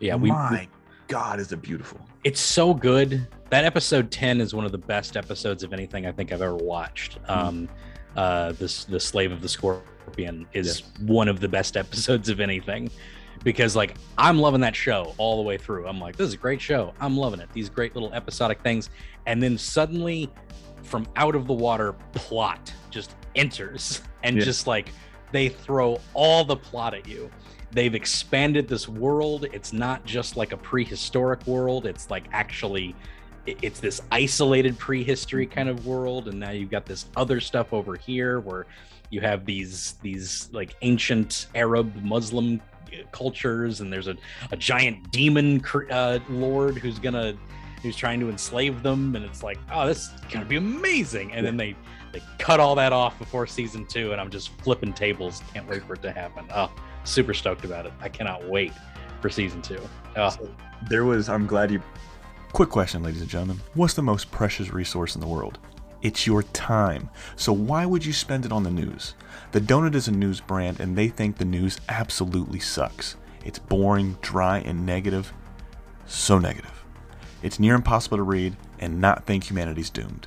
Yeah, we, My God, is it beautiful? it's so good. That episode 10 is one of the best episodes of anything I think I've ever watched. Hmm. Um, uh, this the slave of the scorpion is one of the best episodes of anything because like I'm loving that show all the way through. I'm like, this is a great show. I'm loving it. These great little episodic things, and then suddenly, from out of the water, plot just enters and Yeah. just like they throw all the plot at you. They've expanded this world. It's not just like a prehistoric world. It's like actually it's this isolated prehistory kind of world. And now you've got this other stuff over here where you have these these like ancient arab muslim uh, cultures. And there's a, a giant demon uh, lord who's gonna who's trying to enslave them. And it's like oh this is gonna be amazing. And then they they cut all that off before season two. And i'm just flipping tables. Can't wait for it to happen. Oh super stoked about it i cannot wait for season two oh, There was. I'm glad you. Quick question, ladies and gentlemen. What's the most precious resource in the world? It's your time. So why would you spend it on the news? The Donut is a news brand and they think the news absolutely sucks. It's boring, dry, and negative. So negative. It's near impossible to read and not think humanity's doomed.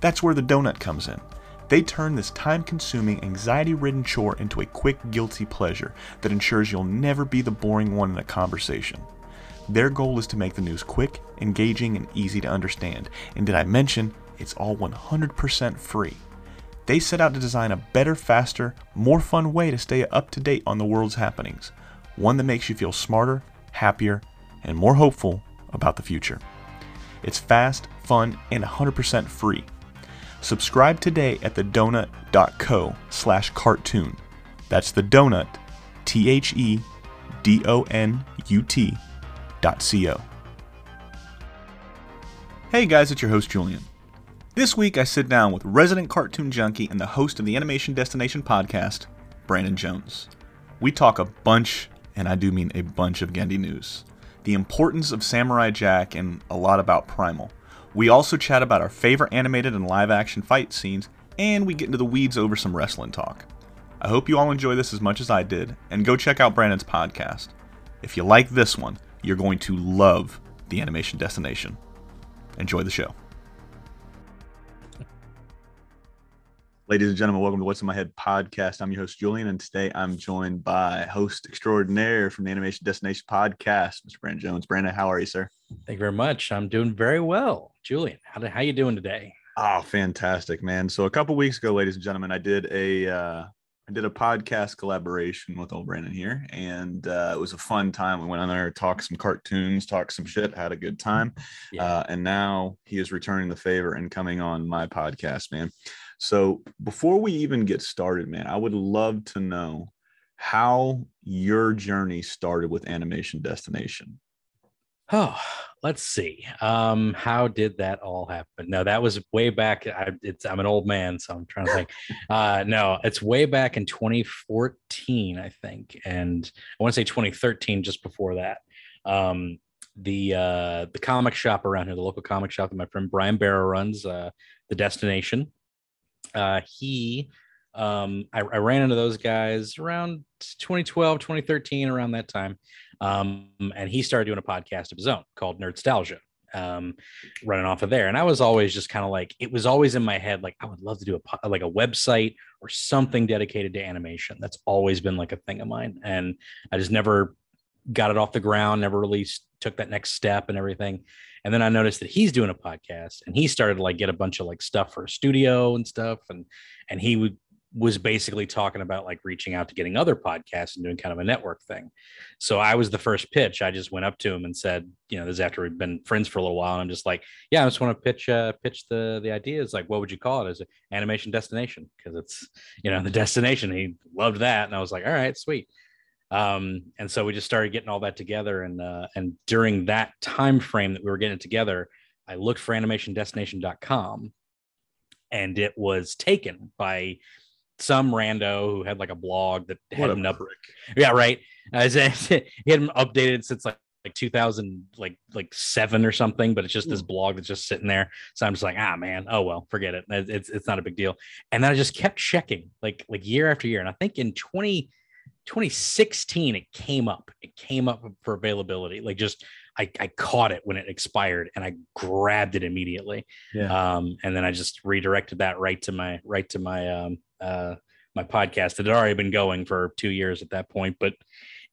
That's where the donut comes in. They turn this time consuming, anxiety ridden chore into a quick, guilty pleasure that ensures you'll never be the boring one in a conversation. Their goal is to make the news quick, engaging, and easy to understand. And did I mention it's all 100% free? They set out to design a better, faster, more fun way to stay up to date on the world's happenings. One that makes you feel smarter, happier, and more hopeful about the future. It's fast, fun, and 100% free. Subscribe today at thedonut.co slash cartoon. That's the donut, T H E D O N U T dot co. Hey guys, it's your host Julian. This week I sit down with resident cartoon junkie and the host of the Animation Destination podcast, Brandon Jones. We talk a bunch, and I do mean a bunch of Genndy news, the importance of Samurai Jack, and a lot about Primal. We also chat about our favorite animated and live action fight scenes, and we get into the weeds over some wrestling talk. I hope you all enjoy this as much as I did, and go check out Brandon's podcast. If you like this one, you're going to love the Animation Destination. Enjoy the show. Ladies and gentlemen, welcome to What's in My Head podcast. I'm your host, Julian, and today I'm joined by host extraordinaire from the Animation Destination podcast, Mr. Brandon Jones. Brandon, how are you, sir? Thank you very much i'm doing very well julian how, how you doing today Oh, fantastic, man. So a couple weeks ago, ladies and gentlemen, I did a uh, I did a podcast collaboration with old Brandon here, and uh, it was a fun time. We went on there, talked some cartoons, talked some shit, had a good time. Yeah. Uh, and now he is returning the favor and coming on my podcast, man. So before we even get started, man, I would love to know how your journey started with Animation Destination. Oh, let's see. Um, how did that all happen? No, that was way back. I, it's I'm an old man, so I'm trying to think. uh, no, it's way back in 2014, I think, and I want to say 2013, just before that. Um, the uh, the comic shop around here, the local comic shop that my friend Brian Barrow runs, uh, the Destination. Uh, he, um, I, I ran into those guys around 2012, 2013, around that time um, and he started doing a podcast of his own called Nerdstalgia, um, running off of there. And I was always just kind of like, it was always in my head, like I would love to do a like a website or something dedicated to animation. That's always been like a thing of mine, and I just never got it off the ground. Never really took that next step and everything. And then I noticed that he's doing a podcast, and he started to like get a bunch of like stuff for a studio and stuff, and and he would was basically talking about like reaching out to getting other podcasts and doing kind of a network thing. So I was the first pitch. I just went up to him and said, you know, this is after we've been friends for a little while. And I'm just like, yeah, I just want to pitch uh pitch the the idea. Like, what would you call it? Is it animation destination? Because it's, you know, the destination. He loved that. And I was like, all right, sweet. Um, and so we just started getting all that together. And uh, and during that time frame that we were getting it together, I looked for animationdestination.com and it was taken by some rando who had like a blog that What a had an up, prick. yeah, right. As he hadn't updated since like like 2000 like like seven or something, but it's just this blog that's just sitting there. So I'm just like, ah, man, oh well, forget it. It's it's not a big deal. And then I just kept checking like like year after year, and I think in 20 2016 it came up it came up for availability like just I, I caught it when it expired and I grabbed it immediately. Yeah. Um, and then I just redirected that right to my right to my um, uh, my podcast. It had already been going for two years at that point, but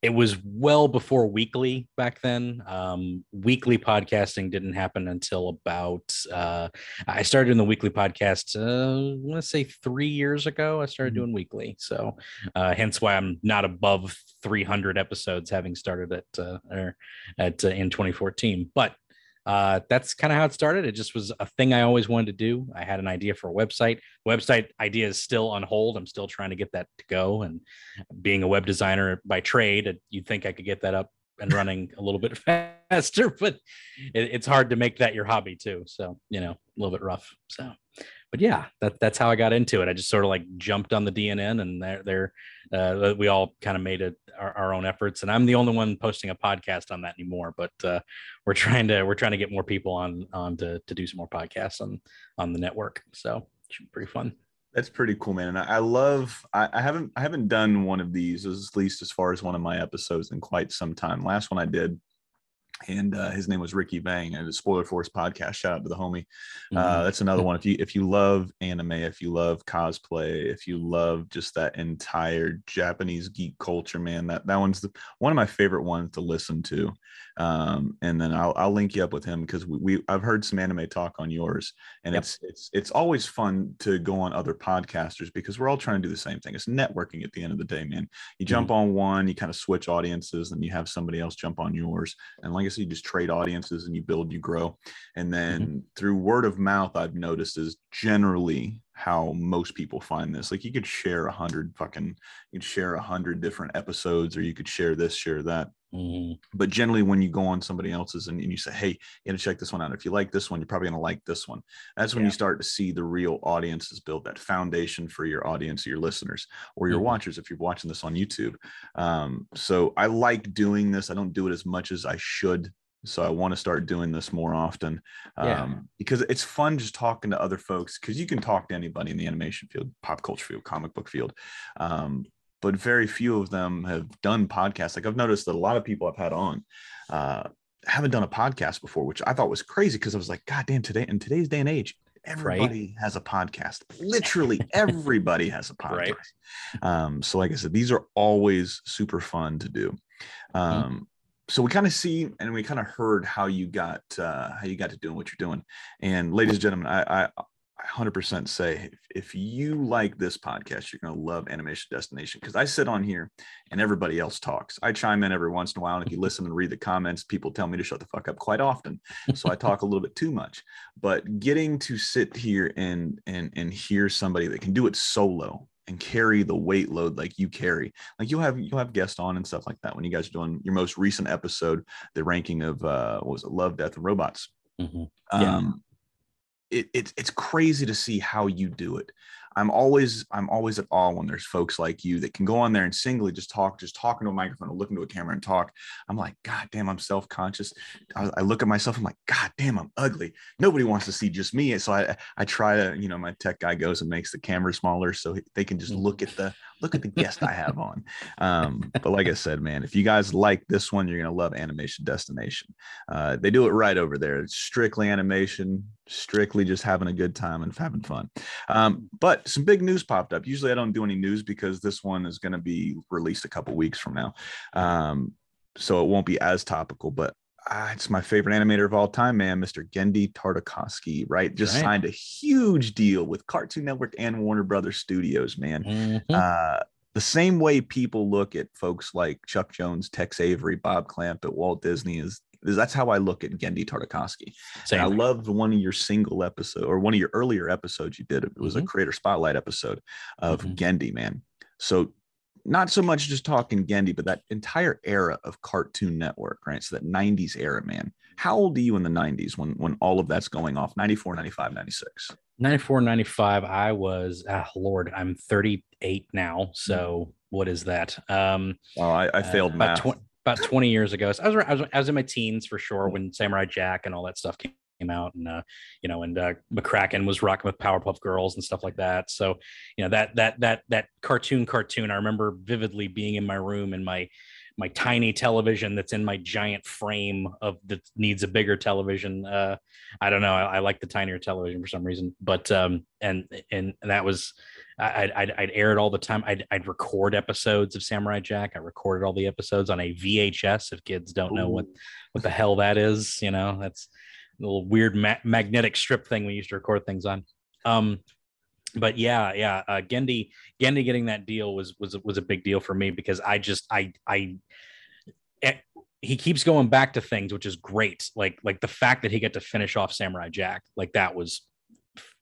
it was well before weekly back then. Um, weekly podcasting didn't happen until about uh, I started doing the weekly podcast. Uh, I want to say three years ago. I started Mhm. doing weekly, so uh, hence why I'm not above 300 episodes, having started at uh, or at uh, in 2014. But uh, that's kind of how it started. It just was a thing I always wanted to do. I had an idea for a website. Website idea is still on hold. I'm still trying to get that to go. And being a web designer by trade, you'd think I could get that up and running a little bit faster, but it, it's hard to make that your hobby too. So you know, a little bit rough. So, but yeah, that that's how I got into it. I just sort of like jumped on the DNN, and there there uh, we all kind of made it our, our own efforts. And I'm the only one posting a podcast on that anymore. But uh, we're trying to we're trying to get more people on on to to do some more podcasts on on the network. So should be pretty fun. That's pretty cool, man. And I, I love. I, I haven't. I haven't done one of these, at least as far as one of my episodes, in quite some time. Last one I did, and uh, his name was Ricky Bang, and the Spoiler Force podcast. Shout out to the homie. Uh, that's another one. If you if you love anime, if you love cosplay, if you love just that entire Japanese geek culture, man, that that one's the, one of my favorite ones to listen to. Um, and then I'll I'll link you up with him because we, we I've heard some anime talk on yours, and Yep. it's it's it's always fun to go on other podcasters because we're all trying to do the same thing. It's networking at the end of the day, man. You jump on one, you kind of switch audiences, and you have somebody else jump on yours, and like I said, you just trade audiences and you build, you grow, and then through word of mouth, I've noticed is generally how most people find this. Like you could share a hundred fucking, you could share a hundred different episodes, or you could share this, share that Mhm. but generally when you go on somebody else's and, and you say hey you gotta check this one out if you like this one you're probably gonna like this one that's when Yeah. you start to see the real audiences build that foundation for your audience your listeners or your Mhm. watchers if you're watching this on youtube um, so i like doing this i don't do it as much as i should so i want to start doing this more often um, Yeah. because it's fun just talking to other folks because you can talk to anybody in the animation field pop culture field comic book field um, but very few of them have done podcasts. Like I've noticed that a lot of people I've had on uh, haven't done a podcast before, which I thought was crazy because I was like, God damn, today in today's day and age, everybody has a podcast. Literally everybody has a podcast. Right. Um, so, like I said, these are always super fun to do. Um, so we kind of see and we kind of heard how you got uh, how you got to doing what you're doing. And ladies and gentlemen, I I 100% say if, if you like this podcast, you're going to love Animation Destination because I sit on here and everybody else talks. I chime in every once in a while. And if you listen and read the comments, people tell me to shut the fuck up quite often. So I talk a little bit too much. But getting to sit here and, and, and hear somebody that can do it solo and carry the weight load like you carry, like you'll have, you'll have guests on and stuff like that. When you guys are doing your most recent episode, the ranking of, uh, what was it? Love, Death and Robots. Mhm. Yeah. Um, it, it, it's crazy to see how you do it. I'm always I'm always at awe when there's folks like you that can go on there and singly just talk, just talking to a microphone or looking to a camera and talk. I'm like, God damn, I'm self conscious. I, I look at myself, I'm like, God damn, I'm ugly. Nobody wants to see just me. So I I try to, you know, my tech guy goes and makes the camera smaller so they can just look at the look at the guest I have on. Um, but like I said, man, if you guys like this one, you're gonna love Animation Destination. Uh, they do it right over there. It's strictly animation, strictly just having a good time and having fun. Um, but some big news popped up. Usually I don't do any news because this one is going to be released a couple weeks from now. Um, so it won't be as topical, but ah, it's my favorite animator of all time, man, Mr. Genndy Tartakovsky, right? Just Right. signed a huge deal with Cartoon Network and Warner Brothers Studios, man. Mhm. Uh, the same way people look at folks like Chuck Jones, Tex Avery, Bob Clampett Walt Disney is, is that's how I look at Genndy Tartakovsky. And I Same. loved one of your single episode or one of your earlier episodes you did. It was a creator spotlight episode of Mhm. Genndy, man. So not so much just talking Genndy, but that entire era of Cartoon Network, right? So that 90s era, man. How old are you in the 90s when when all of that's going off? 94, 95, 96. 94, 95, I was, ah, Lord, I'm 38 now. So what is that? Um, Oh, I, I uh, failed about math. About 20 years ago. So I was, I was, I was in my teens for sure when Samurai Jack and all that stuff came out and uh, you know and uh, McCracken was rocking with Powerpuff Girls and stuff like that. So you know that that that that cartoon cartoon I remember vividly being in my room and my my tiny television that's in my giant frame of that needs a bigger television. Uh, I don't know. I, I, like the tinier television for some reason, but um, and and that was I, I'd, I'd air it all the time. I'd, I'd record episodes of Samurai Jack. I recorded all the episodes on a VHS. If kids don't know what what the hell that is, you know, that's a little weird ma- magnetic strip thing we used to record things on. Um, but yeah, yeah, uh, Genndy Genndy getting that deal was was was a big deal for me because I just I I. It, eh, he keeps going back to things, which is great. Like like the fact that he got to finish off Samurai Jack, like that was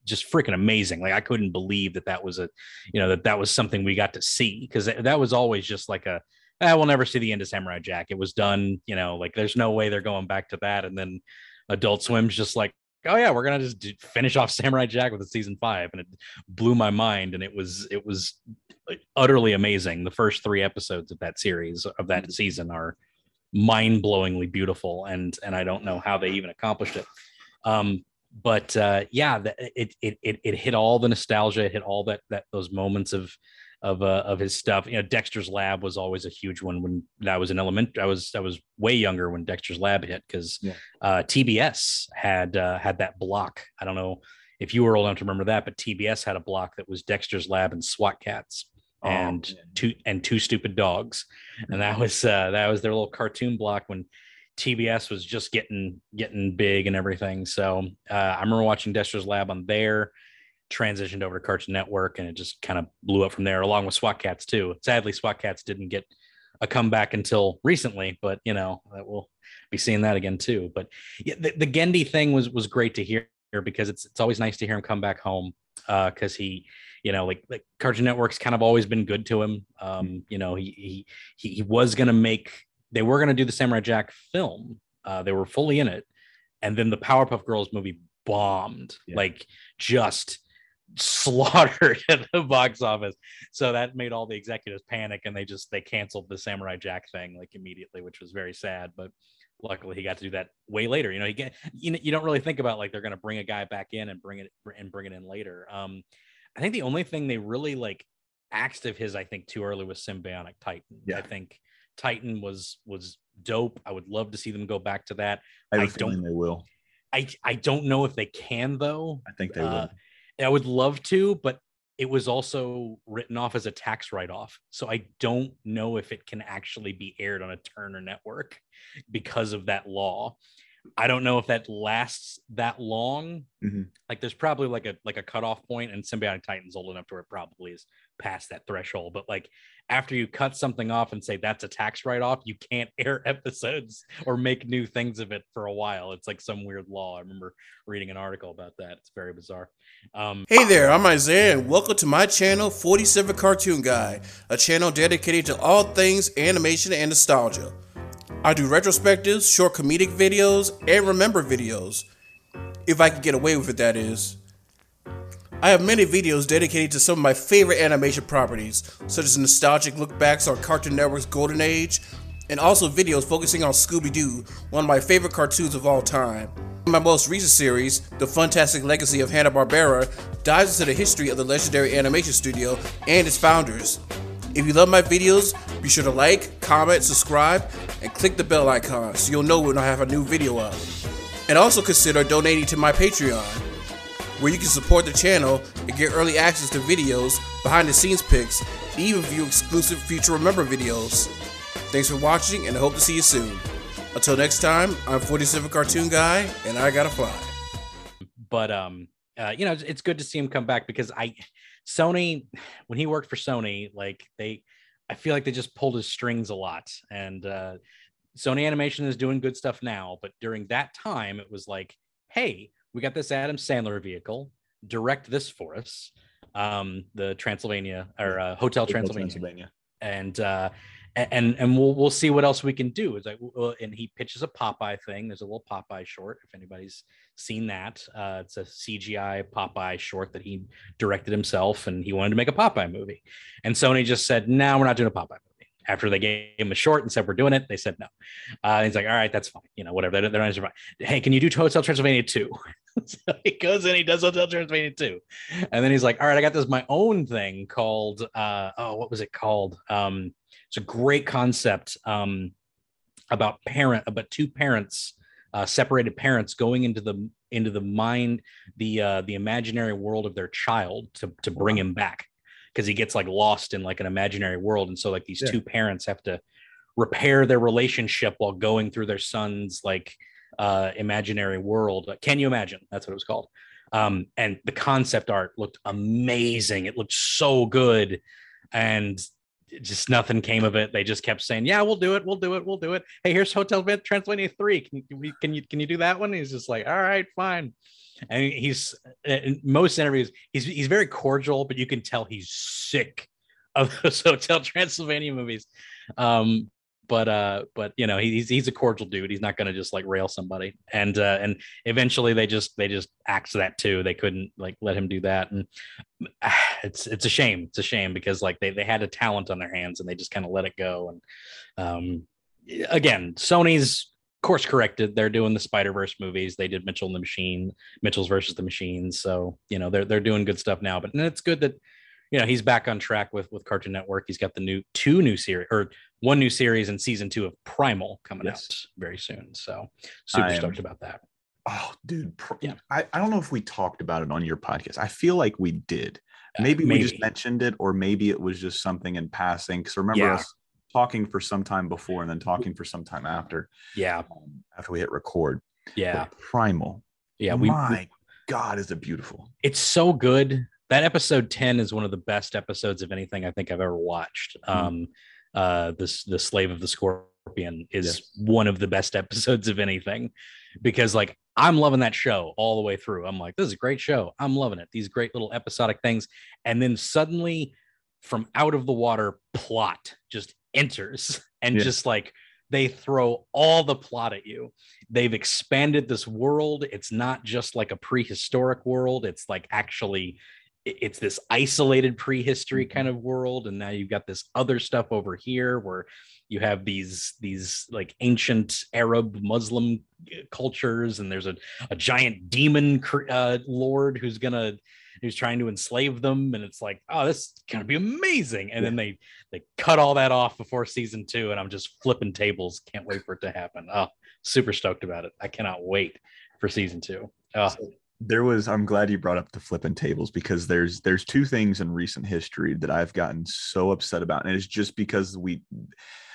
just freaking amazing. Like I couldn't believe that that was a, you know, that that was something we got to see because that was always just like a, I eh, we'll never see the end of Samurai Jack. It was done, you know, like there's no way they're going back to that. And then Adult Swim's just like, oh yeah, we're gonna just finish off Samurai Jack with a season five, and it blew my mind. And it was it was utterly amazing. The first three episodes of that series of that season are mind-blowingly beautiful, and and I don't know how they even accomplished it. Um, but uh, yeah, it, it it it hit all the nostalgia, it hit all that that those moments of of uh, of his stuff. You know, Dexter's Lab was always a huge one when I was an element. I was I was way younger when Dexter's Lab hit because yeah. uh, TBS had uh, had that block. I don't know if you were old enough to remember that, but TBS had a block that was Dexter's Lab and SWAT Kats oh, and two and two stupid dogs, and that was uh, that was their little cartoon block when TBS was just getting getting big and everything. So uh, I remember watching Dexter's Lab on there transitioned over to Cartoon Network, and it just kind of blew up from there, along with SWAT Kats too. Sadly, SWAT Kats didn't get a comeback until recently, but you know we'll be seeing that again too. But yeah, the, the Genndy thing was was great to hear because it's it's always nice to hear him come back home because uh, he you know like like Cartoon Network's kind of always been good to him. Um, you know he he he, he was gonna make they were gonna do the Samurai Jack film. Uh, they were fully in it, and then the Powerpuff Girls movie bombed yeah. like just slaughtered at the box office. So that made all the executives panic and they just they canceled the Samurai Jack thing like immediately, which was very sad. But luckily he got to do that way later. You know, you get you, you don't really think about like they're gonna bring a guy back in and bring it and bring it in later. Um I think the only thing they really like axed of his, I think, too early was Sym-Bionic Titan. Yeah. I think Titan was was dope. I would love to see them go back to that. I, I don't they will. I I don't know if they can though. I think they uh, will. I would love to, but it was also written off as a tax write-off. So I don't know if it can actually be aired on a Turner network because of that law. I don't know if that lasts that long. Mm-hmm. Like there's probably like a like a cutoff point, and Sym-Bionic Titan's old enough to where it probably is past that threshold. But like after you cut something off and say that's a tax write-off, you can't air episodes or make new things of it for a while. It's like some weird law. I remember reading an article about that. It's very bizarre. Um, hey there, I'm Isaiah, and welcome to my channel, 47 Cartoon Guy, a channel dedicated to all things animation and nostalgia. I do retrospectives, short comedic videos, and remember videos. If I can get away with it, that is. I have many videos dedicated to some of my favorite animation properties, such as nostalgic lookbacks on Cartoon Network's golden age, and also videos focusing on Scooby-Doo, one of my favorite cartoons of all time. My most recent series, The Fantastic Legacy of Hanna-Barbera, dives into the history of the legendary animation studio and its founders. If you love my videos, be sure to like, comment, subscribe, and click the bell icon so you'll know when I have a new video up. And also consider donating to my Patreon, where you can support the channel and get early access to videos, behind the scenes pics, and even view exclusive future Remember videos. Thanks for watching, and I hope to see you soon. Until next time, I'm 47 Cartoon Guy, and I gotta fly. But um, uh, you know, it's, it's good to see him come back because I, Sony, when he worked for Sony, like they, I feel like they just pulled his strings a lot, and uh, Sony Animation is doing good stuff now. But during that time, it was like, hey, we got this Adam Sandler vehicle, direct this for us, um, the Transylvania or uh, Hotel, Hotel Transylvania. Transylvania. and uh, and and we'll we'll see what else we can do. Is like, and he pitches a Popeye thing. There's a little Popeye short. If anybody's seen that, uh, it's a CGI Popeye short that he directed himself, and he wanted to make a Popeye movie. And Sony just said, "No, we're not doing a Popeye movie." after they gave him a short and said we're doing it, they said no. Uh, he's like, all right, that's fine. You know, whatever. They're, they're not survive. Hey, can you do Hotel Transylvania two? So he goes in, he does Hotel Transylvania two, and then he's like, all right, I got this my own thing called uh, oh, what was it called? Um, it's a great concept um, about parent about two parents. Uh, separated parents going into the into the mind the uh, the imaginary world of their child to to bring him back because he gets like lost in like an imaginary world and so like these Yeah. two parents have to repair their relationship while going through their son's like uh imaginary world can you imagine? That's what it was called. Um and the concept art looked amazing. It looked so good. And just nothing came of it. They just kept saying yeah we'll do it. We'll do it. We'll do it. Hey here's hotel transylvania 3 can you, can you can you do that one? He's just like all right fine. And he's in most interviews he's he's very cordial but you can tell he's sick of those hotel transylvania movies. Um but uh but you know he's he's a cordial dude he's not going to just like rail somebody and uh and eventually they just they just axed that too they couldn't like let him do that and ah, it's it's a shame it's a shame because like they they had a talent on their hands and they just kind of let it go and um again sony's course corrected they're doing the spider-verse movies they did mitchell and the machine mitchell's versus the machines so you know they're they're doing good stuff now but and it's good that you know he's back on track with with cartoon network he's got the new two new series or one new series and season two of primal coming Yes. out very soon so super am- stoked about that Oh, dude. Pr- Yeah. I, I don't know if we talked about it on your podcast. I feel like we did. Uh, Maybe, we just mentioned it, or maybe it was just something in passing. Because remember Yeah. us talking for some time before and then talking for some time after, yeah um, after we hit record. yeah But Primal. yeah we, My we God, is it beautiful? it's so good that episode 10 is one of the best episodes of anything i think i've ever watched Mhm. um uh this the slave of the scorpion is one of the best episodes of anything because like i'm loving that show all the way through. I'm like this is a great show. I'm loving it. These great little episodic things. And then suddenly from out of the water plot just enters and Yeah. just like they throw all the plot at you. They've expanded this world. It's not just like a prehistoric world. It's like actually it's this isolated prehistory kind of world and now you've got this other stuff over here where you have these these like ancient arab muslim uh, cultures and there's a, a giant demon uh, lord who's gonna who's trying to enslave them and it's like oh this is gonna be amazing. And then they they cut all that off before season two and i'm just flipping tables. Can't wait for it to happen. Oh super stoked about it. I cannot wait for season two. Oh there was i'm glad you brought up the flipping tables because there's there's two things in recent history that i've gotten so upset about and it's just because we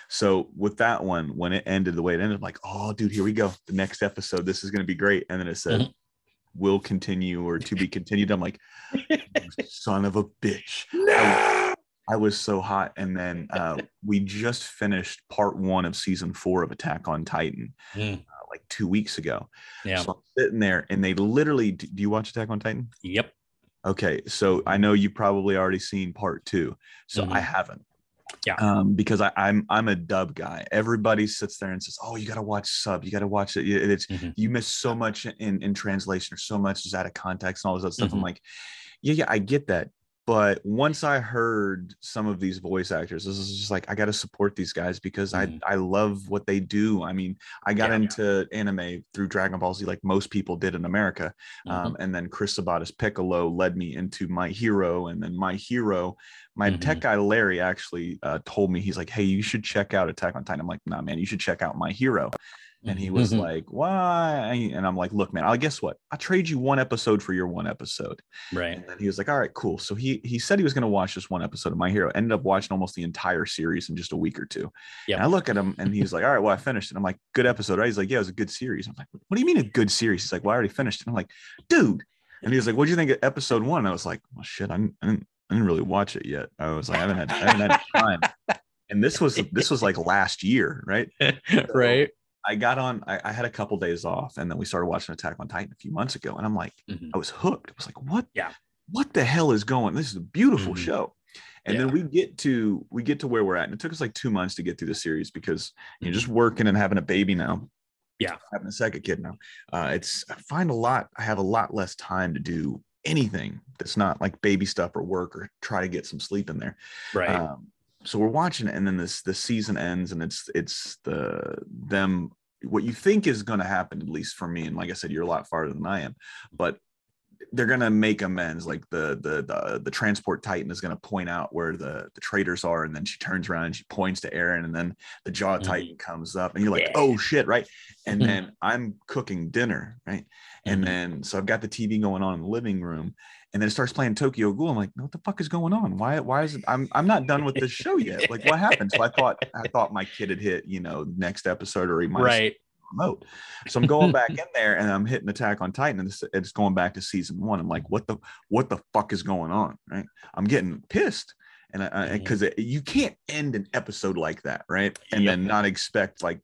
so with that one when it ended the way it ended i'm like oh dude here we go. The next episode this is going to be great. And then it said Mhm. will continue or to be continued. I'm like son of a bitch. No! I was so hot and then uh, we just finished part one of season four of attack on titan. Mm. Two weeks ago yeah so i'm sitting there and they literally do you watch attack on titan yep Okay, so I know you've probably already seen part two, so I Mhm. haven't. Yeah. Um, because I, I'm I'm a dub guy. Everybody sits there and says, "Oh, you got to watch sub. You got to watch it. It's Mhm. you miss so much in in translation or so much is out of context and all this other stuff." Mhm. I'm like, yeah, yeah, I get that. But once I heard some of these voice actors, this is just like I got to support these guys because Mhm. I I love what they do. I mean, I got Yeah. into anime through Dragon Ball Z, like most people did in America. Mhm. Um, and then Chris Sabat's Piccolo led me into My Hero, and then My Hero. My Mhm. tech guy Larry actually uh, told me he's like, "Hey, you should check out Attack on Titan." I'm like, "Nah, man, you should check out My Hero." And he was Mhm. like, "Why?" And I'm like, "Look, man, I guess what? I trade you one episode for your one episode." right And then he was like, "All right, cool." So he he said he was going to watch just one episode of My Hero. Ended up watching almost the entire series in just a week or two. yeah I look at him and he's like, "All right, well, I finished it." I'm like, "Good episode, right?" He's like, "Yeah, it was a good series." I'm like, "What do you mean a good series?" He's like, "Well, I already finished it." I'm like, "Dude," and he was like, "What do you think of episode one?" And I was like, "Well, shit, I didn't, I didn't, I didn't really watch it yet." I was like, "I haven't had, I haven't had time." And this was this was like last year, right? right I got on. I, I had a couple days off, and then we started watching Attack on Titan a few months ago, and I'm like, Mhm. I was hooked. I was like, what? Yeah. What the hell is going? This is a beautiful Mhm. show. And then we get to we get to where we're at, and it took us like two months to get through the series because you're just working and having a baby now. Mm-hmm. Yeah. having a second kid now. Uh, it's I find a lot. I have a lot less time to do anything that's not like baby stuff or work or try to get some sleep in there. right Um, so we're watching it, and then this the season ends, and it's it's the them what you think is going to happen, at least for me. And like I said, you're a lot farther than I am, but they're gonna make amends. Like the the the, the transport titan is gonna point out where the the traders are, and then she turns around and she points to Eren, and then the jaw mm-hmm. titan comes up, and you're like, yeah. oh shit, right? And mm-hmm. then I'm cooking dinner, right? And mm-hmm. then so I've got the TV going on in the living room, and then it starts playing Tokyo Ghoul. I'm like, what the fuck is going on? Why why is it? I'm I'm not done with this show yet. Like what happened? So I thought I thought my kid had hit you know next episode or he might right remote. So I'm going back in there and I'm hitting Attack on Titan and it's, it's, going back to season one. I'm like, what the what the fuck is going on? Right? I'm getting pissed. And because mm-hmm. you can't end an episode like that, right? And yep. then not expect like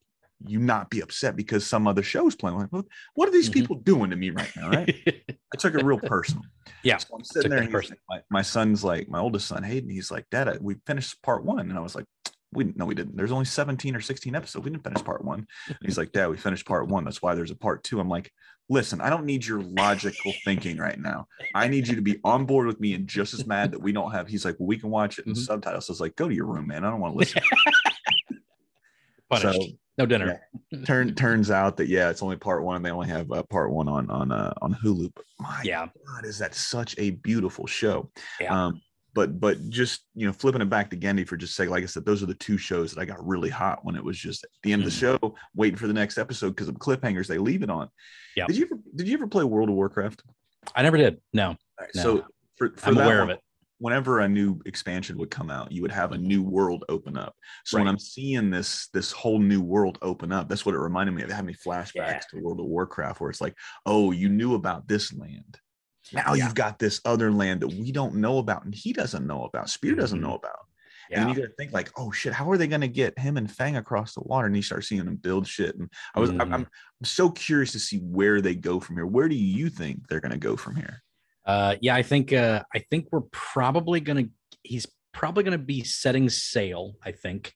you not be upset because some other show's playing. Like, what, what are these mm-hmm. people doing to me right now? Right? I took it real personal. Yeah. So I'm sitting there. my, my son's like, my oldest son, Hayden, he's like, Dad, we finished part one. And I was like, we no we didn't there's only 17 or 16 episodes we didn't finish part one and he's like dad we finished part one that's why there's a part two i'm like listen i don't need your logical thinking right now i need you to be on board with me and just as mad that we don't have he's like well we can watch it in mm-hmm. subtitles i was like go to your room man i don't want to listen so no dinner yeah, turn turns out that yeah it's only part one and they only have uh, part one on on uh, on hulu but my yeah god is that such a beautiful show yeah. um but but just you know flipping it back to Genndy for just sake, like I said, those are the two shows that I got really hot when it was just at the end mm-hmm. of the mm. show, waiting for the next episode because of cliffhangers they leave it on. Yeah. Did you ever did you ever play World of Warcraft? I never did. No. Right, no. So for, for I'm aware one, of it. Whenever a new expansion would come out, you would have a new world open up. So right. when I'm seeing this this whole new world open up, that's what it reminded me of. It had me flashbacks yeah. to World of Warcraft, where it's like, oh, you knew about this land now yeah. you've got this other land that we don't know about and he doesn't know about spear mm-hmm. doesn't know about yeah. and you got to think like oh shit how are they going to get him and fang across the water and you start seeing them build shit and i was mm-hmm. I'm, I'm so curious to see where they go from here where do you think they're going to go from here uh yeah i think uh i think we're probably going to he's probably going to be setting sail i think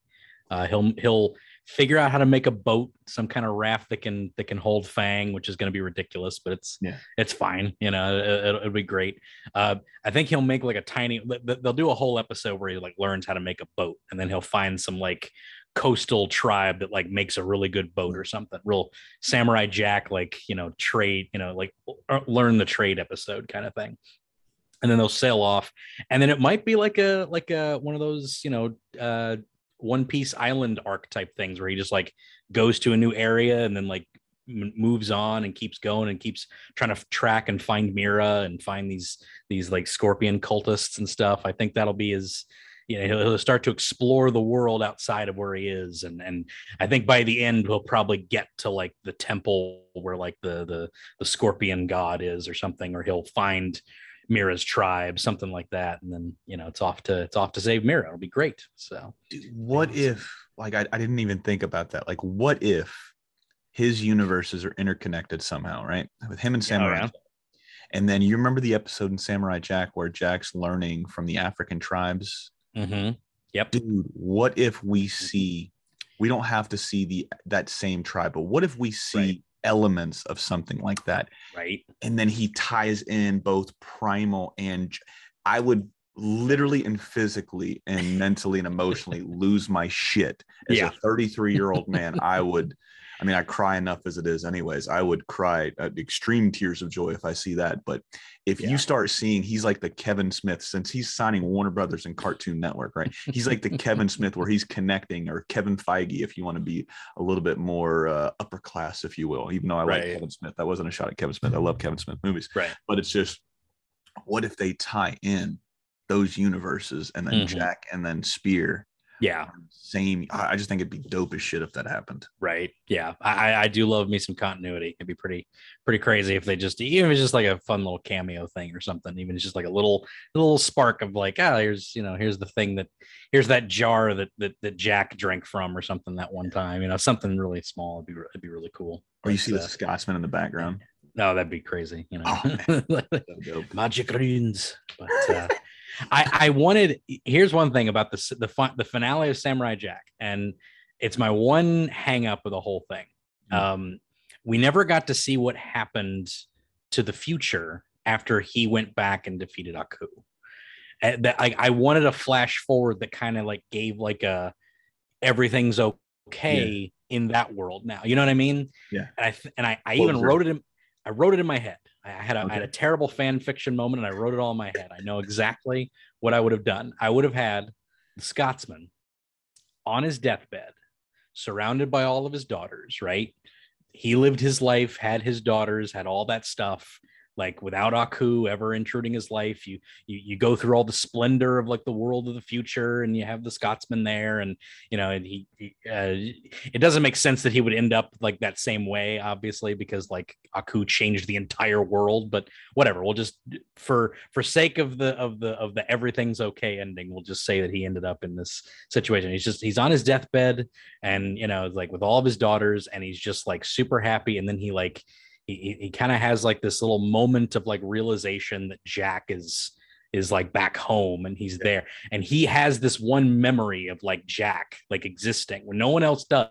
uh he'll he'll figure out how to make a boat, some kind of raft that can that can hold Fang, which is going to be ridiculous, but it's yeah, it's fine. You know, it, will be great. Uh, I think he'll make like a tiny. They'll do a whole episode where he like learns how to make a boat, and then he'll find some like coastal tribe that like makes a really good boat or something. Real samurai jack, like you know, trade. You know, like learn the trade episode kind of thing. And then they'll sail off, and then it might be like a like a one of those you know uh, one Piece Island arc type things where he just like goes to a new area and then like moves on and keeps going and keeps trying to track and find Mira and find these these like scorpion cultists and stuff. I think that'll be his you know he'll, he'll, start to explore the world outside of where he is and and i think by the end he'll probably get to like the temple where like the the the scorpion god is or something or he'll find Mira's tribe, something like that, and then you know it's off to it's off to save Mira. It'll be great. So, what if like I, I didn't even think about that. Like, what if his universes are interconnected somehow, right? With him and oh, Samurai. Yeah, and then you remember the episode in Samurai Jack where Jack's learning from the African tribes. Mm-hmm. Yep, dude. What if we see? We don't have to see the that same tribe, but what if we see right elements of something like that. Right. And then he ties in both primal and I would literally and physically and mentally and emotionally lose my shit as yeah. a 33 year old man. I would I mean, I cry enough as it is, anyways. I would cry uh, extreme tears of joy if I see that. But if yeah. you start seeing, he's like the Kevin Smith since he's signing Warner Brothers and Cartoon Network, right? He's like the Kevin Smith where he's connecting, or Kevin Feige, if you want to be a little bit more uh, upper class, if you will. Even though I right. like Kevin Smith, that wasn't a shot at Kevin Smith. I love Kevin Smith movies, right? But it's just, what if they tie in those universes and then mm-hmm. Jack and then Spear yeah. Same. I just think it'd be dope as shit if that happened. Right. Yeah. I, I do love me some continuity. It'd be pretty, pretty crazy if they just, even if it's just like a fun little cameo thing or something, even it's just like a little, little spark of like, ah, oh, here's, you know, here's the thing that, here's that jar that, that, that Jack drank from or something that one time, you know, something really small. It'd be, it'd be really cool. Or you see uh, the Scotsman in the background. No, that'd be crazy. You know, oh, magic runes. But, uh, I, I wanted. Here's one thing about the the the finale of Samurai Jack, and it's my one hang up of the whole thing. Mm-hmm. Um, we never got to see what happened to the future after he went back and defeated Aku. And that I, I wanted a flash forward that kind of like gave like a everything's okay in that world now. You know what I mean? Yeah. And I and I, I even wrote it in I wrote it in my head. I had a, I had a terrible fan fiction moment and I wrote it all in my head. I know exactly what I would have done. I would have had the Scotsman on his deathbed, surrounded by all of his daughters, right? He lived his life, had his daughters, had all that stuff. Like without Aku ever intruding his life, you you you go through all the splendor of like the world of the future, and you have the Scotsman there, and you know, and he, he uh, it doesn't make sense that he would end up like that same way, obviously, because like Aku changed the entire world. But whatever, we'll just for for sake of the of the of the everything's okay ending, we'll just say that he ended up in this situation. He's just he's on his deathbed, and you know, like with all of his daughters, and he's just like super happy, and then he like he, he, kind of has like this little moment of like realization that Jack is is like back home and he's there. And he has this one memory of like Jack like existing when no one else does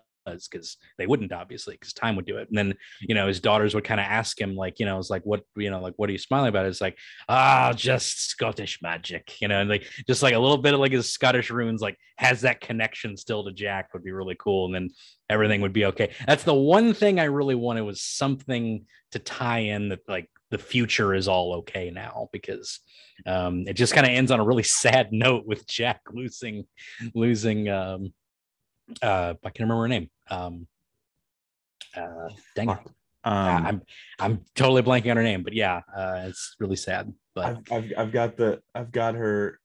because they wouldn't obviously because time would do it. And then you know his daughters would kind of ask him like you know it's like what you know like what are you smiling about? It's like ah just scottish magic you know and like just like a little bit of like his scottish runes like has that connection still to jack would be really cool and then everything would be okay. That's the one thing i really wanted was something to tie in that like the future is all okay now because um it just kind of ends on a really sad note with jack losing losing um uh i can't remember her name um uh dang it uh, Um, i'm i'm totally blanking on her name but yeah uh it's really sad but I've, I've I've got the I've got her.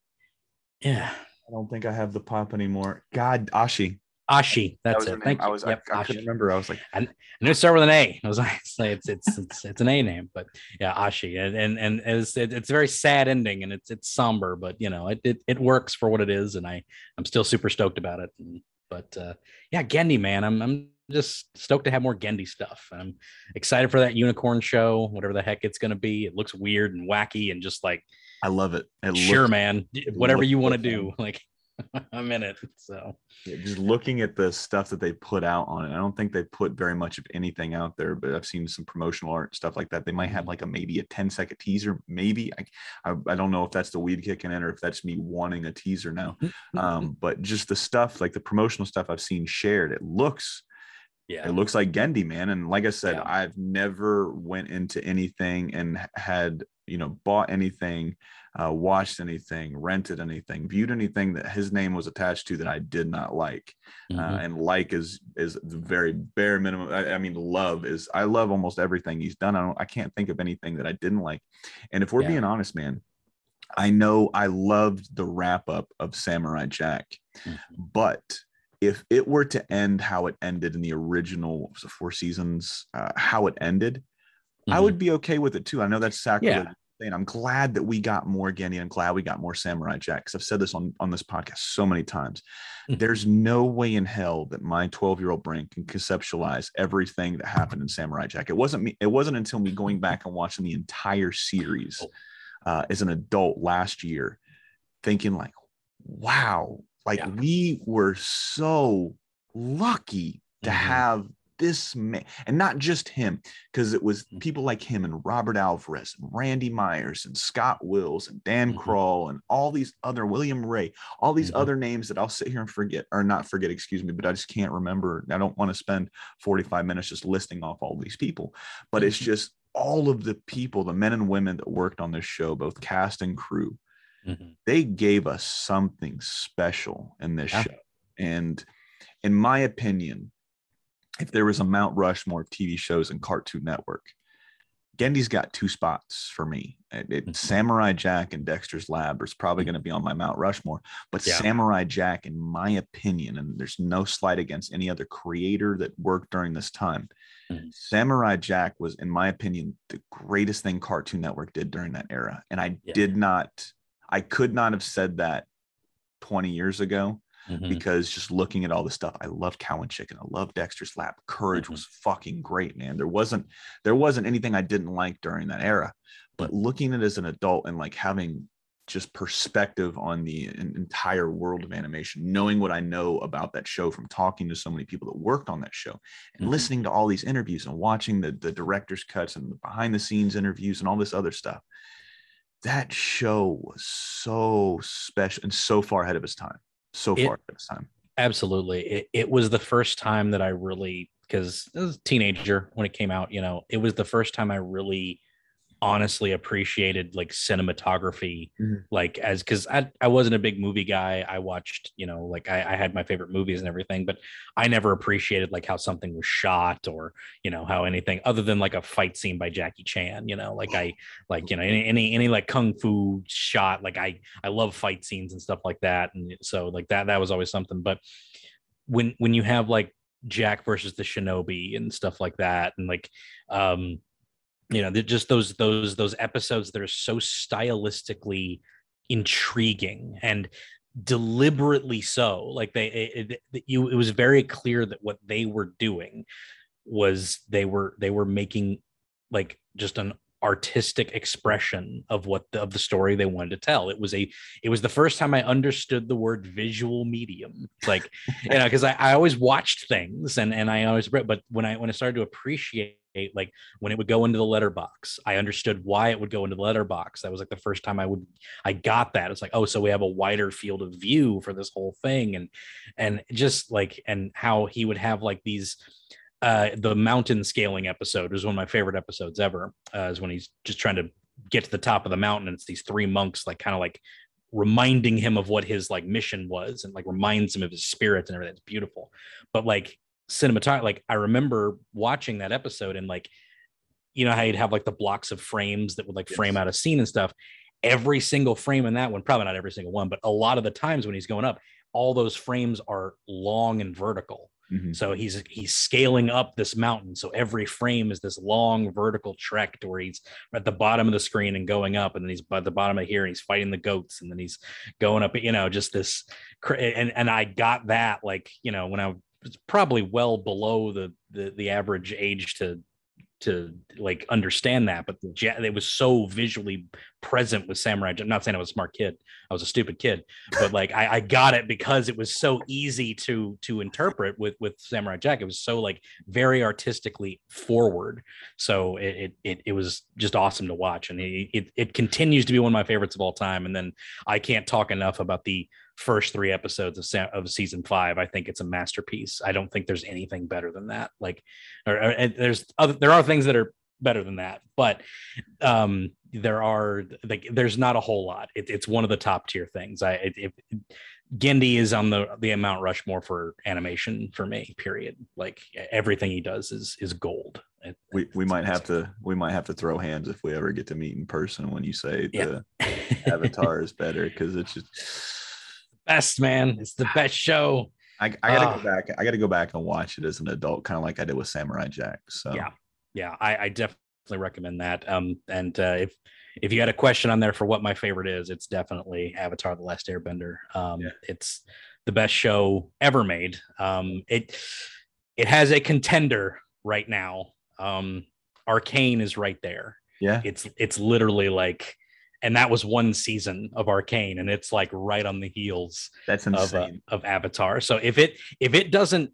yeah I don't think I have the pop anymore. God, Ashi. ashi that's was her it name. thank I you was yep, I, I Ashi. couldn't remember. I was like, I knew it started with an A. I was like, it's it's it's it's, it's an A name, but yeah, Ashi, and and and it's it, it's a very sad ending, and it's it's somber, but you know, it, it it works for what it is, and I I'm still super stoked about it. And, but uh, yeah, Genndy, man, I'm I'm just stoked to have more Genndy stuff. And I'm excited for that unicorn show, whatever the heck it's gonna be. It looks weird and wacky, and just like I love it. it sure, looks- man, whatever you want to do, like I'm in it. So Yeah, just looking at the stuff that they put out on it, I don't think they put very much of anything out there, but I've seen some promotional art stuff like that. They might have like a maybe a 10 second teaser, maybe. I, I, I don't know if that's the weed kicking in or if that's me wanting a teaser now. Um, but just the stuff like the promotional stuff I've seen shared, it looks yeah, it looks like Genndy, man. And like I said, Yeah. I've never went into anything and had, you know, bought anything, uh, watched anything, rented anything, viewed anything that his name was attached to that I did not like. Uh, Mhm. and like is is the very bare minimum. I, I mean, love is I love almost everything he's done. I don't I can't think of anything that I didn't like. And if we're Yeah. being honest, man, I know I loved the wrap up of Samurai Jack, Mhm. but if it were to end how it ended in the original what was it, four seasons, uh, how it ended, I Mhm. would be okay with it too. I know that's sacrilege. Yeah. And I'm glad that we got more Genndy. I'm glad we got more Samurai Jack. Because I've said this on, on this podcast so many times. Mhm. There's no way in hell that my 12 year old brain can conceptualize everything that happened in Samurai Jack. It wasn't me. It wasn't until me going back and watching the entire series Oh. uh, as an adult last year, thinking like, wow, like Yeah. we were so lucky to Mhm. have this man, and not just him, because it was Mhm. people like him and Robert Alvarez and Randy Myers and Scott Wills and Dan Mhm. Kroll and all these other William Ray, all these Mhm. other names that I'll sit here and forget or not forget, excuse me, but I just can't remember. I don't want to spend 45 minutes just listing off all these people, but it's Mhm. just all of the people, the men and women that worked on this show, both cast and crew, Mhm. they gave us something special in this Yeah. show. And in my opinion, if there was a Mount Rushmore of TV shows and Cartoon Network, Genndy's got two spots for me. It, it- Mhm. Samurai Jack and Dexter's Lab is probably going to be on my Mount Rushmore, but Yeah. Samurai Jack, in my opinion, and there's no slight against any other creator that worked during this time, Mhm. Samurai Jack was, in my opinion, the greatest thing Cartoon Network did during that era. And I Yeah. did not, I could not have said that 20 years ago Mhm. because just looking at all the stuff, I love Cow and Chicken. I love Dexter's Lab. Courage Mhm. was fucking great, man. There wasn't there wasn't anything I didn't like during that era. But looking at it as an adult and like having just perspective on the entire world of animation, knowing what I know about that show from talking to so many people that worked on that show and Mhm. listening to all these interviews and watching the, the director's cuts and the behind the scenes interviews and all this other stuff. that show was so special and so far ahead of its time. So far of time. absolutely it, it was the first time that i really because I was a teenager when it came out you know it was the first time i really honestly appreciated like cinematography Mhm. like as because I, I wasn't a big movie guy. I watched you know like I, I had my favorite movies and everything but i never appreciated like how something was shot or you know how anything other than like a fight scene by jackie chan you know like i like you know any any, any like kung fu shot like i i love fight scenes and stuff like that. And so like that that was always something. But when when you have like jack versus the shinobi and stuff like that and like um you know just those those those episodes that are so stylistically intriguing and deliberately so like they it, it, you it was very clear that what they were doing was they were they were making like just an artistic expression of what the, of the story they wanted to tell. It was a it was the first time i understood the word visual medium like you know because I, I always watched things and and i always but when i when i started to appreciate like when it would go into the letterbox i understood why it would go into the letterbox. That was like the first time i would i got that. It's like oh so we have a wider field of view for this whole thing. And and just like and how he would have like these uh the mountain scaling episode was one of my favorite episodes ever uh, is when he's just trying to get to the top of the mountain and it's these three monks like kind of like reminding him of what his like mission was and like reminds him of his spirit and everything. It's beautiful. But like cinematography like i remember watching that episode and like you know how you'd have like the blocks of frames that would like frame out a scene and stuff every single frame in that one probably not every single one but a lot of the times when he's going up all those frames are long and vertical Mhm. so he's he's scaling up this mountain. So every frame is this long vertical trek to where he's at the bottom of the screen and going up, and then he's at the bottom of here and he's fighting the goats, and then he's going up. You know, just this. cra- And and I got that like you know when I was probably well below the the, the average age to to like understand that, but the it was so visually present with Samurai. Jack. Not saying I was a smart kid, I was a stupid kid, but like I, I got it because it was so easy to to interpret with with Samurai Jack. It was so like very artistically forward. So it it it, it was just awesome to watch, and it, it it continues to be one of my favorites of all time. And then I can't talk enough about the first three episodes of Sa- of season five. I think it's a masterpiece. I don't think there's anything better than that. Like, or, or- there's other there are things that are better than that, but um there are like there's not a whole lot. It, it's one of the top tier things. I it, it, Genndy is on the the Mount Rushmore for animation for me. Period. Like everything he does is is gold. It- We we might have to we might have to throw hands if we ever get to meet in person when you say Yeah. the Avatar is better because it's just best man. It's the best show. I, I gotta Ah. go back. I gotta go back and watch it as an adult, kind of like I did with Samurai Jack. So Yeah. Yeah, I, I definitely recommend that. Um, and uh, if if you had a question on there for what my favorite is, it's definitely Avatar: The Last Airbender. Um, Yeah. It's the best show ever made. Um, it it has a contender right now. Um, Arcane is right there. yeah, It's it's literally like, and that was one season of Arcane, and it's like right on the heels that's of uh, of Avatar. So if it if it doesn't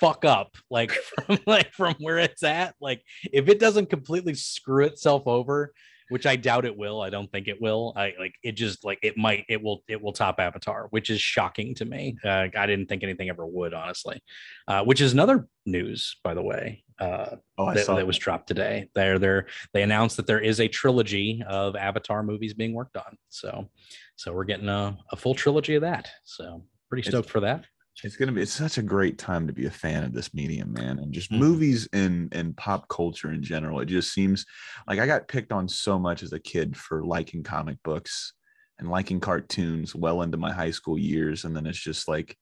fuck up like from like from where it's at, like if it doesn't completely screw itself over, which I doubt it will, I don't think it will. I like it just like it might it will it will top Avatar, which is shocking to me. Uh, I didn't think anything ever would, honestly. Uh, which is another news, by the way. Uh, oh, I that, saw that was dropped today. They're there. They announced that there is a trilogy of Avatar movies being worked on. So, so we're getting a, a full trilogy of that. So pretty It's- stoked for that. It's gonna be it's such a great time to be a fan of this medium man and just Mhm. movies and and pop culture in general it just seems like i got picked on so much as a kid for liking comic books and liking cartoons well into my high school years and then it's just like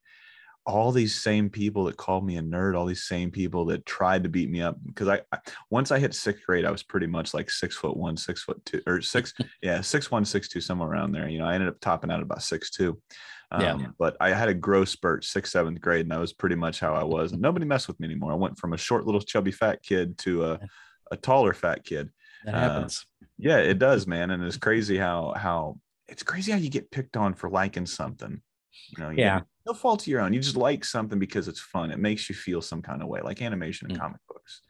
all these same people that called me a nerd all these same people that tried to beat me up because I, I once i hit sixth grade i was pretty much like six foot one six foot two or six yeah six one six two somewhere around there you know i ended up topping out at about six two um, Yeah. but i had a growth spurt sixth seventh grade and that was pretty much how i was and nobody messed with me anymore i went from a short little chubby fat kid to a, a taller fat kid That Uh, happens. yeah it does man and it's crazy how how it's crazy how you get picked on for liking something you know you Yeah. no fault of your own you just like something because it's fun it makes you feel some kind of way like animation and Mm. comic books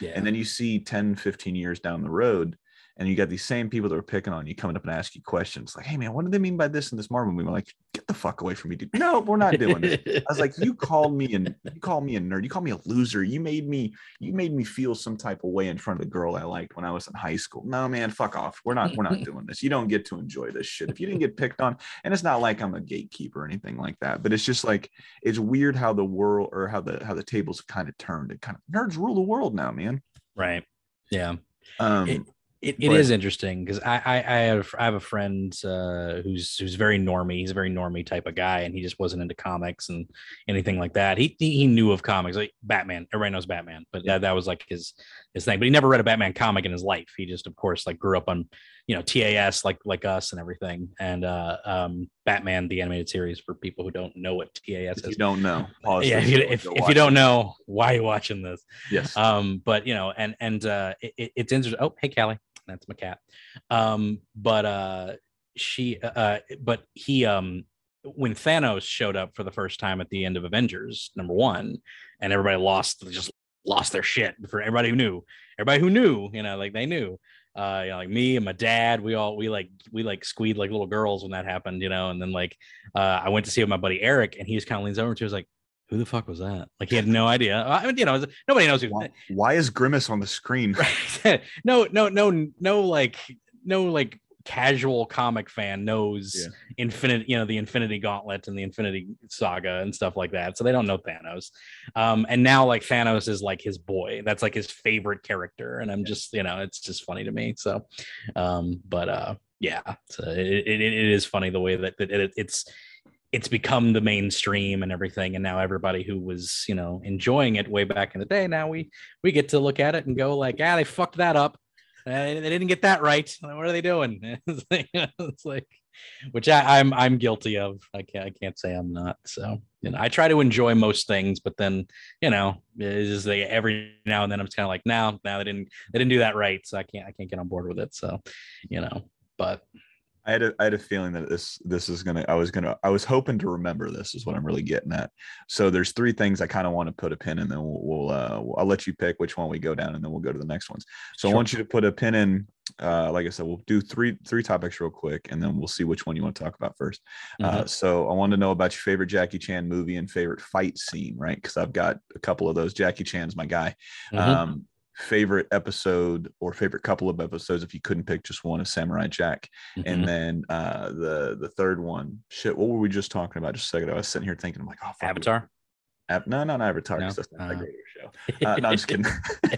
yeah. and then you see 10 15 years down the road and you got these same people that were picking on you coming up and ask you questions like, "Hey man, what do they mean by this in this Marvel movie?" I'm like, "Get the fuck away from me, dude! No, we're not doing it." I was like, "You called me and you called me a nerd. You called me a loser. You made me you made me feel some type of way in front of the girl I liked when I was in high school. No, man, fuck off. We're not we're not doing this. You don't get to enjoy this shit if you didn't get picked on. And it's not like I'm a gatekeeper or anything like that, but it's just like it's weird how the world or how the how the tables kind of turned. It kind of nerds rule the world now, man. Right. Yeah. Um, It- It, it is interesting because I, I I have I have a friend uh, who's who's very normie. He's a very normie type of guy, and he just wasn't into comics and anything like that. He he knew of comics like Batman. Everybody knows Batman, but that, that was like his his thing. But he never read a Batman comic in his life. He just of course like grew up on you know TAS like like us and everything. And uh, um, Batman the animated series for people who don't know what TAS if you is. don't know, pause Yeah, if you, if, if you don't know why are you watching this, yes, um but you know and and uh it- it's interesting oh hey callie that's my cat. Um but uh she uh but he um when thanos showed up for the first time at the end of avengers number one and everybody lost just lost their shit for everybody who knew everybody who knew you know like they knew. Uh you know, like me and my dad we all we like we like squeed like little girls when that happened you know and then like uh i went to see my buddy eric and he just kind of leans over to was like who the fuck was that like he had no idea I mean, you know nobody knows who why, why is Grimace on the screen? Right. no, no, no, no, like no like casual comic fan knows Yeah. Infinite, you know, the Infinity Gauntlet and the Infinity Saga and stuff like that. So they don't know Thanos. Um, and now like Thanos is like his boy. That's like his favorite character. And I'm just, you know, it's just funny to me. So um, but uh yeah, so it, it, it is funny the way that, that it, it's it's become the mainstream and everything and now everybody who was you know enjoying it way back in the day now we we get to look at it and go like ah they fucked that up. They didn't get that right. What are they doing? It's like, which I, i'm i'm guilty of. I can't i can't say i'm not. So you know i try to enjoy most things but then you know it's just like every now and then i'm just kind of like now now they didn't they didn't do that right so i can't i can't get on board with it. So you know but I had a I had a feeling that this this is gonna I was gonna I was hoping to remember this is what I'm really getting at. So there's three things I kind of want to put a pin in, then we'll, we'll uh I'll let you pick which one we go down, and then we'll go to the next ones. So I want you to put a pin in. Uh, like I said, we'll do three three topics real quick, and then we'll see which one you want to talk about 1st Uh, so I want to know about your favorite Jackie Chan movie and favorite fight scene, right? Because I've got a couple of those. Jackie Chan's my guy. Mhm. Um, favorite episode or favorite couple of episodes, if you couldn't pick just one, is Samurai Jack. Mhm. And then uh the the third one, shit, what were we just talking about just a second ago? I was sitting here thinking, I'm like, oh, fuck, avatar no, no, not Avatar. No? That's not Uh. of a show. Uh, no, I'm just kidding.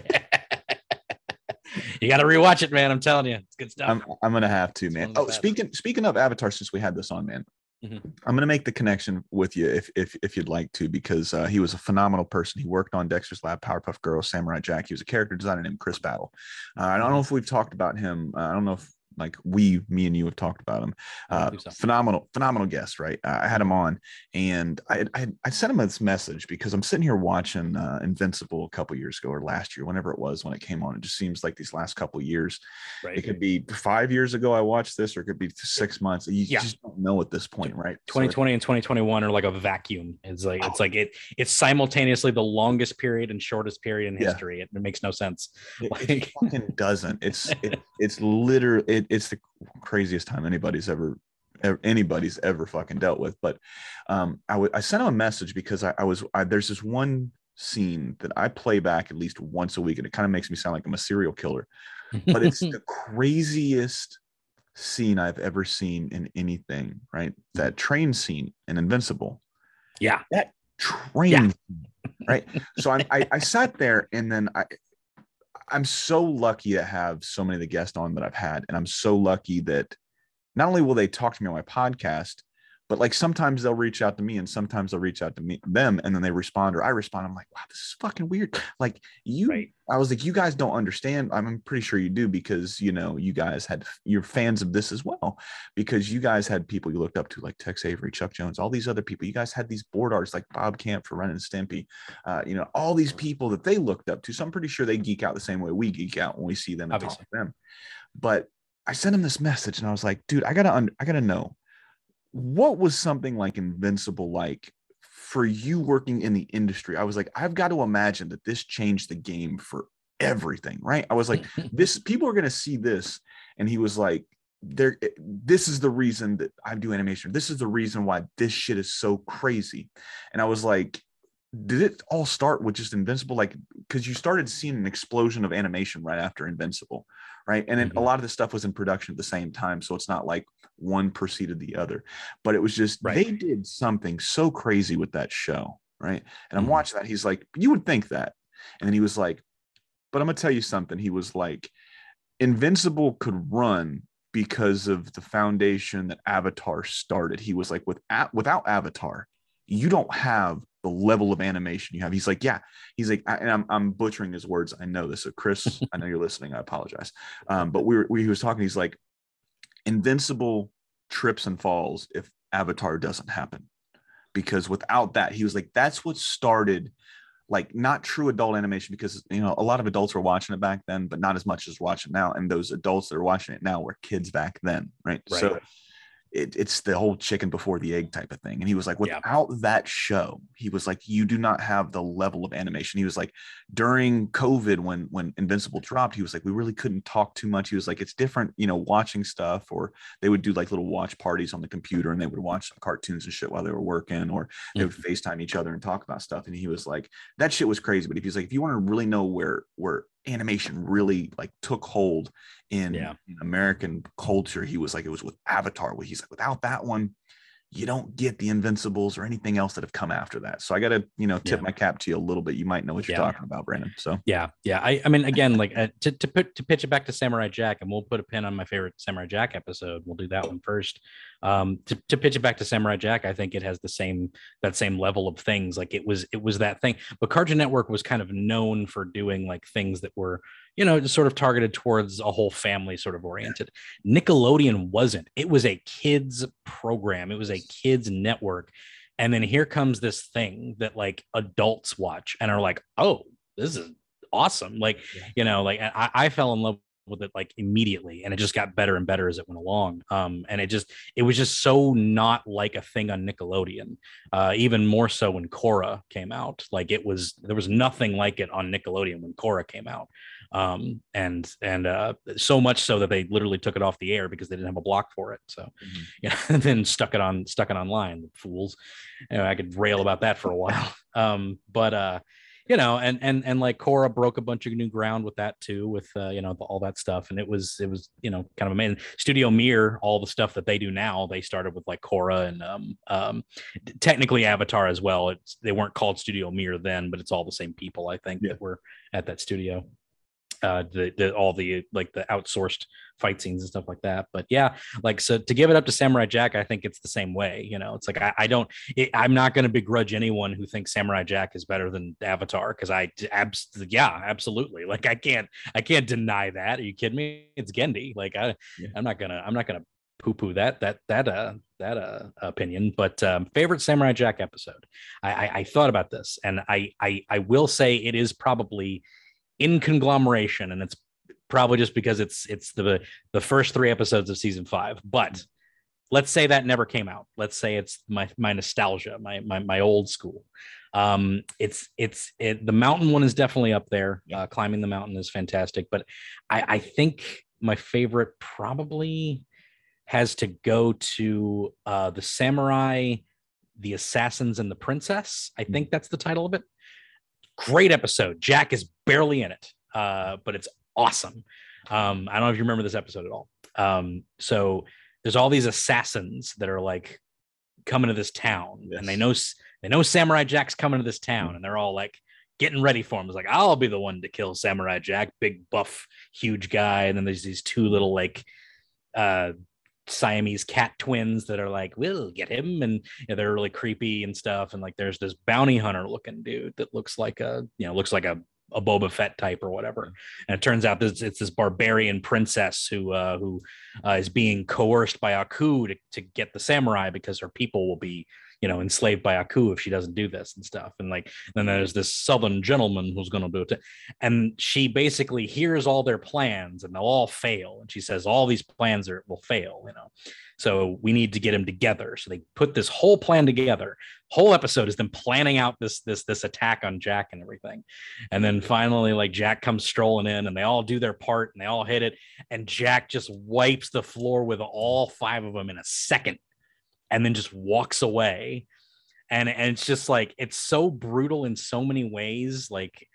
you got to rewatch it, man. I'm telling you, it's good stuff. I'm I'm gonna have to, It's man. of Oh, speaking speaking of Avatar, since we had this on, man, Mhm. I'm gonna make the connection with you if if if you'd like to, because uh, he was a phenomenal person. He worked on Dexter's Lab, Powerpuff Girls, Samurai Jack. He was a character designer named Chris Battle. Uh, I don't know if we've talked about him. Uh, I don't know if like we, me and you have talked about him. Uh, so. phenomenal, phenomenal guest, right? I had him on, and I, I I sent him this message because I'm sitting here watching uh, Invincible a couple years ago or last year, whenever it was when it came on. It just seems like these last couple years right. it could be five years ago I watched this, or it could be six months. You Yeah. just don't know at this point, right? So 2020 and 2021 are like a vacuum. It's like it's like it it's simultaneously the longest period and shortest period in Yeah. history. It, it makes no sense. it, like- it fucking doesn't. It's it, it's literally it, it's the craziest time anybody's ever anybody's ever fucking dealt with. But um, I sent him a message because I, I was I, there's this one scene that I play back at least once a week, and it kind of makes me sound like I'm a serial killer. But it's the craziest scene I've ever seen in anything. Right, that train scene in Invincible. yeah. That train Yeah. right so I, I i sat there and then i i'm so lucky to have so many of the guests on that i've had and i'm so lucky that not only will they talk to me on my podcast but like sometimes they'll reach out to me and sometimes they'll reach out to me them and then they respond or i respond i'm like wow this is fucking weird like you Right. i was like you guys don't understand i'm pretty sure you do because you know you guys had you're fans of this as well because you guys had people you looked up to like Tex Avery, Chuck Jones, all these other people. You guys had these board artists like Bob Camp for Ren and Stimpy, uh, you know, all these people that they looked up to. So I'm pretty sure they geek out the same way we geek out when we see them and talk to them. But I sent him this message and I was like, dude, I gotta, un- I gotta know what was something like Invincible like for you working in the industry. I was like, I've got to imagine that this changed the game for everything, right? I was like, this people are gonna see this. And he was like, there eh, this is the reason that I do animation. This is the reason why this shit is so crazy. And I was like, did it all start with just Invincible? Like, because you started seeing an explosion of animation right after Invincible, right? And then mm-hmm. a lot of the stuff was in production at the same time. So it's not like one preceded the other, but it was just right. they did something so crazy with that show, right? And I'm mm-hmm. watching that. He's like, you would think that. And then he was like, but I'm gonna tell you something. He was like, Invincible could run because of the foundation that Avatar started. He was like, with without Avatar, you don't have the level of animation you have. He's like, yeah. He's like, and I'm, I'm butchering his words. I know this. So Chris, I know you're listening. I apologize. Um, but we were, we, he was talking. He's like, Invincible trips and falls if Avatar doesn't happen, because without that, he was like, that's what started like not true adult animation because you know a lot of adults were watching it back then but not as much as watching now and those adults that are watching it now were kids back then right, right. so it, it's the whole chicken before the egg type of thing. And he was like, without yeah. that show, he was like, you do not have the level of animation. He was like, during COVID, when when Invincible dropped, he was like, we really couldn't talk too much. He was like, it's different, you know, watching stuff, or they would do like little watch parties on the computer and they would watch cartoons and shit while they were working, or they would mm-hmm. FaceTime each other and talk about stuff. And he was like, that shit was crazy. But if he's like, if you want to really know where where animation really like took hold in, yeah. in American culture. He was like, it was with Avatar, he's like, without that one, you don't get the Invincibles or anything else that have come after that. So I got to, you know, tip yeah. my cap to you a little bit. You might know what you're yeah. talking about, Brandon. So yeah, yeah. I, I mean, again, like uh, to to put to pitch it back to Samurai Jack, and we'll put a pin on my favorite Samurai Jack episode. We'll do that one first. Um, to to pitch it back to Samurai Jack, I think it has the same that same level of things. Like it was it was that thing, but Cartoon Network was kind of known for doing like things that were you know, just sort of targeted towards a whole family sort of oriented. Nickelodeon wasn't. It was a kids program. It was a kids network. And then here comes this thing that like adults watch and are like, oh, this is awesome. Like, you know, like I, I fell in love with it like immediately and it just got better and better as it went along um and it just it was just so not like a thing on nickelodeon uh even more so when Korra came out like it was there was nothing like it on nickelodeon when Korra came out um, and and uh, so much so that they literally took it off the air because they didn't have a block for it. So, mm-hmm. yeah, and then stuck it on stuck it online. Fools, you know, I could rail about that for a while. Um, but uh, you know, and and and like Korra broke a bunch of new ground with that too, with uh, you know all that stuff, and it was it was you know kind of amazing. Studio Mir, all the stuff that they do now, they started with like Korra and um, um, technically Avatar as well. It's they weren't called Studio Mir then, but it's all the same people I think yeah. that were at that studio uh the, the all the like the outsourced fight scenes and stuff like that. But yeah like so to give it up to samurai jack i think it's the same way you know? It's like i, I don't it, i'm not going to begrudge anyone who thinks samurai jack is better than avatar because i abs- yeah absolutely. Like i can't i can't deny that. Are you kidding me? It's Genndy. Like i yeah. i'm not gonna i'm not gonna poo-poo that that that uh that uh opinion. But um favorite samurai jack episode. I, I i thought about this and i i i will say it is probably in conglomeration, and it's probably just because it's it's the the first three episodes of season five. But let's say that never came out. Let's say it's my my nostalgia, my my my old school. Um, it's it's it, the mountain one is definitely up there. Uh, climbing the mountain is fantastic, but I, I think my favorite probably has to go to uh, the samurai, the assassins, and the princess. I think that's the title of it. Great episode. Jack is barely in it, uh, but it's awesome. Um, I don't know if you remember this episode at all. Um, so there's all these assassins that are like coming to this town, yes. and they know they know Samurai Jack's coming to this town, and they're all like getting ready for him. It's like I'll be the one to kill Samurai Jack, big buff, huge guy, and then there's these two little like uh Siamese cat twins that are like, we'll get him. And you know, they're really creepy and stuff. And like, there's this bounty hunter looking dude that looks like a, you know, looks like a, a Boba Fett type or whatever. And it turns out that it's this barbarian princess who, uh, who uh, is being coerced by Aku to, to get the samurai because her people will be, you know enslaved by Aku if she doesn't do this and stuff. And like then mm-hmm. there's this southern gentleman who's going to do it, and she basically hears all their plans and they'll all fail. And she says all these plans are will fail, you know. So we need to get them together. So they put this whole plan together. Whole episode is them planning out this this this attack on Jack and everything. And then finally, like Jack comes strolling in and they all do their part and they all hit it. And Jack just wipes the floor with all five of them in a second and then just walks away. And, and it's just like it's so brutal in so many ways. Like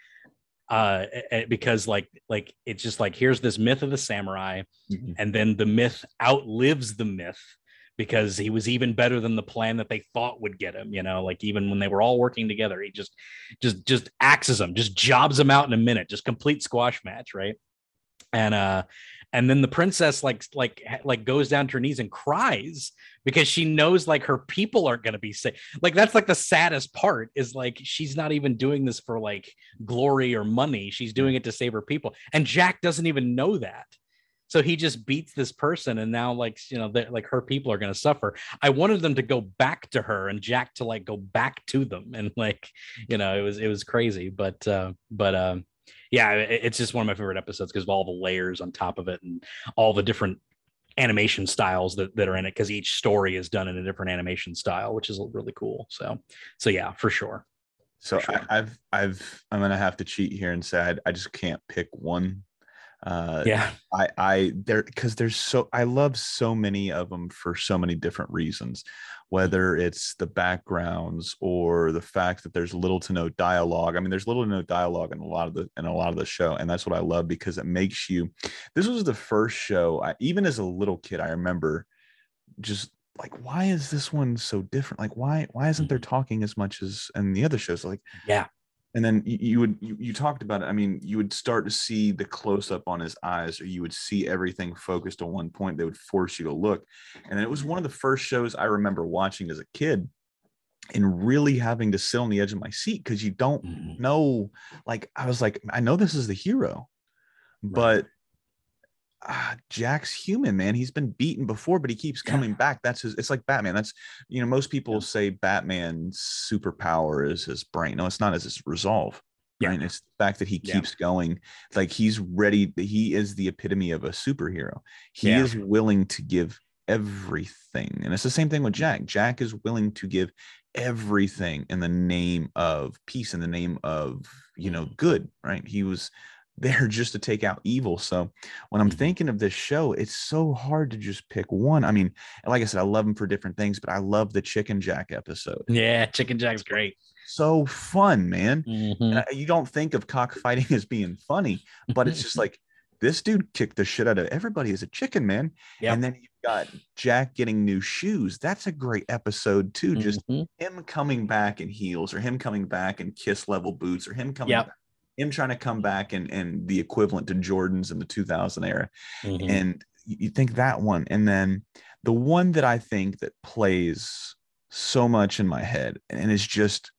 uh because like like it's just like here's this myth of the samurai mm-hmm. and then the myth outlives the myth because he was even better than the plan that they thought would get him you know like even when they were all working together he just just just axes them just jobs them out in a minute just complete squash match right and uh and then the princess like like like goes down to her knees and cries because she knows like her people aren't going to be safe. Like that's like the saddest part is like she's not even doing this for like glory or money. She's doing it to save her people. And jack doesn't even know that. So he just beats this person and now like you know like her people are going to suffer. I wanted them to go back to her and jack to like go back to them. And like you know it was it was crazy. But uh but um yeah, it's just one of my favorite episodes because of all the layers on top of it and all the different animation styles that, that are in it because each story is done in a different animation style, which is really cool. So, so yeah, for sure. So for sure. I, have I've, I'm gonna have to cheat here and say I, I just can't pick one. Uh, yeah, I, I there because there's so I love so many of them for so many different reasons whether it's the backgrounds or the fact that there's little to no dialogue. I mean, there's little to no dialogue in a lot of the in a lot of the show, and that's what I love because it makes you. This was the first show, I, even as a little kid, I remember just like why is this one so different like why why isn't there mm-hmm. talking as much as in the other shows like yeah and then you, you would you, you, talked about it i mean you would start to see the close up on his eyes or you would see everything focused on one point they would force you to look and it was one of the first shows i remember watching as a kid and really having to sit on the edge of my seat because you don't mm-hmm. know like i was like i know this is the hero right. but ah, Jack's human, man. He's been beaten before, but he keeps coming yeah. back. That's his. It's like Batman. That's you know, most people yeah. say Batman's superpower is his brain. No, it's not. It's his resolve. Yeah. Right. It's the fact that he keeps yeah. going. Like he's ready. He is the epitome of a superhero. He is willing to give everything, and it's the same thing with Jack. Jack is willing to give everything in the name of peace, in the name of you know good. Right. He was there just to take out evil. So when I'm mm-hmm. thinking of this show, it's so hard to just pick one. I mean, like I said, I love them for different things, but I love the Chicken Jack episode. Yeah, Chicken Jack's great. So fun, man. Mm-hmm. you don't think of cockfighting as being funny, but it's just like this dude kicked the shit out of everybody as a chicken, man. Yep. And then you've got Jack getting new shoes. That's a great episode too. Just mm-hmm. him coming back in heels, or him coming back in kiss level boots, or him coming yep. back him trying to come back and and the equivalent to Jordans in the 2000 era. Mm-hmm. And you think that one, and then the one that I think that plays so much in my head, and it's just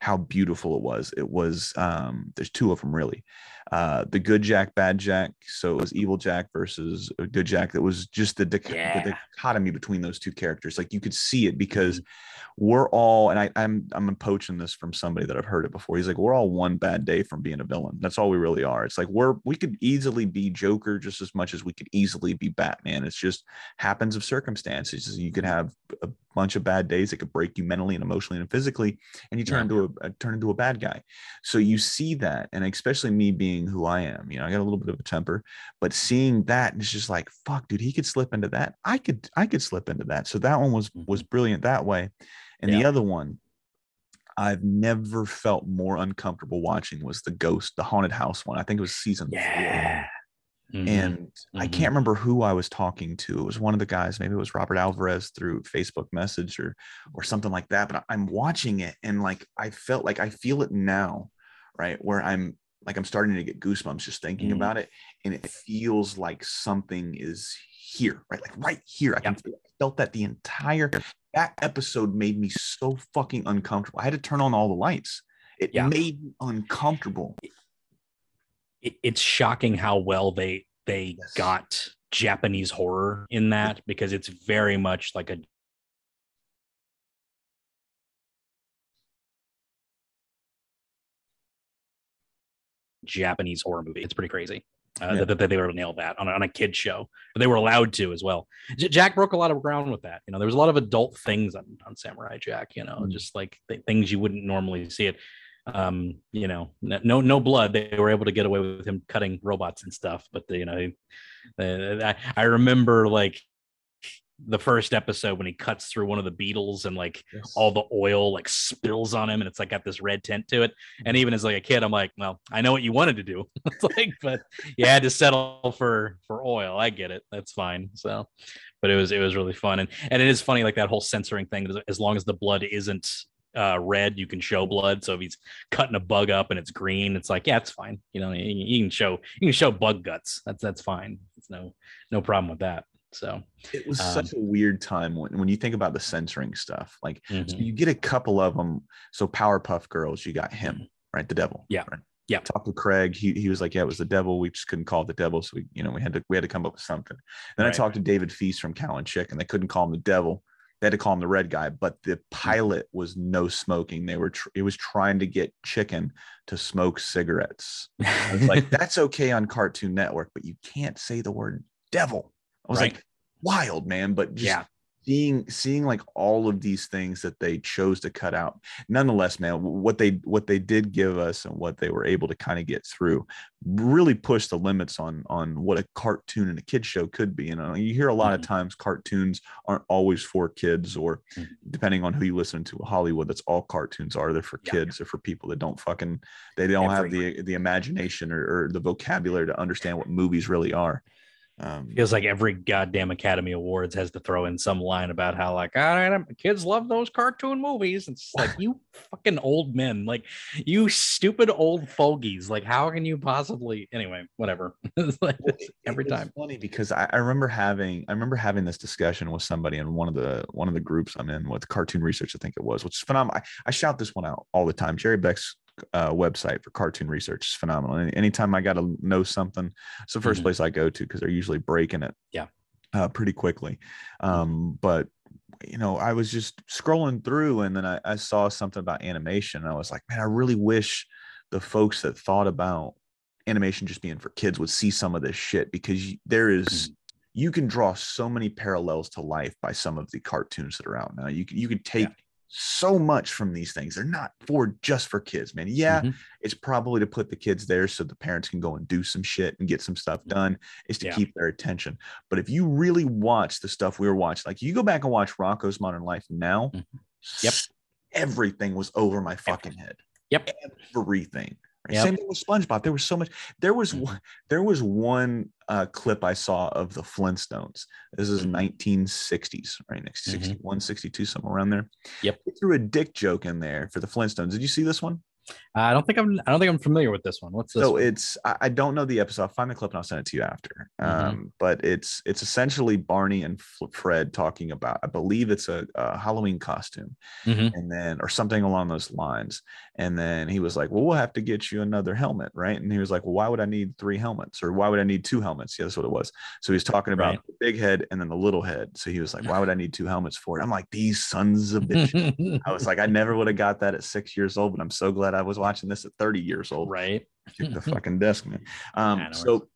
how beautiful it was. It was um, there's two of them really. Uh, the good Jack, bad Jack. So it was evil Jack versus a good Jack. That was just the, dic- yeah. the dichotomy between those two characters. Like you could see it because mm-hmm. we're all, and I, I'm I'm poaching this from somebody that I've heard it before. He's like, we're all one bad day from being a villain. That's all we really are. It's like we're we could easily be Joker just as much as we could easily be Batman. It's just happens of circumstances. You could have a bunch of bad days that could break you mentally and emotionally and physically, and you turn yeah. into a, a turn into a bad guy. So you see that, and especially me being who I am, you know, I got a little bit of a temper, but seeing that it's just like, fuck, dude, he could slip into that. I could, I could slip into that. So that one was was mm-hmm. brilliant that way, and yeah. the other one. I've never felt more uncomfortable watching was the ghost, the haunted house one. I think it was season yeah. four. Mm-hmm. And mm-hmm. I can't remember who I was talking to. It was one of the guys, maybe it was Robert Alvarez through Facebook message or or something like that. But I'm watching it and like I felt like I feel it now, right? Where I'm like I'm starting to get goosebumps just thinking mm-hmm. about it. And it feels like something is here, right? Like right here. I, can, I felt that the entire that episode made me so fucking uncomfortable. I had to turn on all the lights. It yeah. made me uncomfortable it, it's shocking how well they they yes. got Japanese horror in that because it's very much like a Japanese horror movie. It's pretty crazy. Uh, Yeah. that, that they were able to nail that on, a- on a kid show, but they were allowed to as well. J- Jack broke a lot of ground with that. You know, there was a lot of adult things on, on Samurai Jack. You know, Mm. just like th- things you wouldn't normally see it. Um, you know, no no blood. They were able to get away with him cutting robots and stuff. But you know, uh, I, I remember like the first episode when he cuts through one of the beetles and like all the oil like spills on him and it's like got this red tint to it. And even as like a kid i'm like well i know what you wanted to do. It's like but you had to settle for for oil. I get it. That's fine. So but it was it was really fun. And and it is funny like that whole censoring thing as long as the blood isn't uh red you can show blood. So if he's cutting a bug up and it's green it's like yeah it's fine. You know you, you can show you can show bug guts. That's that's fine. It's no no problem with that so It was Um, such a weird time when, when you think about the censoring stuff. Like, so mhm. you get a couple of them. So, Powerpuff Girls, you got him, right? The devil. Yeah. Right? Yeah. Talked to Craig. He, he was like, yeah, it was the devil. We just couldn't call it the devil. So, we, you know, we had to, we had to come up with something. Then I talked to David Feiss from Cow and Chick, and they couldn't call him the devil. They had to call him the red guy, but the Mm. pilot was no smoking. They were, tr- it was trying to get chicken to smoke cigarettes. I was like, that's okay on Cartoon Network, but you can't say the word devil. I was Right. like, wild, man. But just yeah seeing seeing like all of these things that they chose to cut out. Nonetheless, man, what they what they did give us and what they were able to kind of get through really pushed the limits on on what a cartoon and a kid show could be. You know, you hear a lot of Mhm. times cartoons aren't always for kids, or Mhm. depending on who you listen to, Hollywood, that's all cartoons are. They're for Yeah. kids. They're for people that don't fucking they don't have the the imagination or, or the vocabulary to understand what movies really are. Um, feels like every goddamn Academy Awards has to throw in some line about how like all right, kids love those cartoon movies. It's like you fucking old men, like you stupid old fogies. Like how can you possibly? Anyway, whatever. Like it- every it's time. funny because I, I remember having I remember having this discussion with somebody in one of the one of the groups I'm in with cartoon research I think it was which is phenomenal. I, I shout this one out all the time. Jerry Beck's uh, website for cartoon research is phenomenal. Any, anytime I got to know something, it's the 1st Mhm. place I go to because they're usually breaking it. Yeah. Uh, pretty quickly. Um, but you know, I was just scrolling through and then I, I saw something about animation. And I was like, man, I really wish the folks that thought about animation just being for kids would see some of this shit because there is you can draw so many parallels to life by some of the cartoons that are out now. You can you can take so much from these things. They're not for just for kids, man. Yeah, Mhm. it's probably to put the kids there so the parents can go and do some shit and get some stuff done. Is to Yeah. keep their attention. But if you really watch the stuff we were watching, like you go back and watch Rocko's Modern Life now, Mhm. Yep. everything was over my fucking head. Yep. Everything. Yep. Same thing with SpongeBob. There was so much. There was Mhm. one. There was one uh, clip I saw of the Flintstones. This is Mhm. 1960s, right? Next Mhm. 61, 62, somewhere around there. Yep. They threw a dick joke in there for the Flintstones. Did you see this one? I don't think I'm. I don't think I'm familiar with this one. What's this? so one? it's I, don't know the episode. I'll find the clip and I'll send it to you after. Mhm. Um, but it's it's essentially Barney and Fred talking about. I believe it's a, a Halloween costume, Mhm. and then or something along those lines. And then he was like, "Well, we'll have to get you another helmet, right?" And he was like, "Well, why would I need three helmets, or why would I need two helmets?" Yeah, that's what it was. So he's talking about Right. the big head and then the little head. So he was like, "Why would I need two helmets for it?" I'm like, "These sons of bitches." I was like, I never would have got that at six years old, but I'm so glad I was watching this at 30 years old. right. The fucking desk, man. Um, so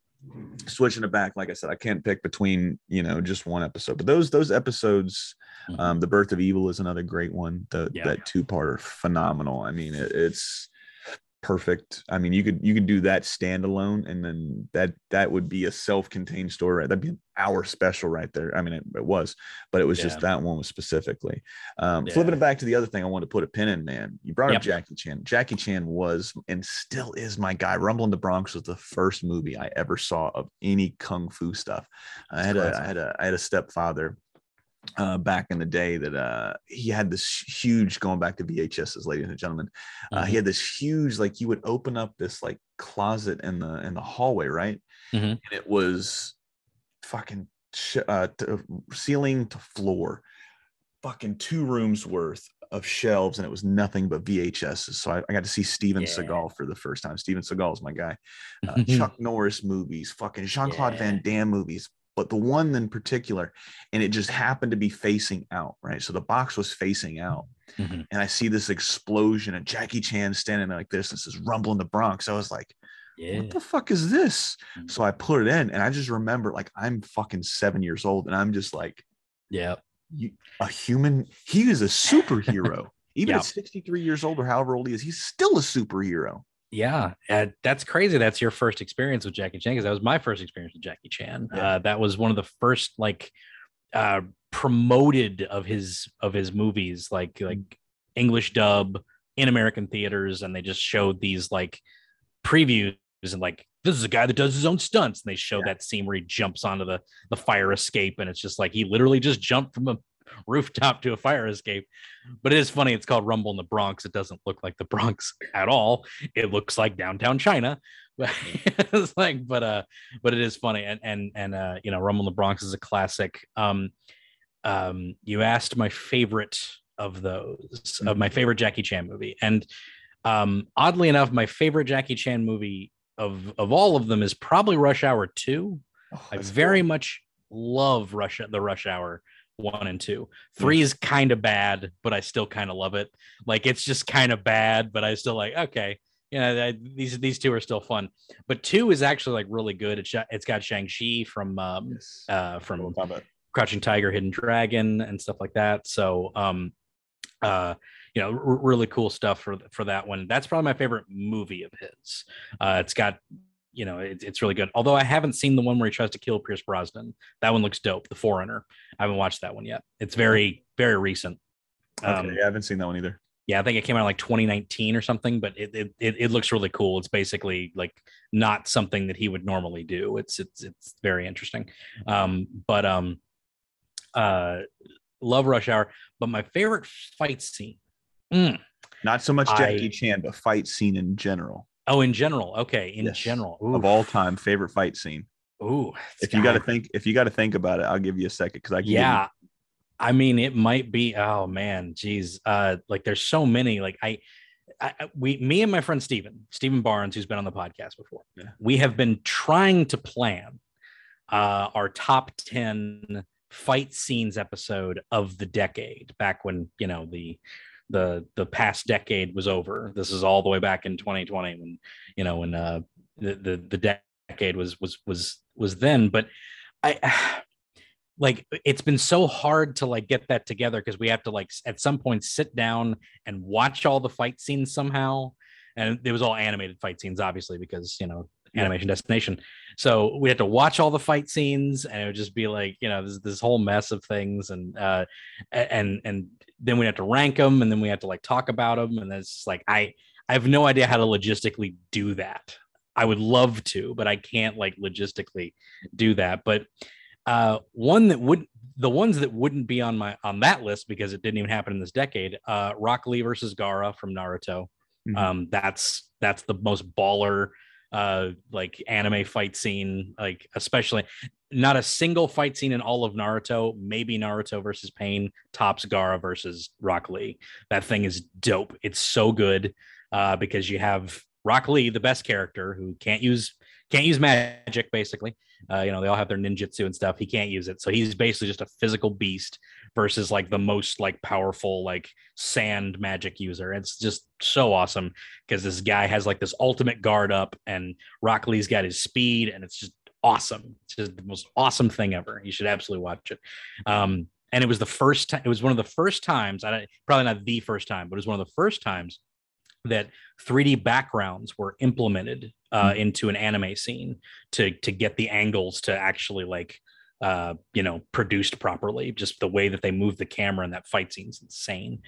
switching it back, like I said, I can't pick between you know just one episode, but those those episodes, Mhm. um, the birth of evil is another great one. The Yeah. that two part are phenomenal. I mean, it, it's perfect. I mean, you could you could do that standalone, and then that that would be a self-contained story. Right? That'd be an hour special right there. I mean, it, it was, but it was just that one was specifically. Um, Yeah. Flipping it back to the other thing, I wanted to put a pin in. Man, you brought Yep. up Jackie Chan. Jackie Chan was and still is my guy. Rumble in the Bronx was the first movie I ever saw of any kung fu stuff. I had a. I had a I had a stepfather uh, back in the day that uh, he had this huge going back to VHSs, ladies and gentlemen. Uh, Mm-hmm. he had this huge like you would open up this like closet in the in the hallway, right? Mhm. And it was fucking sh- uh, to, ceiling to floor, fucking two rooms worth of shelves, and it was nothing but VHSs. So I, I got to see Steven Yeah. Seagal for the first time. Steven Seagal is my guy. Uh, Chuck Norris movies, fucking Jean Claude Van Damme movies, but the one in particular, and it just happened to be facing out, right? So the box was facing out, Mhm. and I see this explosion, and Jackie Chan standing there like this, and this is rumble in the Bronx. I was like, Yeah. what the fuck is this? Mm. So I put it in, and I just remember like I'm fucking seven years old, and I'm just like Yeah. you, a human. He is a superhero. Even Yeah. at 63 years old or however old he is, he's still a superhero. Yeah, that's crazy. That's your first experience with Jackie Chan because that was my first experience with Jackie Chan. Yeah. Uh, that was one of the first like uh, promoted of his of his movies, like like English dub in American theaters, and they just showed these like previews and like this is a guy that does his own stunts, and they show Yeah. that scene where he jumps onto the the fire escape, and it's just like he literally just jumped from a rooftop to a fire escape. But it is funny. It's called Rumble in the Bronx. It doesn't look like the Bronx at all. It looks like downtown China. But it's like, but uh, but it is funny. And and and uh, you know, Rumble in the Bronx is a classic. Um, um, you asked my favorite of those of my favorite Jackie Chan movie, and um, oddly enough, my favorite Jackie Chan movie of of all of them is probably Rush Hour Two. Oh, I very cool. much love Rush the Rush Hour one and two. Three is kind of bad, but I still kind of love it. Like it's just kind of bad, but I still like okay. Yeah, I- these these two are still fun. But two is actually like really good. It's it's got Zhang Ziyi from um Yes. uh from Crouching Tiger, Hidden Dragon, and stuff like that. So, um, uh, you know, r- really cool stuff for for that one. That's probably my favorite movie of his. Uh, it's got, you know, it, it's really good. Although I haven't seen the one where he tries to kill Pierce Brosnan. That one looks dope. The Foreigner. I haven't watched that one yet. It's very very recent. Okay, Um, yeah, I haven't seen that one either. yeah, I think it came out like 2019 or something, but it, it it it looks really cool. It's basically like not something that he would normally do. It's it's it's very interesting. Um, but um, uh, love Rush Hour. But my favorite fight scene. Mm. Not so much I- Jackie Chan, but fight scene in general. Oh, in general. Okay, in Yes. general. Of all time, favorite fight scene. Ooh, it's If you got to got- think, if you got to think about it, I'll give you a second because I can. give you- yeah i mean it might be oh man geez uh like there's so many like i I, I- we, me and my friend Steven, Steven Barnes, who's been on the podcast before, Yeah. we have been trying to plan uh, our top 10 fight scenes episode of the decade back when, you know, the, the, the past decade was over. This is all the way back in 2020 when, you know, when uh, the, the, the decade was, was, was, was then, but I, like it's been so hard to like get that together because we have to like at some point sit down and watch all the fight scenes somehow and it was all animated fight scenes obviously because you know. Animation destination so we had to watch all the fight scenes and it would just be like you know this, this whole mess of things and uh and and then we had to rank them and then we had to like talk about them and it's just like i i have no idea how to logistically do that i would love to but i can't like logistically do that but uh, one that would the ones that wouldn't be on my on that list because it didn't even happen in this decade. Uh, Rock Lee versus Gaara from Naruto. Mhm. Um, that's that's the most baller uh like anime fight scene like especially not a single fight scene in all of naruto maybe naruto versus pain tops Gaara versus rock lee that thing is dope it's so good uh because you have rock lee the best character who can't use can't use magic basically uh, you know, they all have their ninjutsu and stuff. He can't use it. So he's basically just a physical beast versus like the most like powerful like sand magic user. It's just so awesome because this guy has like this ultimate guard up and Rock Lee's got his speed and it's just awesome. It's just the most awesome thing ever. You should absolutely watch it. Um, and it was the first time, it was one of the first times, I don't, probably not the first time, but it was one of the first times that 3D backgrounds were implemented uh, into an anime scene to to get the angles to actually like uh, you know produced properly. Just the way that they move the camera in that fight scene's insane.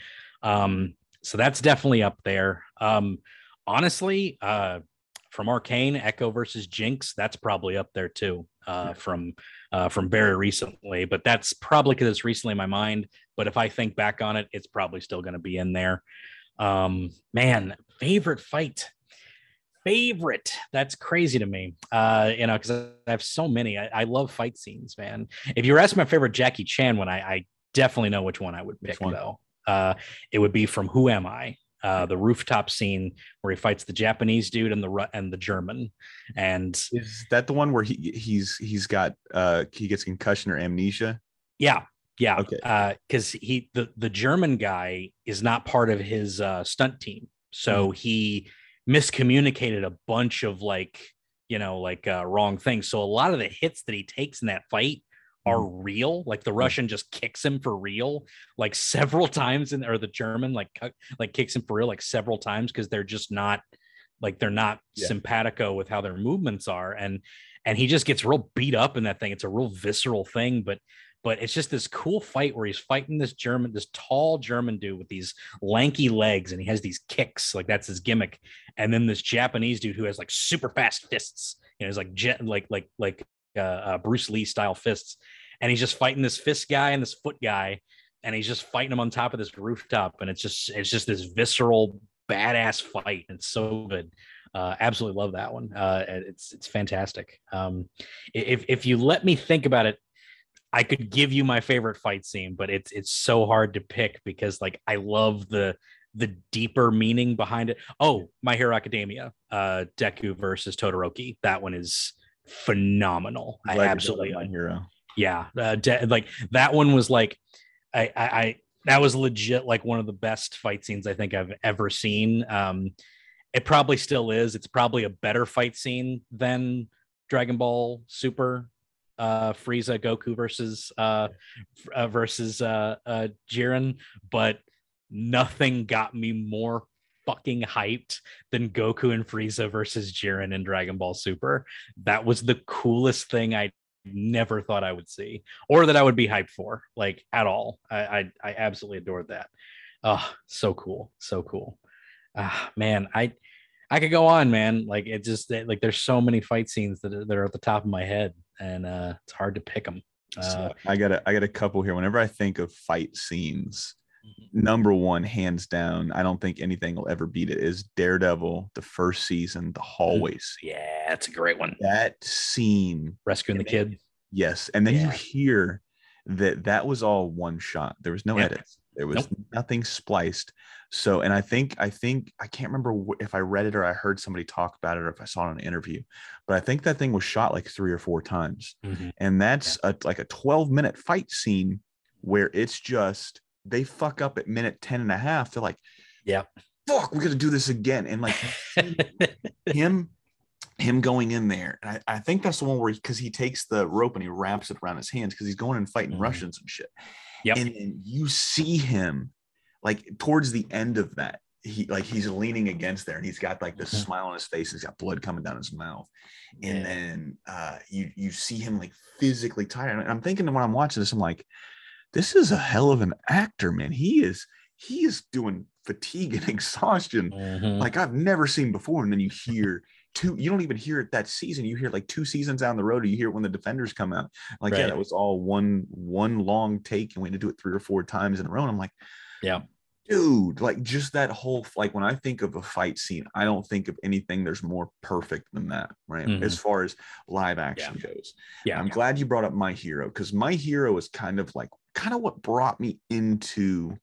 Um, so that's definitely up there. Um, honestly, uh, from Arcane, Ekko versus Jinx, that's probably up there too. Uh, from uh, from very recently, but that's probably because it's recently in my mind. But if I think back on it, it's probably still going to be in there. Um, man, favorite fight favorite. That's crazy to me. Uh you know because i have so many. I, I love fight scenes man. If you were asking my favorite jackie chan one i, I definitely know which one i would pick though. Uh it would be from who am i? Uh the rooftop scene where he fights the japanese dude and the and the german. And Is that the one where he he's he's got uh he gets concussion or amnesia? Yeah, yeah. Okay. Uh, because he the the German guy is not part of his uh, stunt team, so he miscommunicated a bunch of like you know like uh, wrong things. So a lot of the hits that he takes in that fight are real. Like the Russian just kicks him for real, like several times, in or the German like like kicks him for real like several times because they're just not like they're not Yeah. simpatico with how their movements are, and and he just gets real beat up in that thing. It's a real visceral thing, but but it's just this cool fight where he's fighting this German, this tall German dude with these lanky legs, and he has these kicks, like that's his gimmick. And then this Japanese dude who has like super fast fists, you know, he's like jet, like like like uh, uh, Bruce Lee style fists, and he's just fighting this fist guy and this foot guy, and he's just fighting him on top of this rooftop, and it's just it's just this visceral badass fight. It's so good. Uh, absolutely love that one. Uh, it's it's fantastic. Um, if if you let me think about it, I could give you my favorite fight scene, but it's it's so hard to pick because like I love the the deeper meaning behind it. Oh, My Hero Academia, uh, Deku versus Todoroki. That one is phenomenal. I Glad you brought absolutely my hero. yeah uh, de- like that one was like I, I i that was legit like one of the best fight scenes i think i've ever seen um it probably still is it's probably a better fight scene than dragon ball super uh frieza goku versus uh, uh versus uh uh jiren but nothing got me more fucking hyped than Goku and Frieza versus Jiren in Dragon Ball Super. That was the coolest thing I never thought I would see or that I would be hyped for, like at all. I I, I absolutely adored that. Oh, so cool, so cool. Ah, man, I I could go on, man. Like it just like there's so many fight scenes that that are at the top of my head, and uh, it's hard to pick them. Uh, So I got a I got a couple here. Whenever I think of fight scenes, number one, hands down, I don't think anything will ever beat it. Is Daredevil the first season, the hallway scene. yeah, that's a great one. That scene, Rescuing the kid. yes, and then you hear that that was all one shot. There was no Yeah. edits. There was nothing spliced. So, and I think I think I can't remember if I read it or I heard somebody talk about it or if I saw it in an interview, but I think that thing was shot like three or four times. And that's a, like a 12 minute fight scene where it's just they fuck up at minute 10 and a half. They're like Yeah. fuck we're gonna do this again. And like him him going in there and I, I think that's the one where because he, takes the rope and he wraps it around his hands because he's going and fighting Mhm. russians and shit Yep. and then you see him like towards the end of that he like he's leaning against there and he's got like this Mhm. smile on his face he's got blood coming down his mouth and Yeah. then uh you you see him like physically tired and i'm thinking when i'm watching this i'm like this is a hell of an actor man he is he is doing fatigue and exhaustion Mhm. like I've never seen before. And then you hear two, you don't even hear it that season. You hear like two seasons down the road, or you hear it when the defenders come out. Like, yeah, Right. that was all one one long take, and we had to do it three or four times in a row. And I'm like, Yeah. dude, like just that whole like when I think of a fight scene, I don't think of anything there's more perfect than that, right? Mhm. As far as live action goes. yeah. I'm glad you brought up My Hero because My Hero is kind of like kind of what brought me into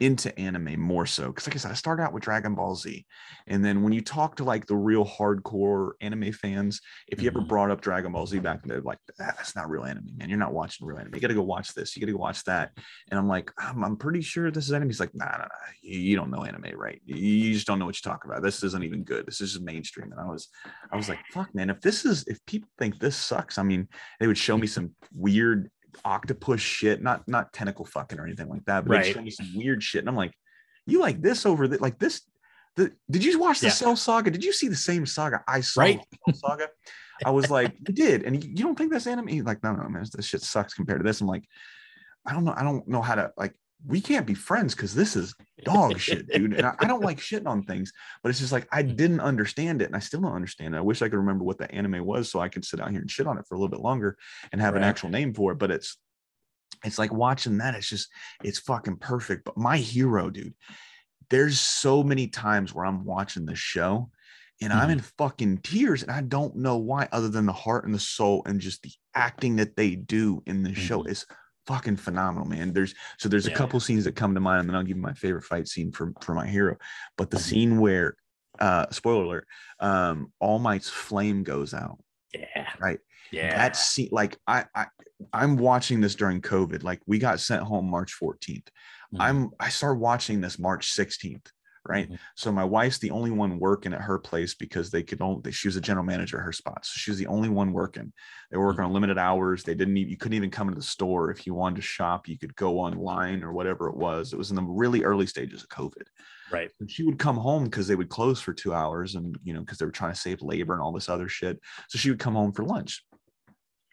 into anime more so because like I said, I started out with Dragon Ball Z, and then when you talk to like the real hardcore anime fans, if you ever Mhm. brought up Dragon Ball Z back, they're like, "Ah, "That's not real anime, man. You're not watching real anime. You got to go watch this. You got to go watch that." And I'm like, "I'm, I'm pretty sure this is anime." He's like, "Nah, nah, nah. You, you don't know anime, right? You, you just don't know what you're talking about. This isn't even good. This is just mainstream." And I was, I was like, "Fuck, man. If this is, if people think this sucks, I mean, they would show me some weird octopus shit, not not tentacle fucking or anything like that, but Right. they show me some weird shit, and I'm like, you like this over the like this. The, did you watch the Yeah. Cell Saga? Did you see the same saga I saw? Right. Saga. I was like, you did, and you, you don't think that's anime? He's like, no, no, man, this shit sucks compared to this. I'm like, I don't know, I don't know how to like. We can't be friends because this is dog shit, dude. And I, I don't like shitting on things, but it's just like I didn't understand it, and I still don't understand it. I wish I could remember what the anime was so I could sit out here and shit on it for a little bit longer and have an actual name for it. But it's it's like watching that. It's just it's fucking perfect. But my hero, dude, there's so many times where I'm watching the show and I'm in fucking tears and I don't know why, other than the heart and the soul and just the acting that they do in the show Mhm. is fucking phenomenal, man. There's so there's a couple scenes that come to mind, and then I'll give you my favorite fight scene for for my hero. But the Mhm. scene where uh spoiler alert, um All Might's flame goes out. Yeah. Right. Yeah. That scene, like I, I I'm watching this during COVID. Like we got sent home March 14th. Mhm. I'm I started watching this March 16th, right? Mhm. So my wife's the only one working at her place because they could only she was a general manager at her spot. So she was the only one working. They were working on limited hours. They didn't need you couldn't even come into the store if you wanted to shop. You could go online or whatever it was. It was in the really early stages of COVID. Right. And she would come home because they would close for two hours and you know, because they were trying to save labor and all this other shit. So she would come home for lunch.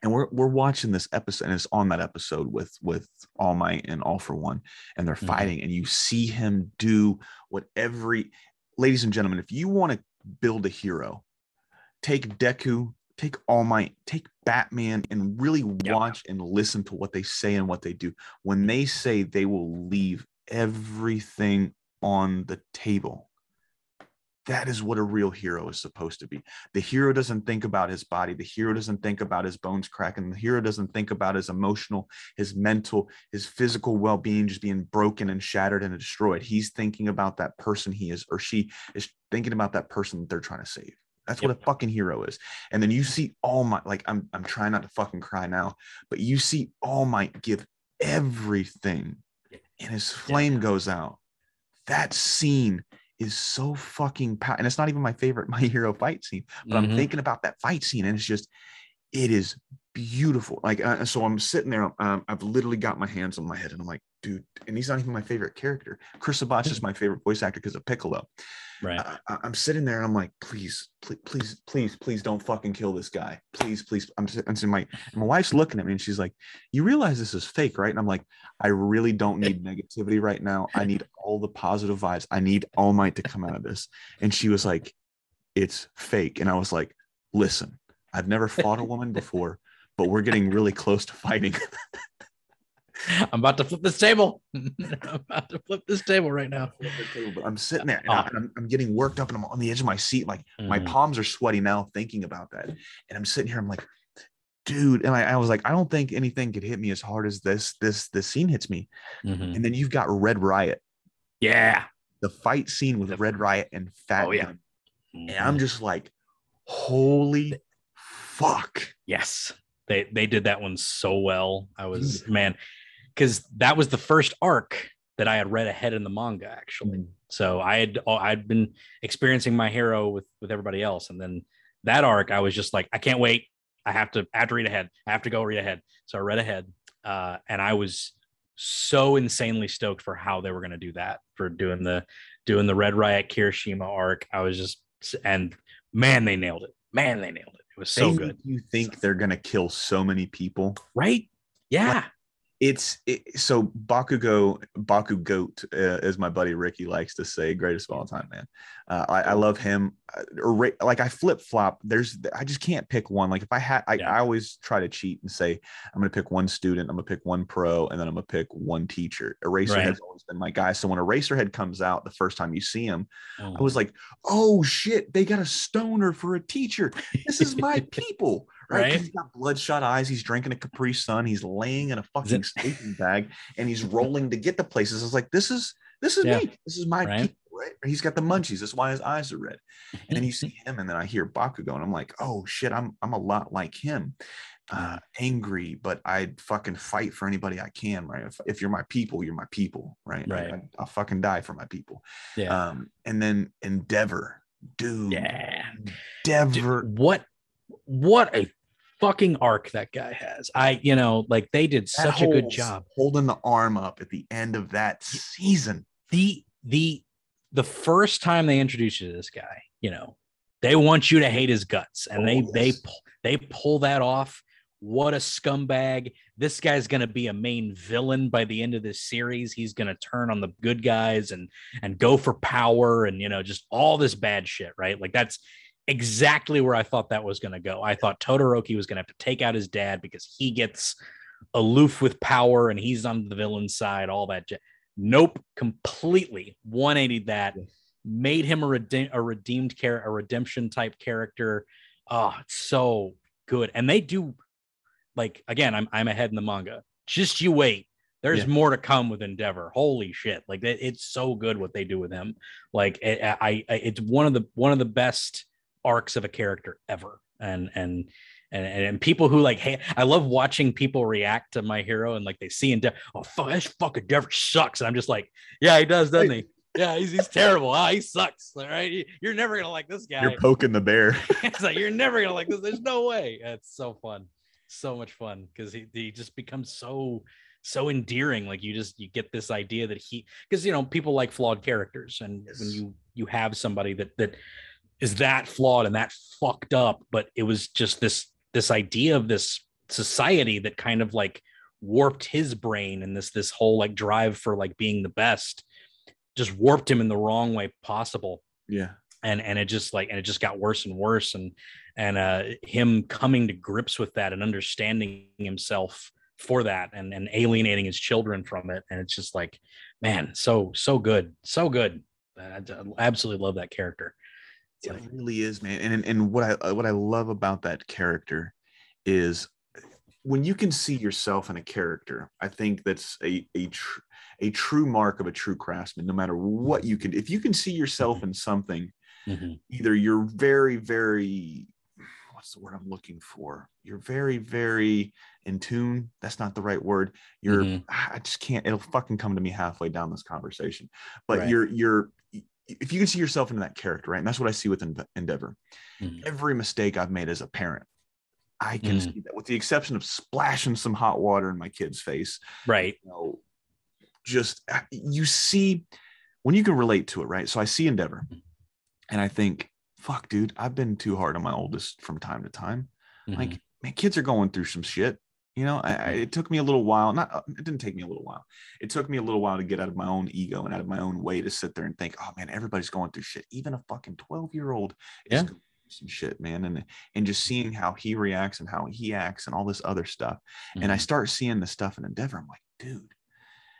And we're we're watching this episode, and it's on that episode with with All Might and All for One, and they're Mhm. fighting, and you see him do what every ladies and gentlemen, if you want to build a hero, take Deku, take All Might, take Batman, and really Yeah. watch and listen to what they say and what they do. When they say they will leave everything on the table, that is what a real hero is supposed to be. The hero doesn't think about his body. The hero doesn't think about his bones cracking. The hero doesn't think about his emotional, his mental, his physical well being just being broken and shattered and destroyed. He's thinking about that person he is, or she is thinking about that person that they're trying to save. That's what a fucking hero is. And then you see All Might, like I'm, I'm trying not to fucking cry now, but you see All Might give everything, and his flame goes out. That scene is so fucking pow- and it's not even my favorite my hero fight scene but i'm Mhm. thinking about that fight scene and it's just it is beautiful like uh, so i'm sitting there um, i've literally got my hands on my head and i'm like dude and he's not even my favorite character. Chris Sabat is my favorite voice actor because of piccolo. Right. I, i'm sitting there and i'm like please please please please please don't fucking kill this guy. Please please i'm I'm saying my my wife's looking at me and she's like you realize this is fake right? And i'm like i really don't need negativity right now. I need all the positive vibes. I need all might to come out of this. And she was like it's fake. And i was like listen i've never fought a woman before but we're getting really close to fighting I'm about to flip this table. I'm about to flip this table right now. i'm sitting there and, and I'm, I'm getting worked up and i'm on the edge of my seat like my Mhm. palms are sweaty now thinking about that and i'm sitting here i'm like dude and I, I was like i don't think anything could hit me as hard as this this this scene hits me Mhm. and then you've got red riot Yeah. the fight scene with The- red riot and fat Oh, yeah. Gum. and i'm just like holy fuck Yes, they they did that one so well. I was man, because that was the first arc that I had read ahead in the manga actually. Mm. So I had oh, I'd been experiencing my hero with with everybody else, and then that arc I was just like, I can't wait. I have to I have to read ahead. I have to go read ahead. So I read ahead, uh, and I was so insanely stoked for how they were going to do that for doing the doing the Red Riot Kirishima arc. I was just and man, they nailed it. Man, they nailed it. It was so They good. you think they're gonna kill so many people right? Yeah. It's it, so Bakugo Baku Goat, uh, as my buddy Ricky likes to say, greatest of all time, man. Uh, I, I love him. Uh, or like I flip flop. There's I just can't pick one. Like if I had, I, Yeah. I always try to cheat and say I'm gonna pick one student, I'm gonna pick one pro, and then I'm gonna pick one teacher. Eraserhead's Right. always been my guy. So when Eraserhead comes out, the first time you see him, Oh, I was like, oh shit, they got a stoner for a teacher. This is my people, right? He's got bloodshot eyes. He's drinking a Capri Sun. He's laying in a fucking sleeping bag and he's rolling to get to places. It's like, this is this is Yeah. me. This is my Right. people, right? He's got the munchies. That's why his eyes are red. And then you see him, and then I hear Bakugo, and I'm like, oh shit, I'm I'm a lot like him. Uh, angry, but I'd fucking fight for anybody I can, right? If, if you're my people, you're my people, right? Right. I, I'll fucking die for my people. yeah. Um, and then Endeavor, dude, yeah. Endeavor. Dude, what what a fucking arc that guy has. I, you know, like they did That such a good job. holding the arm up at the end of that season. The the the first time they introduced you to this guy, you know, they want you to hate his guts, and they Oh, they yes. pull they pull that off. What a scumbag! This guy's gonna be a main villain by the end of this series. He's gonna turn on the good guys and and go for power, and you know, just all this bad shit, right? Like that's exactly where I thought that was gonna go. I thought Todoroki was gonna have to take out his dad because he gets aloof with power and he's on the villain side, all that. Nope, completely 180 that. Made him a, rede- a redeemed character, a redemption type character. Oh, it's so good. And they do like again, I'm I'm ahead in the manga. Just you wait. There's Yeah. more to come with Endeavor. Holy shit! Like it, it's so good what they do with him. Like it, I, I, it's one of the one of the best arcs of a character ever. And and and and people who like, hey, I love watching people react to my hero and like they see Endeavor. Oh fuck, this fucking Endeavor sucks. And I'm just like, yeah, he does, doesn't he? yeah, he's, he's terrible. Ah, he sucks. All right. You're never gonna like this guy. You're poking the bear. it's like you're never gonna like this. There's no way. It's so fun. So much fun because he, he just becomes so so endearing. Like you just you get this idea that he because you know people like flawed characters, and Yes. when you you have somebody that that is that flawed and that fucked up, but it was just this this idea of this society that kind of like warped his brain and this this whole like drive for like being the best just warped him in the wrong way possible. Yeah. and and it just like and it just got worse and worse. And and uh him coming to grips with that and understanding himself for that and and alienating his children from it. And it's just like man so so good so good. I, I absolutely love that character It like really is, man. And and what I what I love about that character is when you can see yourself in a character. I think that's a a tr- a true mark of a true craftsman. No matter what you can, if you can see yourself in something, mhm, either you're very very what's the word I'm looking for? You're very very in tune. That's not the right word. You're Mhm. I just can't. It'll fucking come to me halfway down this conversation. But Right. you're you're if you can see yourself into that character, right? And that's what I see with Endeavor. mhm. Every mistake I've made as a parent, I can Mm. see that, with the exception of splashing some hot water in my kid's face. right You know, just uh, you see when you can relate to it, right? So I see Endeavor, and I think, "Fuck, dude, I've been too hard on my oldest from time to time." Mhm. Like, man, kids are going through some shit. You know, I, I, it took me a little while. Not, uh, it didn't take me a little while. It took me a little while to get out of my own ego and out of my own way to sit there and think, oh man, everybody's going through shit. Even a fucking twelve year old is Yeah. some shit, man. And and just seeing how he reacts and how he acts and all this other stuff. And I Mhm. start seeing the stuff in Endeavor. I'm like, dude,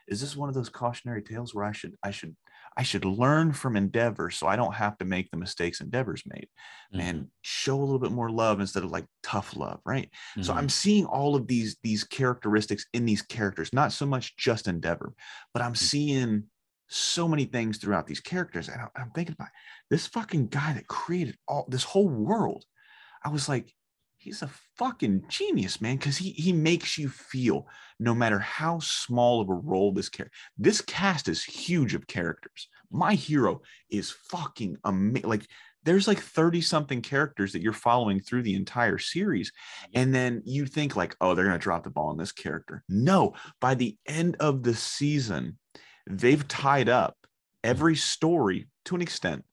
is this one of those cautionary tales where I should I should I should learn from Endeavor so I don't have to make the mistakes Endeavor's made Mhm. and show a little bit more love instead of like tough love, right? So Mhm. I'm seeing all of these these characteristics in these characters, not so much just Endeavor, but I'm seeing so many things throughout these characters. And I'm thinking about this fucking guy that created all this whole world. I was like, he's a fucking genius, man, because he he makes you feel no matter how small of a role this character. This cast is huge of characters. My hero is fucking amazing. Like there's like 30 something characters that you're following through the entire series and then you think like oh they're going to drop the ball on this character no by the end of the season they've tied up every story to an extent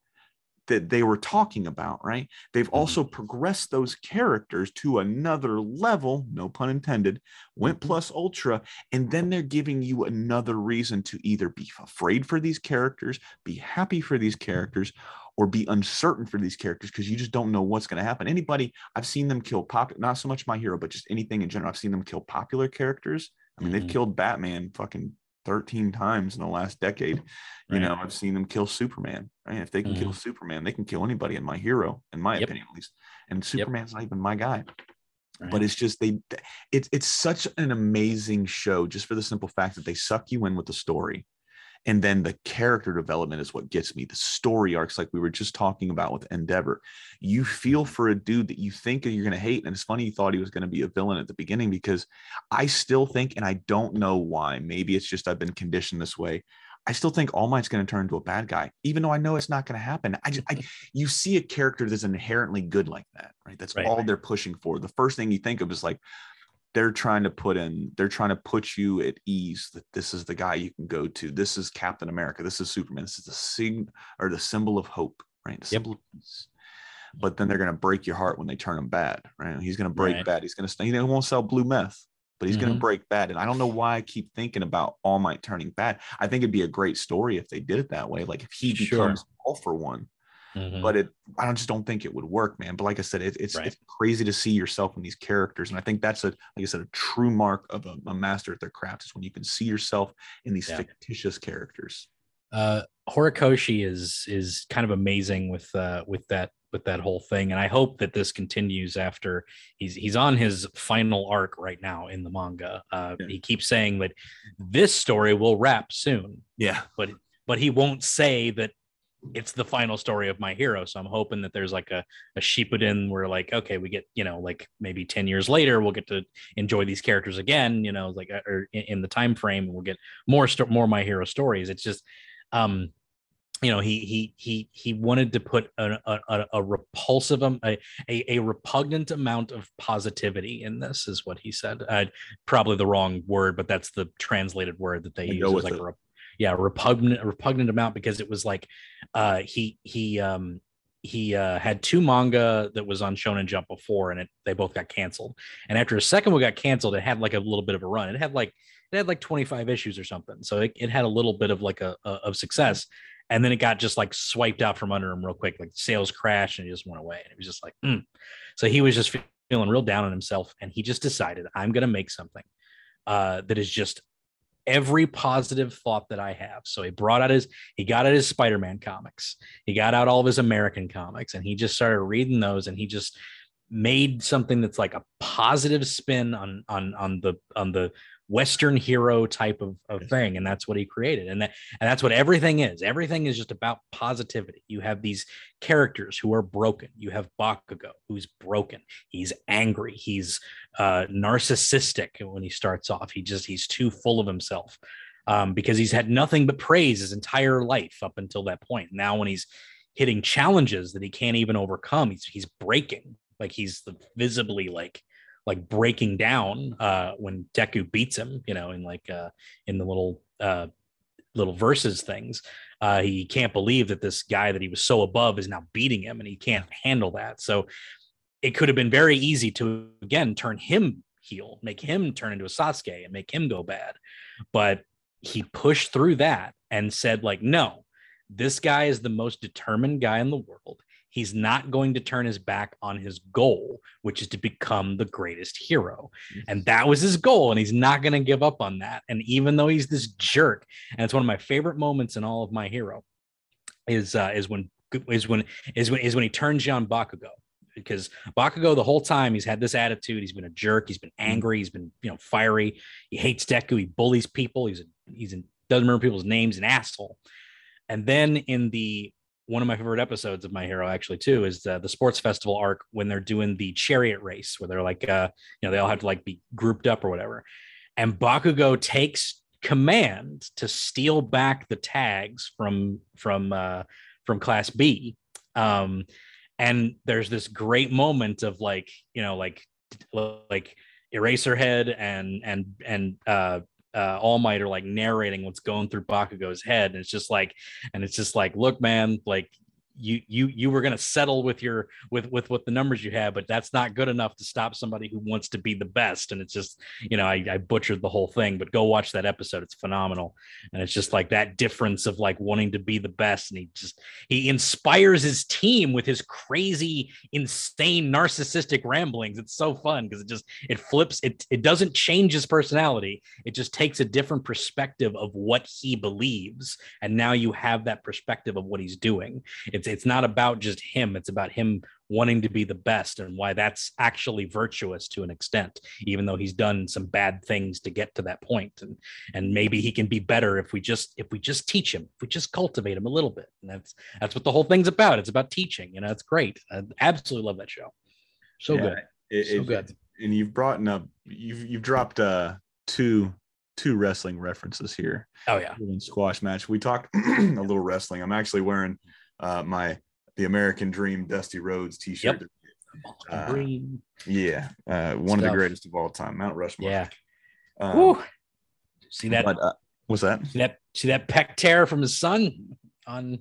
that they were talking about right they've mm-hmm. also progressed those characters to another level no pun intended went mm-hmm. plus ultra and then they're giving you another reason to either be afraid for these characters be happy for these mm-hmm. characters or be uncertain for these characters because you just don't know what's going to happen. Anybody, I've seen them kill pop, not so much my hero, but just anything in general. I've seen them kill popular characters. I mean, Mhm. they've killed Batman fucking 13 times in the last decade. You know, I've seen them kill Superman. Right? If they can kill mm-hmm. Superman, they can kill anybody in my hero, in my Yep. opinion, at least. And Superman's not even my guy Right. but it's just they it's it's such an amazing show just for the simple fact that they suck you in with the story and then the character development is what gets me the story arcs like we were just talking about with endeavor you feel mm-hmm. for a dude that you think you're going to hate and it's funny you thought he was going to be a villain at the beginning because i still think and i don't know why maybe it's just i've been conditioned this way I still think All Might's going to turn into a bad guy, even though I know it's not going to happen. I just, I, mm-hmm. you see a character that's inherently good like that, right? That's Right. all they're pushing for. The first thing you think of is like, they're trying to put in, they're trying to put you at ease that this is the guy you can go to. This is Captain America. This is Superman. This is the sign or the symbol of hope, right? The Yep. symbol of peace. But then they're going to break your heart when they turn him bad, right? He's going to break Right. bad. He's going to, stay, he won't sell blue meth, but he's going Mhm. to break bad. And I don't know why I keep thinking about All Might turning bad. I think it'd be a great story if they did it that way. Like if he Sure. becomes all for one, Mhm. but it I don't, just don't think it would work, man. But like I said, it, it's Right. it's crazy to see yourself in these characters, and I think that's a like I said, a true mark of a, a master at their craft is when you can see yourself in these Yeah. fictitious characters. uh Horikoshi is is kind of amazing with uh with that with that whole thing and I hope that this continues after he's he's on his final arc right now in the manga. Uh Yeah. he keeps saying that this story will wrap soon, Yeah, but but he won't say that it's the final story of my hero. So I'm hoping that there's like a a Shippuden where like okay, we get, you know, like maybe 10 years later we'll get to enjoy these characters again, you know, like uh, or in, in the time frame and we'll get more sto- more my hero stories. It's just um you know he he he he wanted to put a, a, a repulsive um, a, a, a repugnant amount of positivity in this is what he said uh, probably the wrong word but that's the translated word that they I use like a yeah repugnant repugnant amount because it was like uh he he um he uh, had two manga that was on Shonen Jump before, and it they both got canceled. And after a second one got canceled, it had like a little bit of a run. It had like it had like 25 issues or something, so it, it had a little bit of like a, a of success. And then it got just like swiped out from under him real quick. Like sales crashed and it just went away. And it was just like, mm. so he was just feeling real down on himself, and he just decided, I'm gonna make something uh, that is just every positive thought that I have. So he brought out his, he got out his Spider-Man comics. He got out all of his American comics and he just started reading those and he just made something that's like a positive spin on on on the on the Western hero type of, of thing. And that's what he created. And that and that's what everything is. Everything is just about positivity. You have these characters who are broken. You have Bakugo, who's broken. He's angry. He's uh, narcissistic when he starts off. He just he's too full of himself um, because he's had nothing but praise his entire life up until that point. Now, when he's hitting challenges that he can't even overcome, he's he's breaking. Like he's the, visibly like like breaking down uh, when Deku beats him. You know, in like uh, in the little uh, little verses things. Uh, he can't believe that this guy that he was so above is now beating him, and he can't handle that. So it could have been very easy to again turn him heel, make him turn into a Sasuke, and make him go bad. But he pushed through that and said, like, no, this guy is the most determined guy in the world. He's not going to turn his back on his goal, which is to become the greatest hero. And that was his goal. And he's not going to give up on that. And even though he's this jerk, and it's one of my favorite moments in all of my hero, is uh, is when is when is when is when he turns you on Bakugo. Because Bakugo, the whole time, he's had this attitude. He's been a jerk. He's been angry. He's been, you know, fiery. He hates Deku. He bullies people. He's a, he's a, doesn't remember people's names. An asshole. And then in the one of my favorite episodes of My Hero, actually, too, is uh, the sports festival arc when they're doing the chariot race, where they're like, uh, you know, they all have to like be grouped up or whatever. And Bakugo takes command to steal back the tags from from uh, from Class B. Um, and there's this great moment of like, you know, like like Eraserhead and and and uh uh, All Might are like narrating what's going through Bakugo's head, and it's just like, and it's just like, look, man, like you you you were gonna settle with your with with what the numbers you have, but that's not good enough to stop somebody who wants to be the best. And it's just, you know, I, I butchered the whole thing, but go watch that episode; it's phenomenal. And it's just like that difference of like wanting to be the best, and he just he inspires his team with his crazy, insane, narcissistic ramblings. It's so fun because it just it flips it. It doesn't change his personality. It just takes a different perspective of what he believes, and now you have that perspective of what he's doing. It's it's not about just him. It's about him wanting to be the best and why that's actually virtuous to an extent even though he's done some bad things to get to that point and and maybe he can be better if we just if we just teach him if we just cultivate him a little bit and that's that's what the whole thing's about it's about teaching you know it's great i absolutely love that show so Yeah, good It, So it- good. And you've brought up you've you've dropped uh two two wrestling references here. oh yeah squash match. We talked a little wrestling. I'm actually wearing uh, my the American Dream Dusty Rhodes T-shirt. Uh, Green. Yeah, uh, one of the greatest of all time, Mount Rushmore. yeah Um, Woo. see that but, uh, what's that? see that see that peck tear from his son on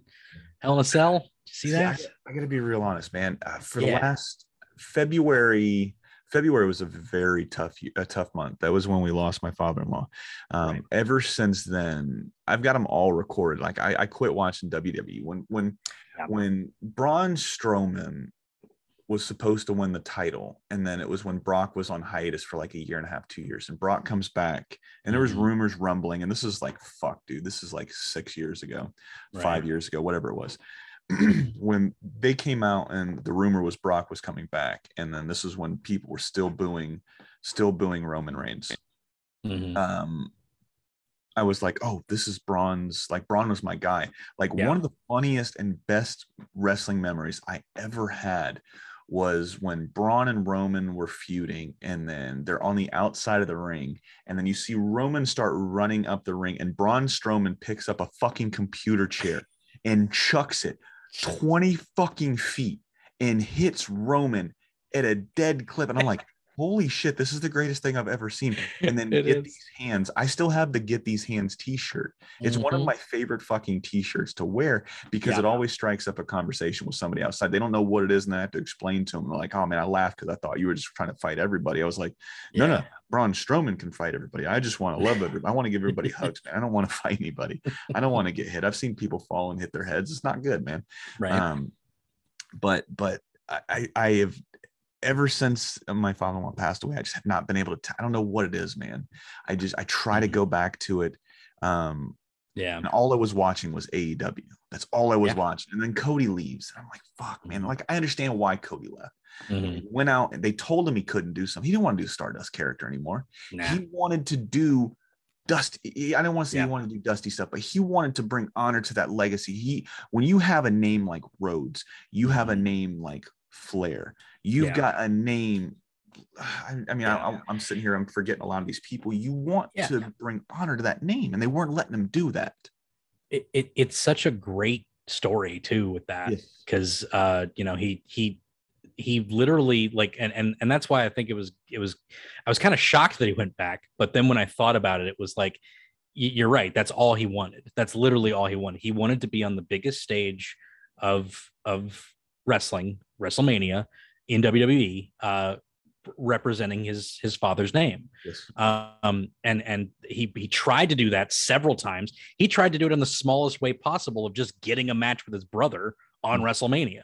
Hell in a Cell see I, that I got to be real honest, man. Uh, for the last February, February was a very tough a tough month. That was when we lost my father-in-law. Um, Right. Ever since then, I've got them all recorded. Like I, I quit watching WWE when when Yeah. when Braun Strowman was supposed to win the title, and then it was when Brock was on hiatus for like a year and a half, two years, and Brock comes back, and there was Mhm. rumors rumbling, and this is like fuck, dude, this is like six years ago, Right. five years ago, whatever it was. when they came out and the rumor was Brock was coming back, and then this is when people were still booing, still booing Roman Reigns. Mhm. Um, I was like, oh, this is Braun's. Like Braun was my guy. Like Yeah. one of the funniest and best wrestling memories I ever had was when Braun and Roman were feuding, and then they're on the outside of the ring, and then you see Roman start running up the ring, and Braun Strowman picks up a fucking computer chair and chucks it 20 fucking feet and hits Roman at a dead clip. And I'm like, holy shit, this is the greatest thing I've ever seen. And then get is. these hands. I still have the get these hands t-shirt. It's one of Mhm. my favorite fucking t-shirts to wear because Yeah. it always strikes up a conversation with somebody outside. They don't know what it is, and I have to explain to them. They're like, oh man, I laughed because I thought you were just trying to fight everybody. I was like, no, no, Yeah. Braun Strowman can fight everybody. I just want to love everybody. I want to give everybody hugs, man. I don't want to fight anybody. I don't want to get hit. I've seen people fall and hit their heads. It's not good, man. Right. Um, but but I I- I have ever since my father-in-law passed away, I just have not been able to. T- I don't know what it is, man. I just I try to Mhm. go back to it. Um, yeah. and all I was watching was AEW. That's all I was Yeah. watching. And then Cody leaves. And I'm like, fuck, man. Like I understand why Cody left. Mhm. He went out and they told him he couldn't do something. He didn't want to do a Stardust character anymore. Nah. He wanted to do Dusty. I don't want to say Yeah. he wanted to do Dusty stuff, but he wanted to bring honor to that legacy. He, when you have a name like Rhodes, you have a Mhm. name like Flair. You've Yeah. got a name. I, I mean, I, Yeah. I'm sitting here. I'm forgetting a lot of these people. You want Yeah. to bring honor to that name, and they weren't letting them do that. it, it it's such a great story too with that Yes. because uh you know he he he literally like and and and that's why i think it was it was i was kind of shocked that he went back but then when i thought about it it was like you're right that's all he wanted that's literally all he wanted he wanted to be on the biggest stage of of wrestling wrestlemania in wwe uh representing his his father's name. Yes. um and and he he tried to do that several times. He tried to do it in the smallest way possible of just getting a match with his brother on wrestlemania.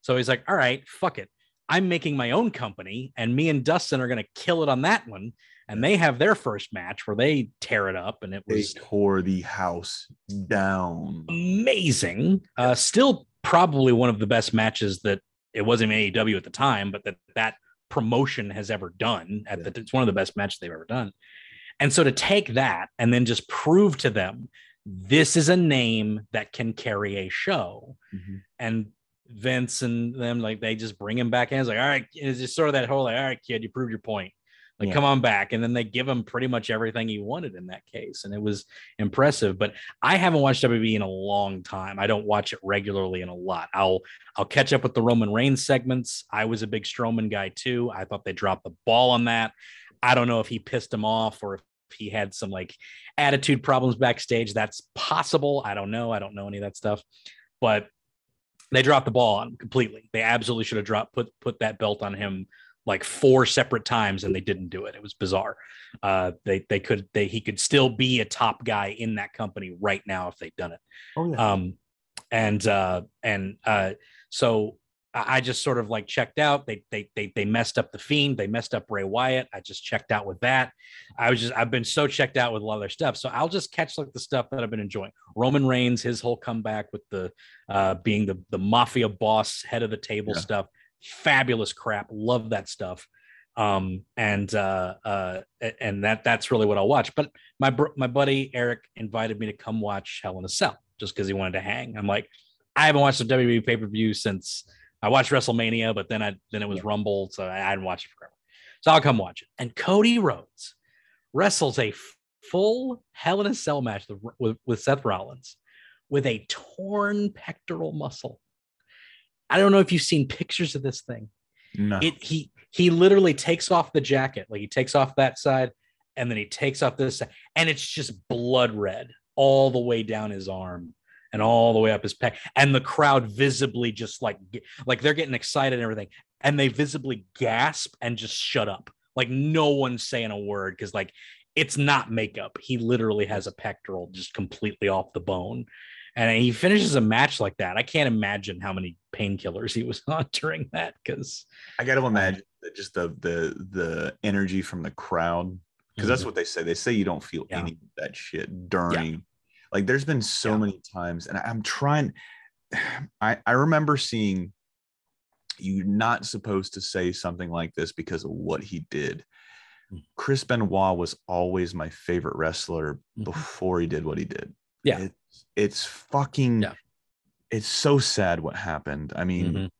So he's like all right fuck it. I'm making my own company and me and dustin are going to kill it on that one. And they have their first match where they tear it up and it They was tore the house down. amazing. Uh still probably one of the best matches that it wasn't AEW at the time but that that promotion has ever done at the it's one of the best matches they've ever done and so to take that and then just prove to them this is a name that can carry a show Mhm. and Vince and them like they just bring him back in. It's like, all right, it's just sort of that whole like, all right, kid, you proved your point. Like, Yeah. come on back. And then they give him pretty much everything he wanted in that case. And it was impressive. But I haven't watched WWE in a long time. I don't watch it regularly in a lot. I'll I'll catch up with the Roman Reigns segments. I was a big Strowman guy too. I thought they dropped the ball on that. I don't know if he pissed him off or if he had some like attitude problems backstage. That's possible. I don't know. I don't know any of that stuff. But they dropped the ball on him completely. They absolutely should have dropped put put that belt on him like four separate times, and they didn't do it. It was bizarre. Uh, they they could they he could still be a top guy in that company right now if they'd done it. Oh yeah. Um, and uh, and uh, so I just sort of like checked out. They they they they messed up the fiend. They messed up Bray Wyatt. I just checked out with that. I was just I've been so checked out with a lot of their stuff. So I'll just catch like the stuff that I've been enjoying. Roman Reigns, his whole comeback with the uh, being the the mafia boss, head of the table Yeah. stuff. Fabulous crap. Love that stuff. Um, and uh, uh, and that that's really what I'll watch. But my my buddy Eric invited me to come watch Hell in a Cell just because he wanted to hang. I'm like, I haven't watched a WWE pay per view since I watched WrestleMania, but then I then it was Rumble, so I hadn't watched it forever. So I'll come watch it. And Cody Rhodes wrestles a full Hell in a Cell match with, with Seth Rollins with a torn pectoral muscle. I don't know if you've seen pictures of this thing. No. it he he literally takes off the jacket like he takes off that side and then he takes off this side and it's just blood red all the way down his arm and all the way up his pec and the crowd visibly just like like they're getting excited and everything and they visibly gasp and just shut up. Like no one's saying a word because like it's not makeup. He literally has a pectoral just completely off the bone and he finishes a match like that i can't imagine how many painkillers he was on during that because I got to imagine that just the the the energy from the crowd because that's what they say. They say you don't feel Mm-hmm. Yeah. any of that shit during. Like there's been so Yeah. many times, and I'm trying. I I remember seeing you not supposed to say something like this because of what he did. Mm. Chris Benoit was always my favorite wrestler Mhm. before he did what he did. Yeah. it's, it's fucking. Yeah. It's so sad what happened. I mean, Mhm.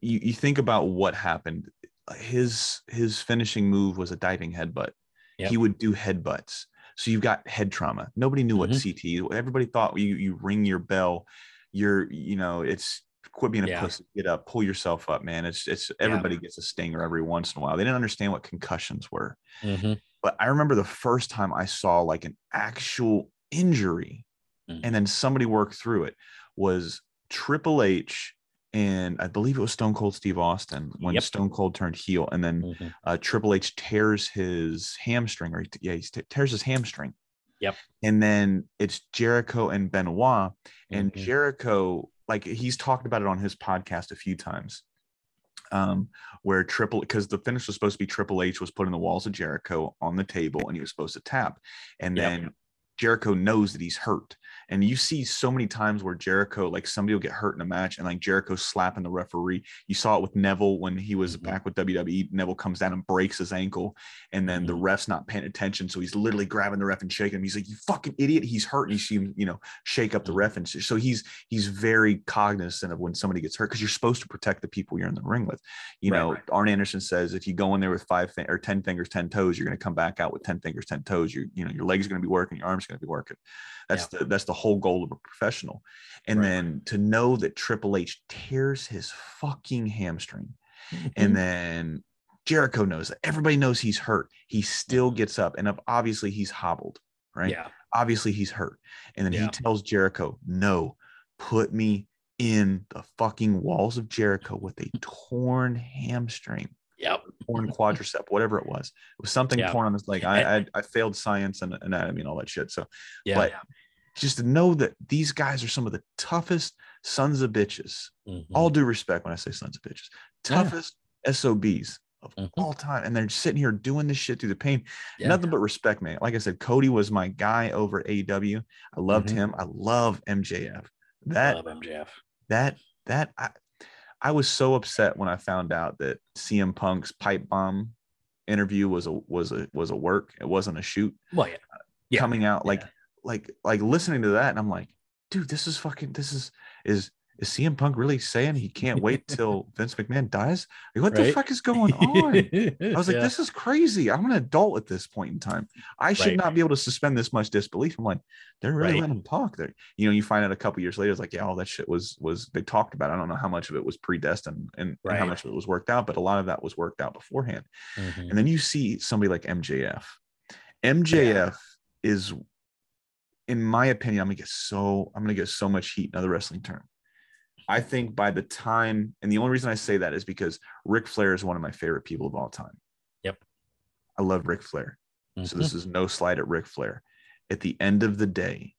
you, you think about what happened his his finishing move was a diving headbutt Yep. he would do headbutts so you've got head trauma nobody knew what Mhm. ct everybody thought you you ring your bell you're you know it's quit being a Yeah. pussy get up pull yourself up man it's it's everybody gets a stinger every once in a while they didn't understand what concussions were Mhm. but i remember the first time i saw like an actual injury Mhm. and then somebody worked through it was triple h and i believe it was stone cold steve austin when Yep. stone cold turned heel and then Mhm. uh, Triple H tears his hamstring, or he- yeah, he tears his hamstring. Yep. And then it's Jericho and Benoit, and Mhm. Jericho, like he's talked about it on his podcast a few times, um, where Triple, because the finish was supposed to be Triple H was put in the walls of Jericho on the table, and he was supposed to tap, and Yep. then Jericho knows that he's hurt. And you see so many times where Jericho, like somebody will get hurt in a match and like Jericho slapping the referee. You saw it with Neville when he was Mhm. back with WWE. Neville comes down and breaks his ankle, and then the Mhm. ref's not paying attention. So he's literally grabbing the ref and shaking him. He's like, You fucking idiot. He's hurt. And you see him, you know, shake up the Mhm. ref. And so he's he's very cognizant of when somebody gets hurt because you're supposed to protect the people you're in the ring with. You Right, know, right. Arn Anderson says if you go in there with five fin- or 10 fingers, 10 toes, you're going to come back out with 10 fingers, 10 toes. You're, you know, your legs are going to be working, your arms going to be working. That's the that's the whole goal of a professional. And Right. then to know that Triple H tears his fucking hamstring, Mm-hmm. and then Jericho knows that everybody knows he's hurt. He still gets up, and obviously he's hobbled, right? Yeah. Obviously he's hurt. And then Yeah. he tells Jericho, "No, put me in the fucking walls of Jericho with a torn hamstring." Yep. torn quadricep, whatever it was. It was something Yeah. torn on his leg. I, I I failed science and anatomy and all that shit. So Yeah. But- just to know that these guys are some of the toughest sons of bitches. Mhm. All due respect when I say sons of bitches, Yeah. toughest SOBs of Mhm. all time. And they're sitting here doing this shit through the pain. Yeah. Nothing but respect, man. Like I said, Cody was my guy over AEW. I loved Mhm. him. I love MJF. That I Love MJF. that that I, I was so upset when I found out that CM Punk's pipe bomb interview was a was a was a work. It wasn't a shoot Well, yeah. Yeah. coming out like Yeah. Like like listening to that and I'm like, dude, this is fucking this is is is CM Punk really saying he can't wait till Vince McMahon dies? Like, what the fuck is going on? I was like, Yeah. this is crazy. I'm an adult at this point in time. I should Right. not be able to suspend this much disbelief. I'm like, they're really Right. letting him talk there. You know, you find out a couple years later, it's like, yeah, all that shit was was they talked about. I don't know how much of it was predestined and, and how much of it was worked out, but a lot of that was worked out beforehand. Mhm. And then you see somebody like MJF. MJF is, in my opinion, I'm gonna get so I'm gonna get so much heat in another wrestling term. I think by the time, and the only reason I say that is because Ric Flair is one of my favorite people of all time. Yep. I love Ric Flair. So Mhm. this is no slight at Ric Flair. At the end of the day,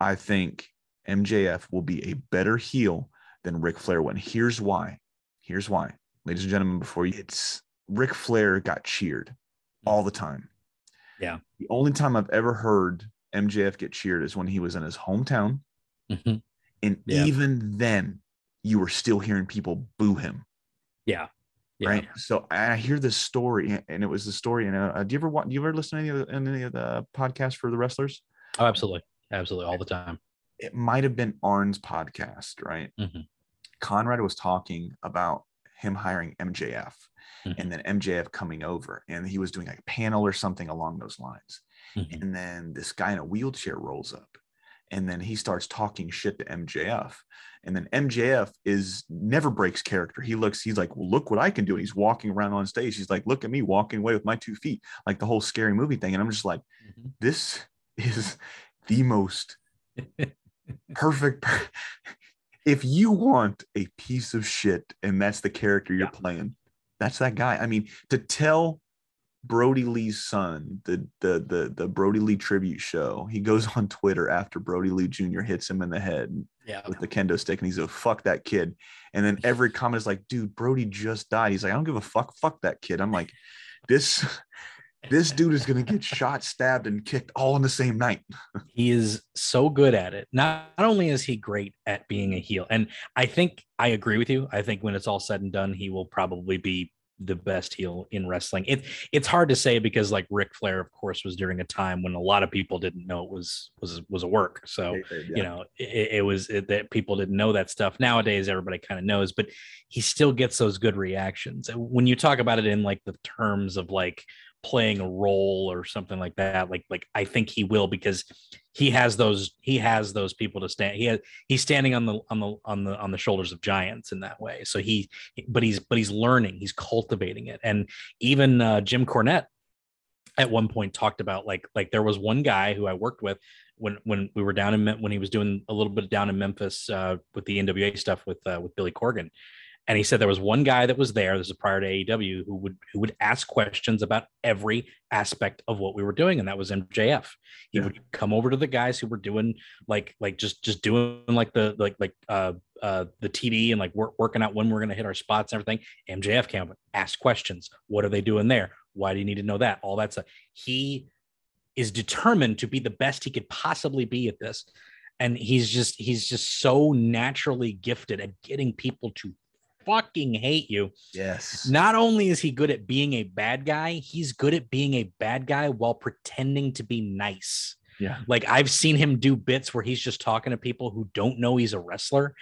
I think MJF will be a better heel than Ric Flair. When here's why. Here's why, ladies and gentlemen. Before you, it's Ric Flair got cheered all the time. Yeah. The only time I've ever heard MJF get cheered is when he was in his hometown, Mhm. and Yeah. even then, you were still hearing people boo him Yeah. Yeah. right? So I hear this story, and it was the story. And uh, do you ever want? Do you ever listen to any of the, any of the podcasts for the wrestlers? Oh, absolutely. Absolutely. All the time. It might have been Arn's podcast, right? Mhm. Conrad was talking about him hiring MJF, Mhm. and then MJF coming over, and he was doing like a panel or something along those lines. Mhm. And then this guy in a wheelchair rolls up, and then he starts talking shit to MJF. And then MJF is never breaks character. He looks, he's like, well, look what I can do. And he's walking around on stage. He's like, look at me walking away with my two feet, like the whole scary movie thing. And I'm just like, Mhm. this is the most perfect. per- if you want a piece of shit and that's the character you're Yeah. playing, that's that guy. I mean, to tell Brodie Lee's son, the the the the Brodie Lee tribute show, he goes on Twitter after Brodie Lee Jr. hits him in the head Yeah. with the kendo stick, and he's like, "Fuck that kid." And then every comment is like, "Dude, Brodie just died." He's like, "I don't give a fuck. Fuck that kid." I'm like, this this dude is gonna get shot, stabbed, and kicked all in the same night. he is so good at it. Not, not only is he great at being a heel, and I think I agree with you. I think when it's all said and done, he will probably be the best heel in wrestling. It it's hard to say because like Ric Flair, of course, was during a time when a lot of people didn't know it was was was a work. So you know it, it was it, that people didn't know that stuff nowadays everybody kind of knows but he still gets those good reactions when you talk about it in like the terms of like playing a role or something like that. Like like I think he will because he has those he has those people to stand. He has he's standing on the on the on the on the shoulders of giants in that way. So he but he's but he's learning, he's cultivating it. And even uh, Jim Cornette at one point talked about like like there was one guy who I worked with when when we were down in when he was doing a little bit down in Memphis uh, with the NWA stuff with uh, with Billy Corgan, and he said there was one guy that was there. This is prior to AEW who would who would ask questions about every aspect of what we were doing, and that was MJF. He yeah. would come over to the guys who were doing like like just just doing like the like like uh uh the TV and like work, working out when we're gonna hit our spots and everything. MJF came up, ask questions. What are they doing there? Why do you need to know that? All that stuff. He is determined to be the best he could possibly be at this and he's just he's just so naturally gifted at getting people to fucking hate you. Yes. Not only is he good at being a bad guy, he's good at being a bad guy while pretending to be nice. Yeah. Like I've seen him do bits where he's just talking to people who don't know he's a wrestler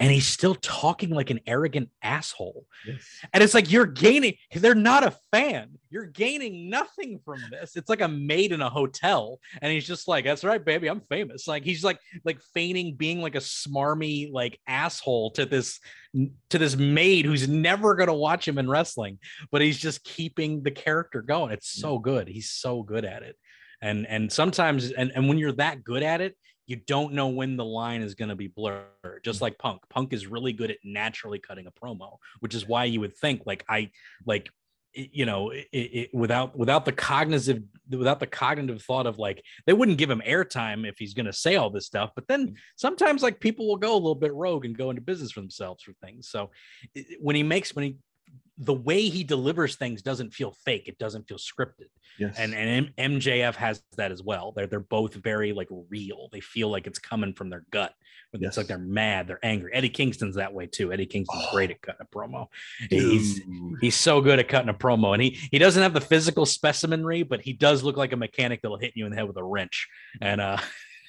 and he's still talking like an arrogant asshole. Yes. And it's like you're gaining, they're not a fan. You're gaining nothing from this. It's like a maid in a hotel. And he's just like, That's right, baby. I'm famous. Like he's like like feigning being like a smarmy like asshole to this to this maid who's never gonna watch him in wrestling, but he's just keeping the character going. It's so good. He's so good at it. And and sometimes and, and when you're that good at it, you don't know when the line is going to be blurred just mm. like punk punk is really good at naturally cutting a promo which is why you would think like i like you know it, it, without without the cognitive without the cognitive thought of like they wouldn't give him airtime if he's going to say all this stuff but then mm. sometimes like people will go a little bit rogue and go into business for themselves for things so when he makes when he the way he delivers things doesn't feel fake. It doesn't feel scripted. Yes. And and MJF has that as well. They're they're both very like real. They feel like it's coming from their gut. Yes. It's like they're mad, they're angry. Eddie Kingston's that way too. Eddie Kingston's oh, great at cutting a promo. Dude. He's he's so good at cutting a promo. And he he doesn't have the physical specimenry, but he does look like a mechanic that'll hit you in the head with a wrench. And uh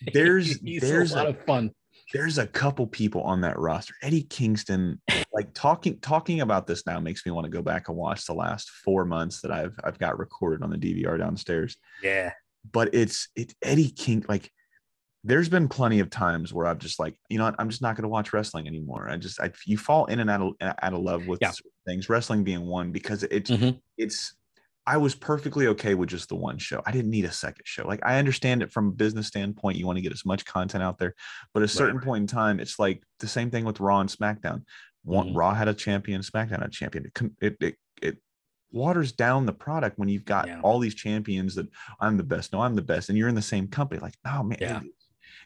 there's there's a lot a, of fun there's a couple people on that roster. Eddie Kingston, like talking talking about this now makes me want to go back and watch the last four months that I've I've got recorded on the DVR downstairs. Yeah. But it's it's Eddie King like there's been plenty of times where I've just like, you know what, I'm just not going to watch wrestling anymore. I just I you fall in and out of out of love with yeah. things, wrestling being one because it's mm-hmm. it's I was perfectly okay with just the one show. I didn't need a second show. Like I understand it from a business standpoint. You want to get as much content out there, but at a certain right. point in time, it's like the same thing with Raw and SmackDown. One, mm-hmm. Raw had a champion, SmackDown had a champion. It, it, it, it waters down the product when you've got yeah. all these champions that I'm the best. No, I'm the best, and you're in the same company. Like, oh man, yeah it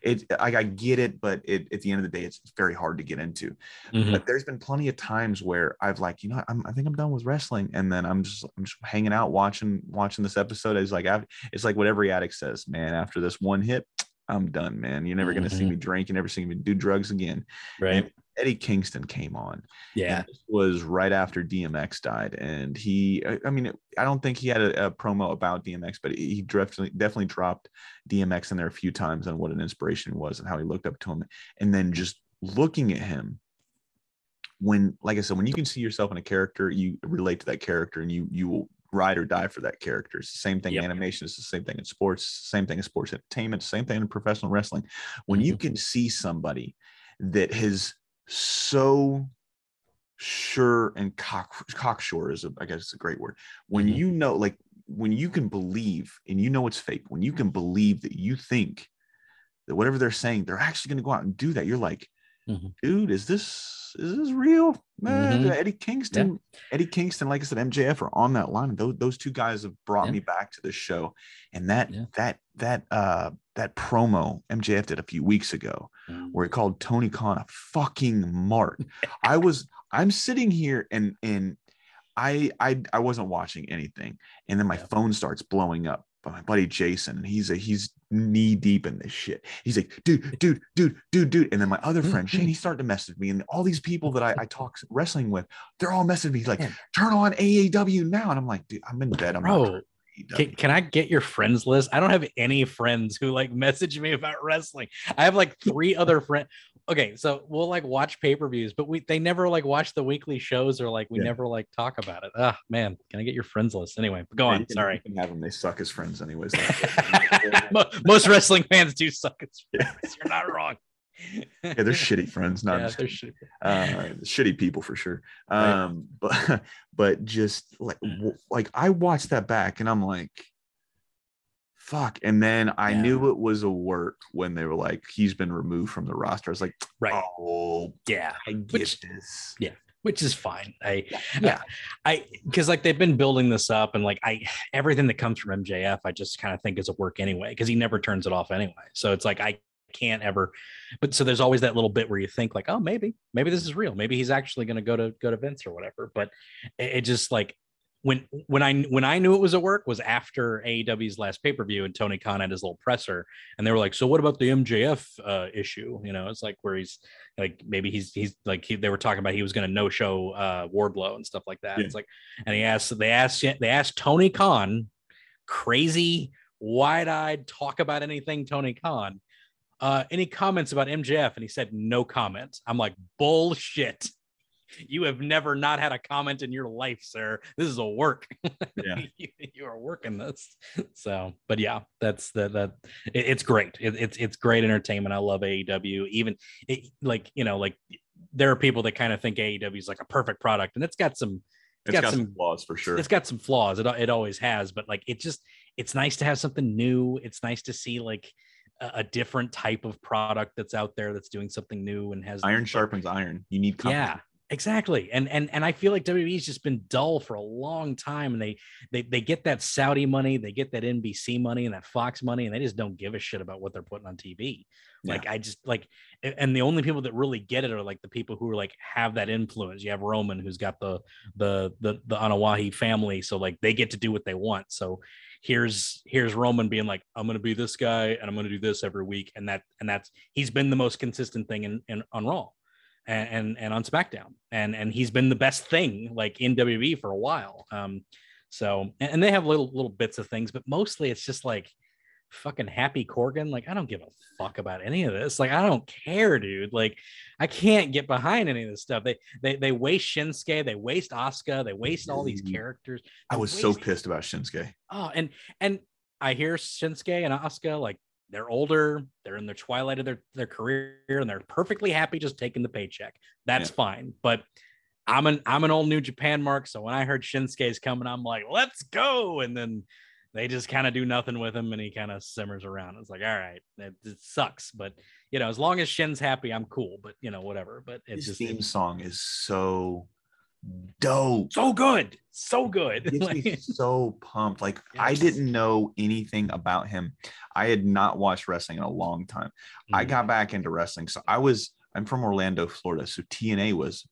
I, I get it, but it, at the end of the day, it's very hard to get into. Mm-hmm. But there's been plenty of times where I've like, you know, I'm, I think I'm done with wrestling, and then I'm just I'm just hanging out watching watching this episode. It's like it's like what every addict says, man. After this one hit, I'm done, man. You're never mm-hmm. gonna see mm-hmm. me drink. You're never see me do drugs again. Right. And Eddie Kingston came on. Yeah, this was right after DMX died, and he. I mean, I don't think he had a, a promo about DMX, but he definitely definitely dropped DMX in there a few times on what an inspiration was and how he looked up to him, and then just looking at him. When, like I said, when you can see yourself in a character, you relate to that character, and you you will ride or die for that character. It's the same thing. Yep. Animation is the same thing in sports. Same thing in sports entertainment. Same thing in professional wrestling. When mm-hmm. you can see somebody that has so sure and cock cocksure is a, I guess it's a great word. When mm-hmm. you know, like when you can believe and you know it's fake, when you can believe that you think that whatever they're saying, they're actually going to go out and do that. You're like, mm-hmm. dude, is this is this real? Man, mm-hmm. Eddie Kingston, yeah. Eddie Kingston, like I said, MJF are on that line. Those those two guys have brought yeah. me back to the show, and that yeah. that that uh that promo MJF did a few weeks ago, mm. where he called Tony Khan a fucking mark. I was I'm sitting here and and I I I wasn't watching anything, and then my phone starts blowing up by my buddy Jason, and he's a he's knee deep in this shit. He's like, dude, dude, dude, dude, dude. And then my other mm, friend mm. Shane, he started to message me, and all these people that I, I talk wrestling with, they're all messaging me. He's like, turn on AEW now, and I'm like, dude, I'm in bed. I'm Bro, can, can, I get your friends list? I don't have any friends who like message me about wrestling. I have like three other friends. Okay, so we'll like watch pay per views, but we they never like watch the weekly shows or like we Yeah. never like talk about it. Ah, man, can I get your friends list anyway? Go Yeah, on. you can- Sorry. have them. They suck as friends, anyways. Most wrestling fans do suck at friends. You're not wrong. yeah, they're shitty friends, not yeah, they're shitty. uh, shitty people for sure. Right. Um, but but just like like I watched that back and I'm like, fuck. And then I Yeah. knew it was a work when they were like, he's been removed from the roster. I was like, Right. oh, Yeah. I get Which- this. Yeah. Which is fine. I Yeah. I because like they've been building this up and like I everything that comes from MJF, I just kind of think is a work anyway, because he never turns it off anyway. So it's like I can't ever but so there's always that little bit where you think like, oh, maybe, maybe this is real. Maybe he's actually gonna go to go to Vince or whatever. But it, it just like when when I when I knew it was at work was after AEW's last pay-per-view and Tony Khan had his little presser and they were like, so what about the MJF uh issue? You know, it's like where he's like maybe he's he's like he, they were talking about he was going to no show uh Wardlow and stuff like that. Yeah. It's like and he asked they asked they asked Tony Khan crazy wide-eyed talk about anything Tony Khan uh any comments about MJF and he said no comment. I'm like bullshit. You have never not had a comment in your life, sir. This is a work. Yeah. you, you are working this. So, but yeah, that's the that it, it's great. It, it's it's great entertainment. I love AEW. Even it, like you know, like there are people that kind of think AEW is like a perfect product, and it's got some It's got got, some some- flaws for sure. it's got some flaws. It it always has, but like it just it's nice to have something new. It's nice to see like a, a different type of product that's out there that's doing something new and has Iron sharpens iron. You need yeah, exactly. And and and I feel like WWE's just been dull for a long time, and they they they get that Saudi money, they get that NBC money and that Fox money, and they just don't give a shit about what they're putting on TV. Like I just like, and the only people that really get it are like the people who are like have that influence. You have Roman, who's got the the the the Anoa'i family, so like they get to do what they want. So here's here's Roman being like, I'm gonna be this guy, and I'm gonna do this every week, and that and that's he's been the most consistent thing in, in on Raw and, and and on SmackDown, and and he's been the best thing like in WWE for a while. Um, so and, and they have little little bits of things, but mostly it's just like fucking happy Corbin. Like I don't give a fuck about any of this. Like I don't care, dude. Like I can't get behind any of this stuff. They they they waste Shinsuke, they waste Asuka, they waste all these Mhm. characters. I They was so pissed about Shinsuke. Oh, and and I hear Shinsuke and Asuka like they're older, they're in the twilight of their their career, and they're perfectly happy just taking the paycheck. That's Yeah. fine. But I'm an I'm an old New Japan mark, so when I heard Shinsuke's coming, I'm like, let's go. And then they just kind of do nothing with him, and he kind of simmers around. It's like, all right, it, it sucks, but you know, as long as Shin's happy, I'm cool. But you know, whatever. But it's His just theme it's song is so dope. so good, so good. gets me so pumped. Like I didn't know anything about him. I had not watched wrestling in a long time. I Mhm. got back into wrestling. So I was I'm from Orlando, Florida. So TNA was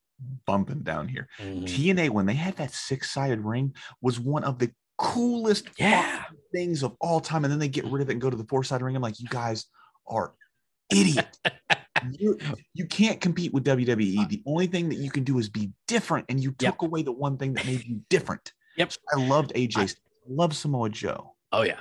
bumping down here. Mhm. TNA when they had that six-sided ring was one of the coolest Yeah. things of all time. And then they get rid of it and go to the four-sided ring. I'm like, you guys are idiots. you, you can't compete with WWE. The only thing that you can do is be different, and you Yep. took away the one thing that made you different. Yep. So I loved AJ. I love Samoa Joe. Oh yeah.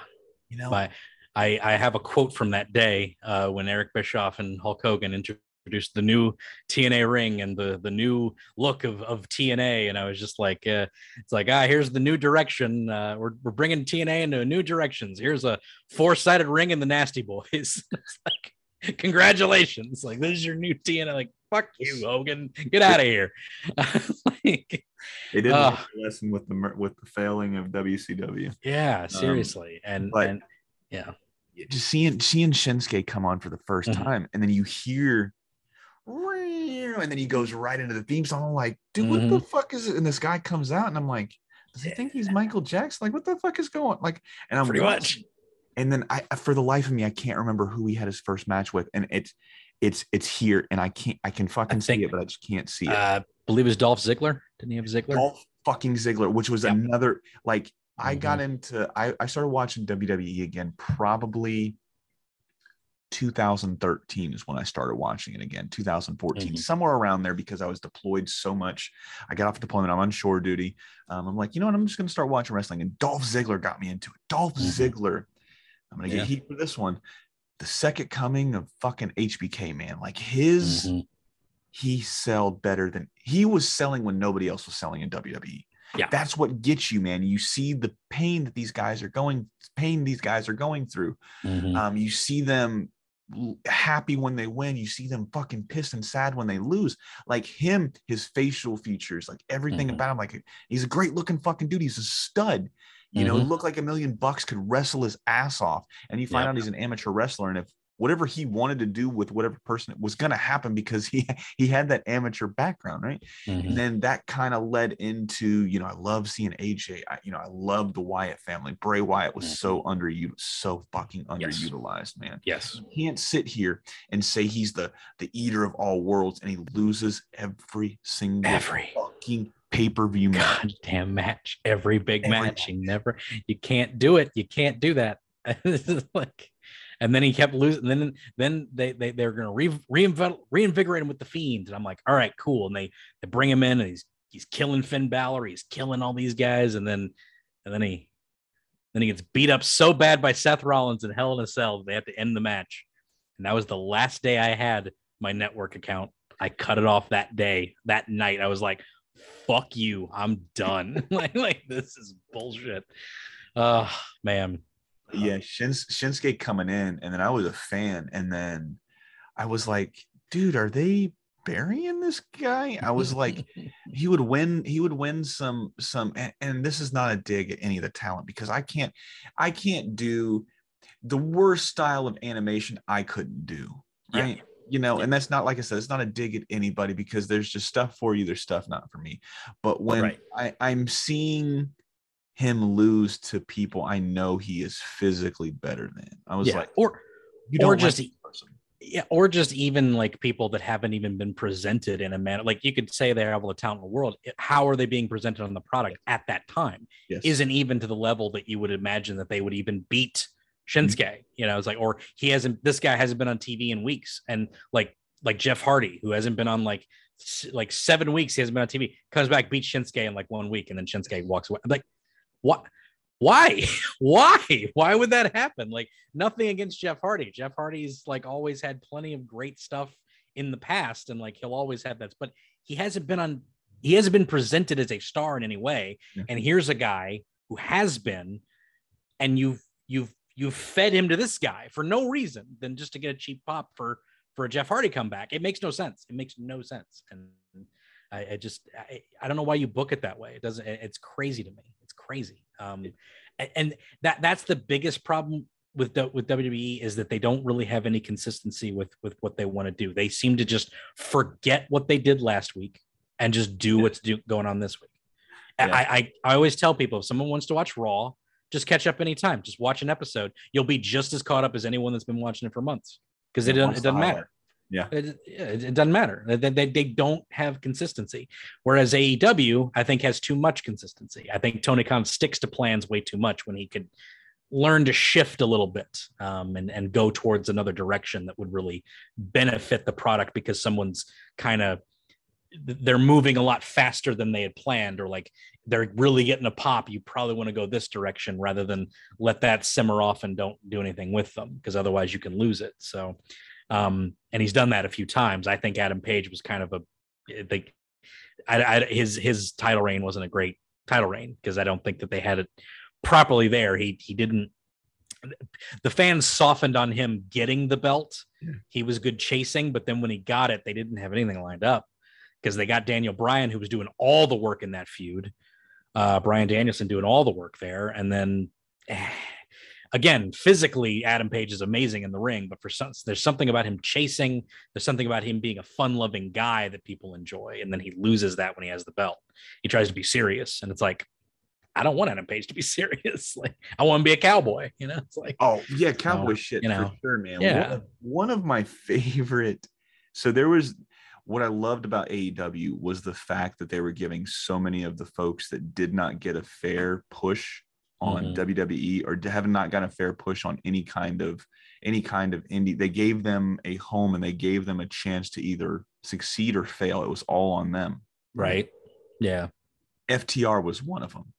You know, My, I, I have a quote from that day uh, when Eric Bischoff and Hulk Hogan introduced the new TNA ring and the the new look of, of TNA, and I was just like, uh, it's like ah, here's the new direction. Uh, we're we're bringing TNA into new directions. Here's a four sided ring and the Nasty Boys. it's like, congratulations! Like this is your new TNA. Like fuck you, Hogan, get out of here. like, they didn't uh, the lesson with the with the failing of WCW. yeah, um, seriously, and but- and yeah, Just seeing seeing Shinsuke come on for the 1st Mhm. time, and then you hear. And then he goes right into the theme song. I'm like, dude, what the mm-hmm. fuck is it? And this guy comes out, and I'm like, does he think he's Michael Jackson? Like, what the fuck is going? On? Like, and I'm pretty watching- much. And then I for the life of me, I can't remember who he had his first match with, and it's it's it's here, and I can't I can fucking see think- it, but I just can't see it. Uh, believe it was Dolph Ziggler. Didn't he have Ziggler? Dolph fucking Ziggler, which was Yep. another like I Mhm. got into I I started watching WWE again probably 2013 is when I started watching it again. 2014, Mhm. somewhere around there, because I was deployed so much. I got off deployment. I'm on shore duty. Um, I'm like, you know what? I'm just going to start watching wrestling. And Dolph Ziggler got me into it. Dolph Mhm. Ziggler. I'm to Yeah. get heat for this one. the second coming of fucking HBK, man. Like his, Mhm. he sold better than he was selling when nobody else was selling in WWE. Yeah. That's what gets you, man. You see the pain that these guys are going, pain these guys are going through. Mhm. Um, you see them happy when they win. You see them fucking pissed and sad when they lose. Like him, his facial features, like everything Mhm. about him. Like he's a great looking fucking dude. He's a stud. You know, Mhm. look like a million bucks could wrestle his ass off. And you find Yep. out he's an amateur wrestler. And if whatever he wanted to do with whatever person was going to happen because he he had that amateur background, right? Mhm. And then that kind of led into, you know, I love seeing AJ. I, you know, I love the Wyatt family. Bray Wyatt was so under you so fucking Mm-hmm. Yes. underutilized, man. Yes. You can't sit here and say he's the the eater of all worlds and he loses every single Every fucking pay-per-view match. goddamn match, every big Every match. He never, you can't do it. You can't do that. This is like, and then he kept losing. Then, then they they they're gonna re, reinvent, reinvigorate him with the fiend, and I'm like, all right, cool. And they they bring him in, and he's he's killing Finn Balor, he's killing all these guys, and then and then he then he gets beat up so bad by Seth Rollins and Hell in a Cell they have to end the match. And that was the last day I had my network account. I cut it off that day, that night. I was like, fuck you. I'm done. like, like this is bullshit. Oh man. yeah, Shins, Shinsuke coming in, and then I was a fan, and then I was like, dude, are they burying this guy? I was like, he would win, he would win some, some, and, and this is not a dig at any of the talent because I can't, I can't do the worst style of animation I couldn't do, Yeah. You know, and that's not like I said, it's not a dig at anybody because there's just stuff for you, there's stuff not for me. But when Right. I, I'm seeing him lose to people I know he is physically better than. I was yeah. like, or you or don't just- like yeah, or just even like people that haven't even been presented in a manner. Like you could say they have all the talent in the world. How are they being presented on the product at that time? yes. Isn't even to the level that you would imagine that they would even beat Mm-hmm. Shinsuke. You know, it's like, or he hasn't. This guy hasn't been on TV in weeks, and like like Jeff Hardy, who hasn't been on like like seven weeks. He hasn't been on TV. Comes back, beats Shinsuke in like one week, and then Shinsuke walks away. I'm like, what? Why? Why? Why would that happen? Like nothing against Jeff Hardy. Jeff Hardy's like always had plenty of great stuff in the past, and like he'll always have that. But he hasn't been on. He hasn't been presented as a star in any way. Yeah. And here's a guy who has been, and you've you've you've fed him to this guy for no reason than just to get a cheap pop for for a Jeff Hardy comeback. It makes no sense. It makes no sense. And I, I just I, I don't know why you book it that way. It doesn't. It's crazy to me. It's crazy. Um, and, and that that's the biggest problem with with WWE is that they don't really have any consistency with with what they want to do. They seem to just forget what they did last week and just do what's do, going on this week. Yeah. I, I I always tell people if someone wants to watch Raw, just catch up anytime. Just watch an episode. You'll be just as caught up as anyone that's been watching it for months because it doesn't it doesn't matter. Yeah. It, yeah, it, it doesn't matter. They, they, they don't have consistency. Whereas AEW, I think, has too much consistency. I think Tony Khan sticks to plans way too much when he could learn to shift a little bit um, and, and go towards another direction that would really benefit the product because someone's kind of they're moving a lot faster than they had planned or like they're really getting a pop you probably want to go this direction rather than let that simmer off and don't do anything with them because otherwise you can lose it. So um and he's done that a few times. I think adam page was kind of a like I, I his his title reign wasn't a great title reign because i don't think that they had it properly there. He he didn't the fans softened on him getting the belt. He was good chasing but then when he got it they didn't have anything lined up because they got Daniel Bryan, who was doing all the work in that feud. Uh, Bryan Danielson doing all the work there, and then again, physically, Adam Page is amazing in the ring, but for some, there's something about him chasing. There's something about him being a fun-loving guy that people enjoy, and then he loses that when he has the belt. He tries to be serious, and it's like, I don't want Adam Page to be serious. Like, I want to be a cowboy. You know, it's like, Oh yeah, cowboy shit you know, for sure, man. yeah. One, of, one of my favorite. So there was what I loved about AEW was the fact that they were giving so many of the folks that did not get a fair push on Mhm. WWE or have not gotten a fair push on any kind of any kind of indie. They gave them a home and they gave them a chance to either succeed or fail. It was all on them. right? Yeah, FTR was one of them.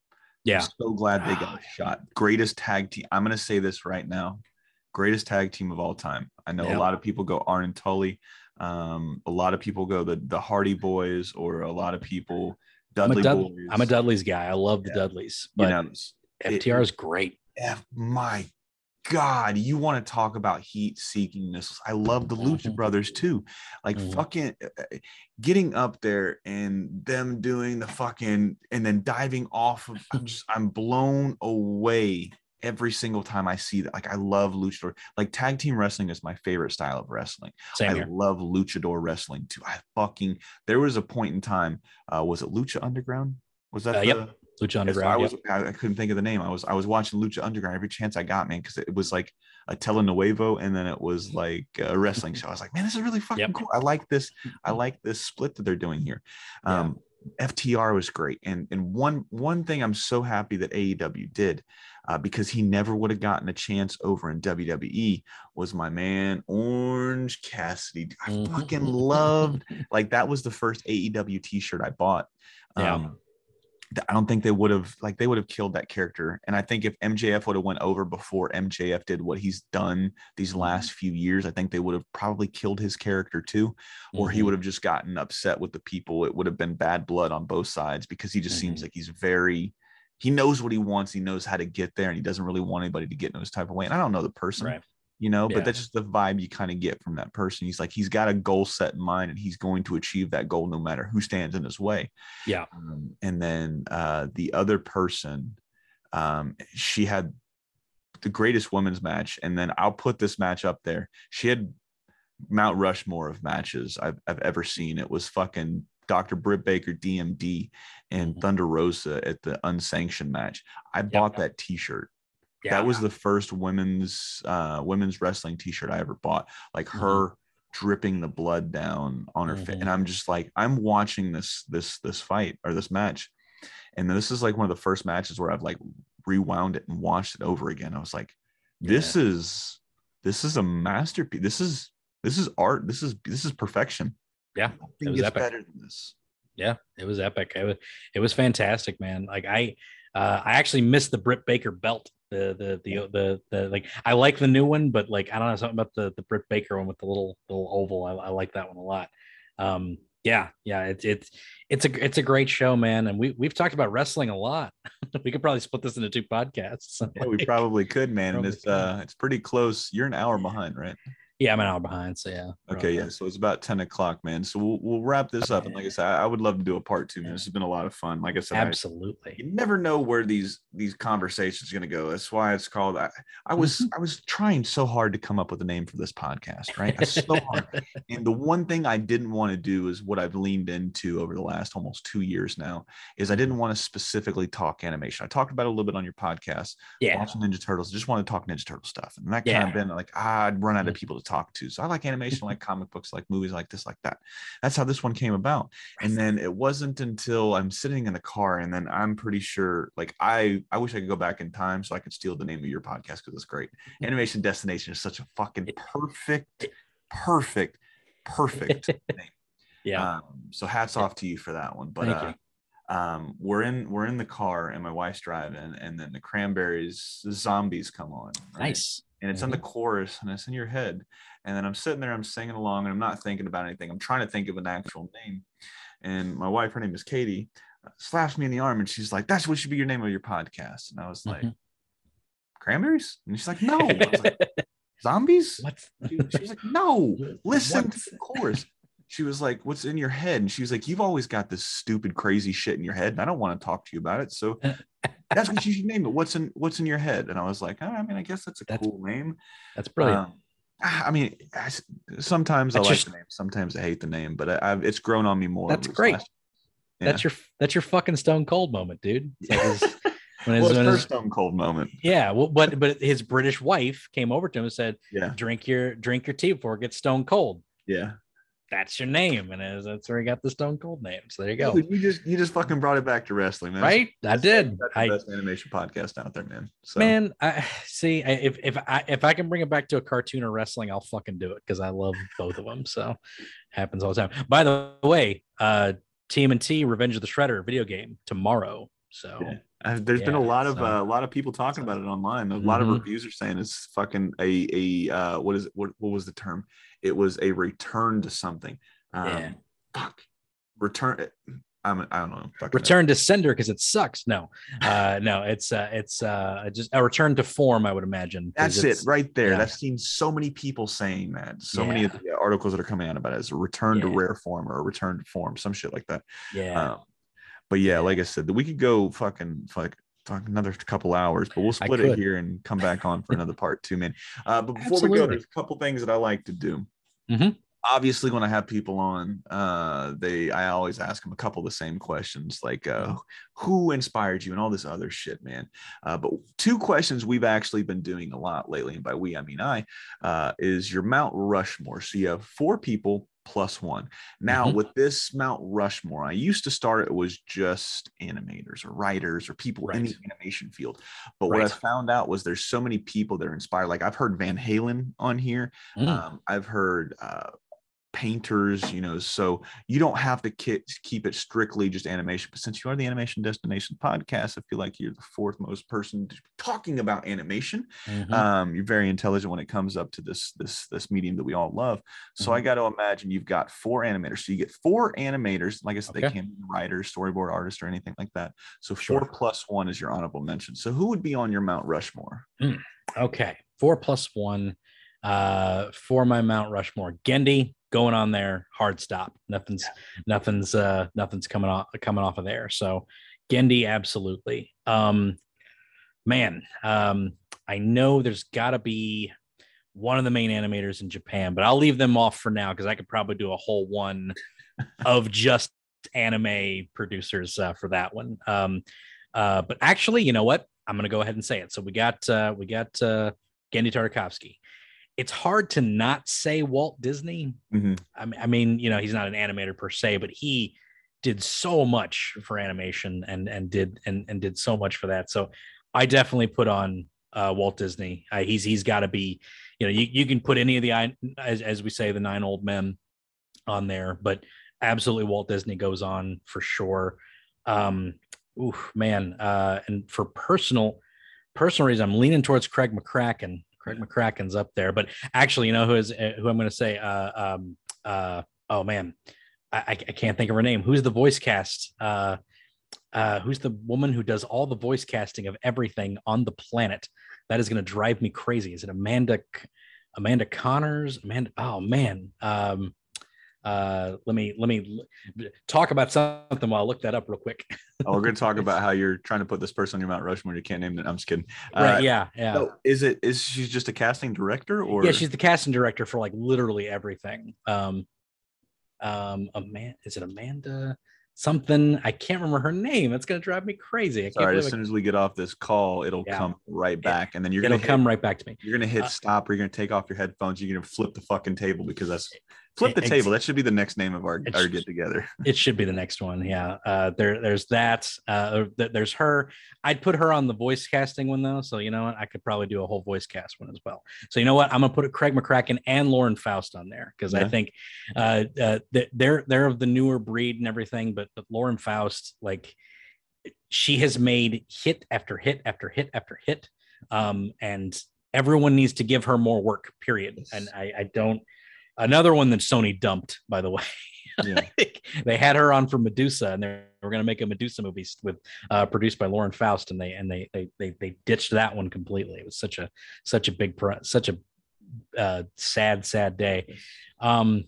yeah. I'm so glad they got a shot. Greatest tag team. I'm going to say this right now. greatest tag team of all time. I know Yeah. a lot of people go Arn and Tully. Um, a lot of people go the the Hardy Boys, or a lot of people I'm a, Dudley Dud- Boys. I'm a Dudley's guy. I love the Yeah. Dudleys, You but know, FTR is great. F my God, you want to talk about heat seeking missiles? I love the Lucha Mhm. Brothers too. Like Mhm. fucking uh, uh, getting up there and them doing the fucking and then diving off of I'm just I'm blown away every single time I see that. Like I love luchador. Like tag team wrestling is my favorite style of wrestling. Same I here. love luchador wrestling too. I fucking there was a point in time. Uh, was it Lucha Underground? Was that Uh, the, yep. Lucha Underground. I was I, I couldn't think of the name. I was I was watching Lucha Underground every chance I got, man, because it was like a telenuevo and then it was like a wrestling show. I was like, man, this is really fucking Yep. cool. I like this. I like this split that they're doing here. Yeah. FTR was great, and and one one thing I'm so happy that AEW did, uh, because he never would have gotten a chance over in WWE was my man Orange Cassidy. I fucking loved like that was the first AEW T-shirt I bought. Yeah. Um, th- I don't think they would have like they would have killed that character. And I think if MJF would have went over before MJF did what he's done these last few years, I think they would have probably killed his character too, or he Mhm. would have just gotten upset with the people. It would have been bad blood on both sides because he just seems Mhm. like he's very he knows what he wants, he knows how to get there, and he doesn't really want anybody to get in his type of way. And I don't know the person, Right. You know, Yeah. but that's just the vibe you kind of get from that person. He's like he's got a goal set in mind and he's going to achieve that goal no matter who stands in his way. Yeah. Um, and then uh, the other person, um, she had the greatest women's match. And then I'll put this match up there. She had Mount Rushmore of matches I've, I've ever seen. It was fucking Dr. Britt Baker, DMD, and Mhm. Thunder Rosa at the unsanctioned match. I bought that T-shirt. Yeah. That was the first women's uh, women's wrestling T-shirt I ever bought. Like Mhm. her dripping the blood down on her face, Mhm. and I'm just like, I'm watching this this this fight or this match, and this is like one of the first matches where I've like rewound it and watched it over again. I was like, this is this is a masterpiece. This is this is art. This is this is perfection. Yeah, Nothing was epic. better than this. yeah, it was epic. It was it was fantastic, man. Like I uh I actually missed the Britt Baker belt. The the the the, the like I like the new one, but like I don't know something about the the Britt Baker one with the little little oval. I, I like that one a lot. Um yeah, yeah, it's it's it's a it's a great show, man. And we we've talked about wrestling a lot. we could probably split this into two podcasts. Yeah, we probably could, man. And Probably it's uh it's pretty close. You're an hour behind, right? Yeah, I'm an hour behind, so yeah. Okay, yeah. So it's about 10 o'clock, man. So we'll we'll wrap this up. And like I said, I I would love to do a part two, man. This has been a lot of fun. Like I said, I, Absolutely. you never know where these these conversations are gonna go. That's why it's called I, I was I was trying so hard to come up with a name for this podcast, right? I so hard. And the one thing I didn't want to do is what I've leaned into over the last almost two years now is I didn't want to specifically talk animation. I talked about it a little bit on your podcast, yeah. watching Ninja Turtles. I just want to talk Ninja Turtle stuff. And that kind Yeah. of been like, ah, I'd run out of people to talk to. So I like animation, I like comic books, I like movies like this, like that. That's how this one came about. And then it wasn't until I'm sitting in the car and then I'm pretty sure like I I wish I could go back in time so I could steal the name of your podcast because it's great. Animation Destination is such a fucking perfect, perfect, perfect name. Yeah. Um, so hats off to you for that one. But uh, um, we're in we're in the car and my wife's driving, and then the cranberries the zombies come on. right? Nice. And it's in the chorus and it's in your head. And then I'm sitting there, I'm singing along, and I'm not thinking about anything. I'm trying to think of an actual name. And my wife, her name is Katie, uh, slaps me in the arm and she's like, That's what should be your name of your podcast. And I was like, Mhm. Cranberries? And she's like, No. I was like, Zombies? What's She, she was like, No, listen What's- to the chorus. She was like, What's in your head? And she was like, You've always got this stupid, crazy shit in your head, and I don't want to talk to you about it. So that's what you should name it. What's in what's in your head? And I was like, oh, I mean, I guess that's a That's cool name. that's brilliant. Um, I mean, I sometimes That's I like just- the name, sometimes I hate the name, but I, I've, it's grown on me more. That's great. last- Yeah. That's your that's your fucking stone cold moment, dude. It's like his- when his- well, when her his- Stone Cold moment. yeah, well, but but his British wife came over to him and said, Yeah, "Drink your drink your tea before it gets stone cold." yeah. That's your name, and that's where he got the stone cold name. So there you go. Dude, you just you just fucking brought it back to wrestling, man. Right? I did. That's the I best animation podcast out there, man. So man, I see. I, if if I if I can bring it back to a cartoon or wrestling, I'll fucking do it because I love both of them. So happens all the time. By the way, uh, TMNT Revenge of the Shredder video game tomorrow. So Yeah. Uh, there's been a Yeah, lot of so- uh, a lot of people talking about it online. A lot of Mhm. reviews are saying it's fucking a a uh, what is it? What what was the term? It was a return to something. Um, Yeah. Fuck. Return. I'm I don't know. Return to sender because it sucks. No, uh, no, it's uh, it's uh, just a return to form. I would imagine. That's it right there. yeah. I've seen so many people saying that. So many of the articles that are coming out about it is a return to rare form or a return to form, some shit like that. Yeah, Um, but yeah, like I said, we could go fucking fuck, fuck another couple hours, but we'll split it here and come back on for another part too, man. Uh, but before we go, there's a couple things that I like to do. Mhm. Obviously, when I have people on, uh, they I always ask them a couple of the same questions, like uh, Mm-hmm. who inspired you and all this other shit, man. Uh, but two questions we've actually been doing a lot lately, and by we I mean I, uh, is your Mount Rushmore. So you have four people plus one. Now Mhm. with this Mount Rushmore, I used to start it was just animators or writers or people in the animation field. But what I found out was there's so many people that are inspired. Like I've heard Van Halen on here. Mm. Um, I've heard uh, painters, you know, so you don't have to keep it strictly just animation. But since you are the Animation Destination podcast, I feel like you're the fourth most person talking about animation. Mhm. Um, you're very intelligent when it comes up to this this this medium that we all love. So Mm-hmm. I got to imagine you've got four animators. So you get four animators. Like I said, they can't be writers, storyboard artists, or anything like that. So Sure. four plus one is your honorable mention. So who would be on your Mount Rushmore? Okay, four plus one uh, for my Mount Rushmore. Genndy going on there, hard stop. Nothing's nothing's uh, nothing's coming off coming off of there. So Genndy, absolutely. Um, man, um, I know there's got to be one of the main animators in Japan, but I'll leave them off for now because I could probably do a whole one of just anime producers uh, for that one. Um, uh, but actually, you know what? I'm gonna go ahead and say it. So we got uh, we got uh, Genndy Tartakovsky. It's hard to not say Walt Disney. Mhm. I mean, I mean, you know, he's not an animator per se, but he did so much for animation and and did and and did so much for that. So I definitely put on uh, Walt Disney. Uh, he's he's got to be, you know, you, you can put any of the as as we say the nine old men on there, but absolutely Walt Disney goes on for sure. Um, ooh, man, uh, and for personal personal reason, I'm leaning towards Craig McCracken. Craig McCracken's up there, but actually, you know who is uh, who I'm going to say? Uh, um, uh, oh man, I I can't think of her name. Who's the voice cast? Uh, uh, who's the woman who does all the voice casting of everything on the planet? That is going to drive me crazy. Is it Amanda Amanda Connors? Amanda? Oh man. Um, uh, let me let me talk about something while I look that up real quick. Oh, we're going to talk about how you're trying to put this person on your Mount Rushmore. You can't name it. I'm just kidding. right? Uh, yeah, yeah. So is it is she just a casting director or yeah, she's the casting director for like literally everything. Um, um, Amanda, is it Amanda? Something I can't remember her name. It's gonna drive me crazy. I Sorry, as I- soon as we get off this call, it'll Yeah. come right back, and then you're gonna hit, come right back to me. You're gonna hit Uh, stop, or you're gonna take off your headphones. You're gonna flip the fucking table because that's flip the Ex- table. That should be the next name of our our get together. It should be the next one. Yeah. Uh, there, there's that. Uh, there's her. I'd put her on the voice casting one though. So you know what? I could probably do a whole voice cast one as well. So you know what? I'm gonna put Craig McCracken and Lauren Faust on there because I think uh, uh, they're they're of the newer breed and everything. But but Lauren Faust, like, she has made hit after hit after hit after hit, um, and everyone needs to give her more work. Period. And I, I don't. Another one that Sony dumped, by the way. Yeah. they had her on for Medusa, and they were going to make a Medusa movie with uh, produced by Lauren Faust, and they and they they they they ditched that one completely. It was such a such a big such a uh, sad sad day. Um,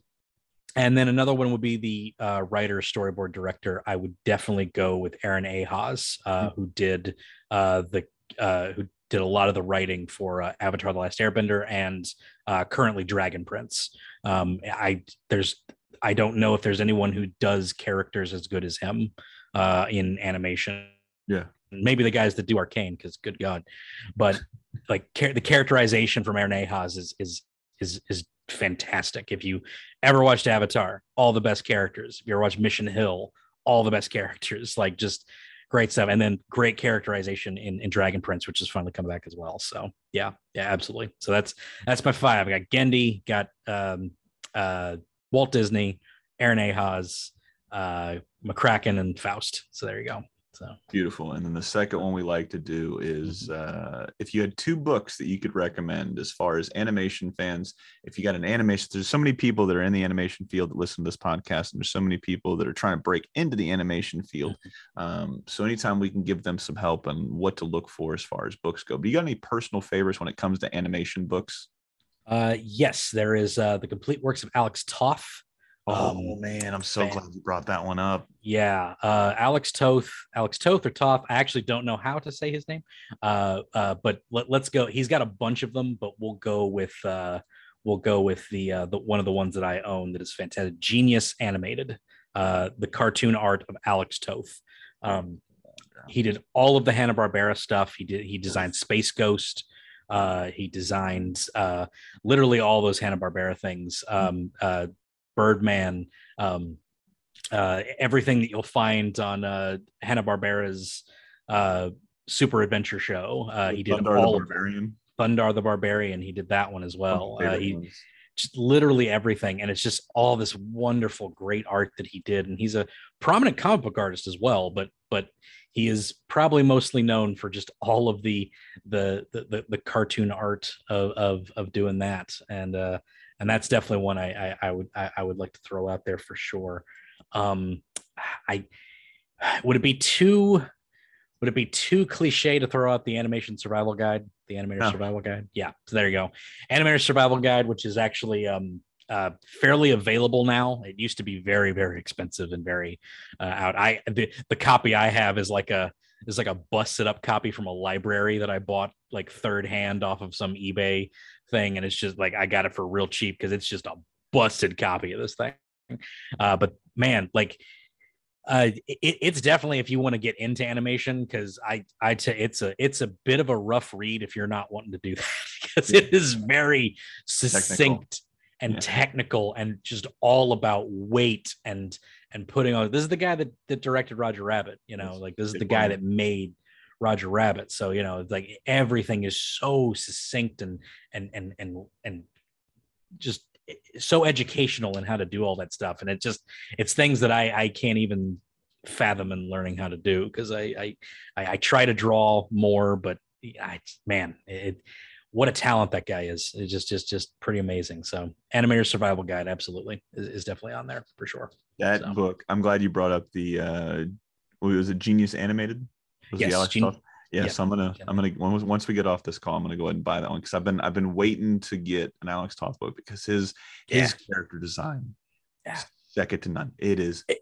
and then another one would be the uh, writer, storyboard director. I would definitely go with Aaron Ehasz, uh, who did uh, the uh, who did a lot of the writing for uh, Avatar: The Last Airbender and uh, currently Dragon Prince. Um, I there's I don't know if there's anyone who does characters as good as him uh, in animation. Yeah. Maybe the guys that do Arcane, because good God, but like char- the characterization from Aaron Ehasz is is is is fantastic. If you ever watched Avatar, all the best characters. If you ever watched Mission Hill, all the best characters. Like just great stuff, and then great characterization in in Dragon Prince, which is finally coming back as well. So yeah, yeah, absolutely. So that's that's my five. I got Genndy, got um, uh, Walt Disney, Aaron Ehasz, uh, McCracken, and Faust. So there you go. So Beautiful. And then the second one we like to do is Mm-hmm. uh, if you had two books that you could recommend as far as animation fans, if you got an animation, there's so many people that are in the animation field that listen to this podcast, and there's so many people that are trying to break into the animation field. Mm-hmm. Um, so anytime we can give them some help on what to look for as far as books go. But you got any personal favorites when it comes to animation books? uh, yes, there is uh, the complete works of Alex Toff. Oh Um, man, I'm so fan- glad you brought that one up. Yeah, uh, Alex Toth, Alex Toth or Toth. I actually don't know how to say his name, uh, uh, but let, us go. He's got a bunch of them, but we'll go with uh, we'll go with the uh, the one of the ones that I own that is fantastic. Genius Animated, uh, the cartoon art of Alex Toth. Um, he did all of the Hanna Barbera stuff. He did he designed Space Ghost. Uh, he designed uh, literally all those Hanna Barbera things. Um, uh, Birdman. Um, uh, everything that you'll find on uh, Hanna Barbera's uh, Super Adventure Show. Uh, he did Thundarr the all of Barbarian. Thundarr the Barbarian. He did that one as well. Uh, he ones. just literally everything, and it's just all this wonderful, great art that he did. And he's a prominent comic book artist as well, but but he is probably mostly known for just all of the the the, the, the cartoon art of, of of doing that. And uh, and that's definitely one I I, I would I, I would like to throw out there for sure. Um, I would it be too would it be too cliche to throw out the animation survival guide, the animator survival guide? Yeah, so there you go. Animator survival guide, which is actually um uh fairly available now. It used to be very very expensive and very uh, out. I the the copy I have is like a is like a busted up copy from a library that I bought like third hand off of some eBay thing, and it's just like I got it for real cheap because it's just a busted copy of this thing. Uh, but man, like uh it, it's definitely if you want to get into animation because i i t- it's a it's a bit of a rough read if you're not wanting to do that because it is very succinct and Yeah. technical and just all about weight and and putting on this is the guy that that directed roger rabbit you know like this is the guy that made roger rabbit so you know like everything is so succinct and and and and and just so educational in how to do all that stuff and it just it's things that i i can't even fathom in learning how to do because I, I i i try to draw more but i man it what a talent that guy is it's just just just pretty amazing so animator survival guide absolutely is, is definitely on there for sure That So. book. I'm glad you brought up the. uh was it Genius Animated? Was Yes, the Alex Gen- stuff? Yeah, yeah. so I'm gonna I'm gonna once we get off this call, I'm gonna go ahead and buy that one because I've been I've been waiting to get an Alex Toth book because his his character design, Yeah. second to none. It is It-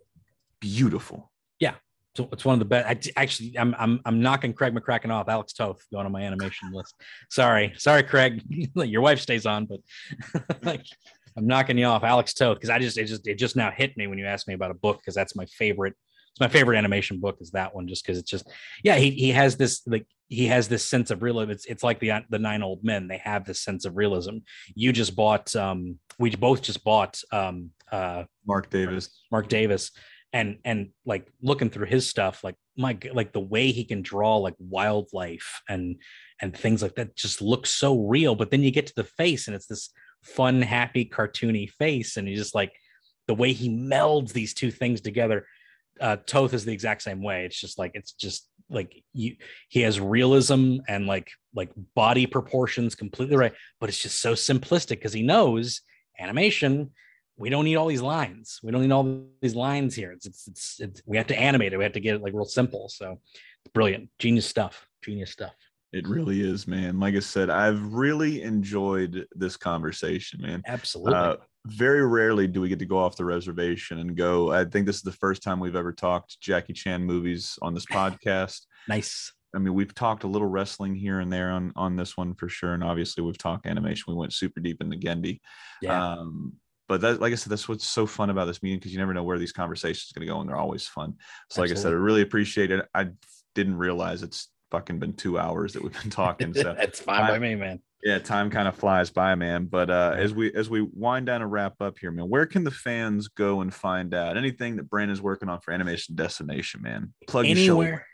beautiful. Yeah. So it's one of the best I, actually i'm i'm i'm knocking craig mccracken off alex toth going on my animation list sorry sorry craig your wife stays on but like i'm knocking you off alex toth because i just it just it just now hit me when you asked me about a book because that's my favorite it's my favorite animation book is that one just because it's just yeah he, he has this like he has this sense of realism it's it's like the the nine old men they have this sense of realism you just bought um we both just bought um uh Marc Davis. Marc Davis, and and like looking through his stuff, like my like the way he can draw like wildlife and and things like that just looks so real. But then you get to the face, and it's this fun, happy, cartoony face, and you just like the way he melds these two things together. Uh, Toth is the exact same way. It's just like it's just like you. He has realism and like like body proportions completely right, but it's just so simplistic because he knows animation we don't need all these lines. We don't need all these lines here. It's, it's, it's, it's we have to animate it. We have to get it like real simple. So it's brilliant, genius stuff, genius stuff. It really is, man. Like I said, I've really enjoyed this conversation, man. Absolutely. Uh, very rarely do we get to go off the reservation and go. I think this is the first time we've ever talked Jackie Chan movies on this podcast. nice. I mean, we've talked a little wrestling here and there on on this one for sure, and obviously we've talked animation. We went super deep into Genndy. Yeah. Um, but that, like I said, that's what's so fun about this meeting because you never know where these conversations are going to go, and they're always fun. So, like I said, I really appreciate it. I didn't realize it's fucking been two hours that we've been talking. So, That's fine by me, man. Yeah, time kind of flies by, man. But uh, as we as we wind down and wrap up here, man, where can the fans go and find out anything that Brandon's working on for Animation Destination, man? Plug. Anywhere.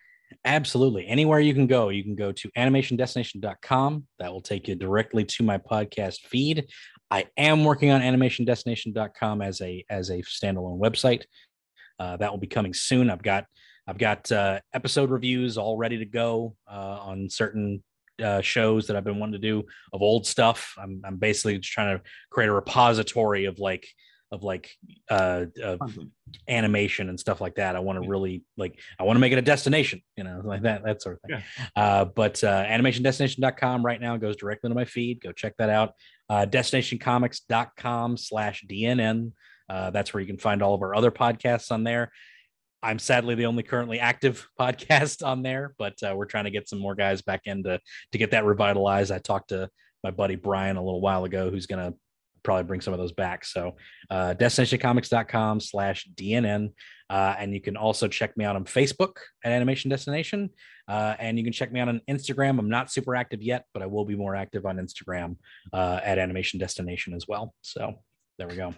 Absolutely. Anywhere you can go, you can go to animationdestination.com. That will take you directly to my podcast feed. I am working on animationdestination.com as a as a standalone website. Uh, that will be coming soon. I've got I've got uh, episode reviews all ready to go uh, on certain uh, shows that I've been wanting to do of old stuff. I'm, I'm basically just trying to create a repository of like of like uh of animation and stuff like that. I want to really like I want to make it a destination, you know, like that that sort of thing. Yeah. Uh, but uh, animationdestination.com right now goes directly to my feed. Go check that out. Uh, destinationcomics.com slash DNN. Uh, that's where you can find all of our other podcasts on there. I'm sadly the only currently active podcast on there, but uh, we're trying to get some more guys back in to, to get that revitalized. I talked to my buddy Brian a little while ago, who's going to probably bring some of those back. So uh, destinationcomics.com slash DNN. Uh, and you can also check me out on Facebook at Animation Destination. Uh, and you can check me out on Instagram. I'm not super active yet, but I will be more active on Instagram uh, at Animation Destination as well. So there we go.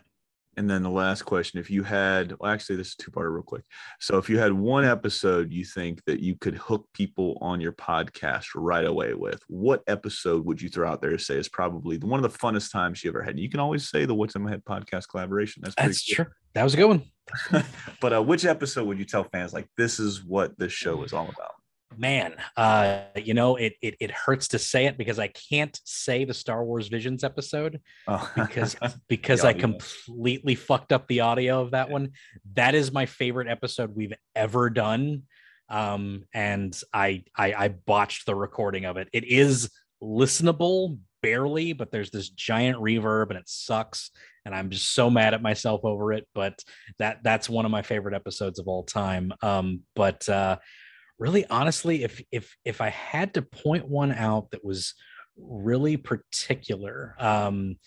And then the last question, if you had, well, actually, this is two part real quick. So if you had one episode you think that you could hook people on your podcast right away with, what episode would you throw out there to say is probably the, one of the funnest times you ever had? And you can always say the What's in My Head podcast collaboration. That's, That's true. That was a good one. but uh, which episode would you tell fans like this is what this show is all about? Man uh you know it, it it hurts to say it because i can't say the star wars visions episode oh. because because i completely fucked up the audio of that one. That is my favorite episode we've ever done um and I, I i botched the recording of it. It is listenable barely but there's this giant reverb and it sucks and i'm just so mad at myself over it but that that's one of my favorite episodes of all time. Um but uh really honestly if if if i had to point one out that was really particular um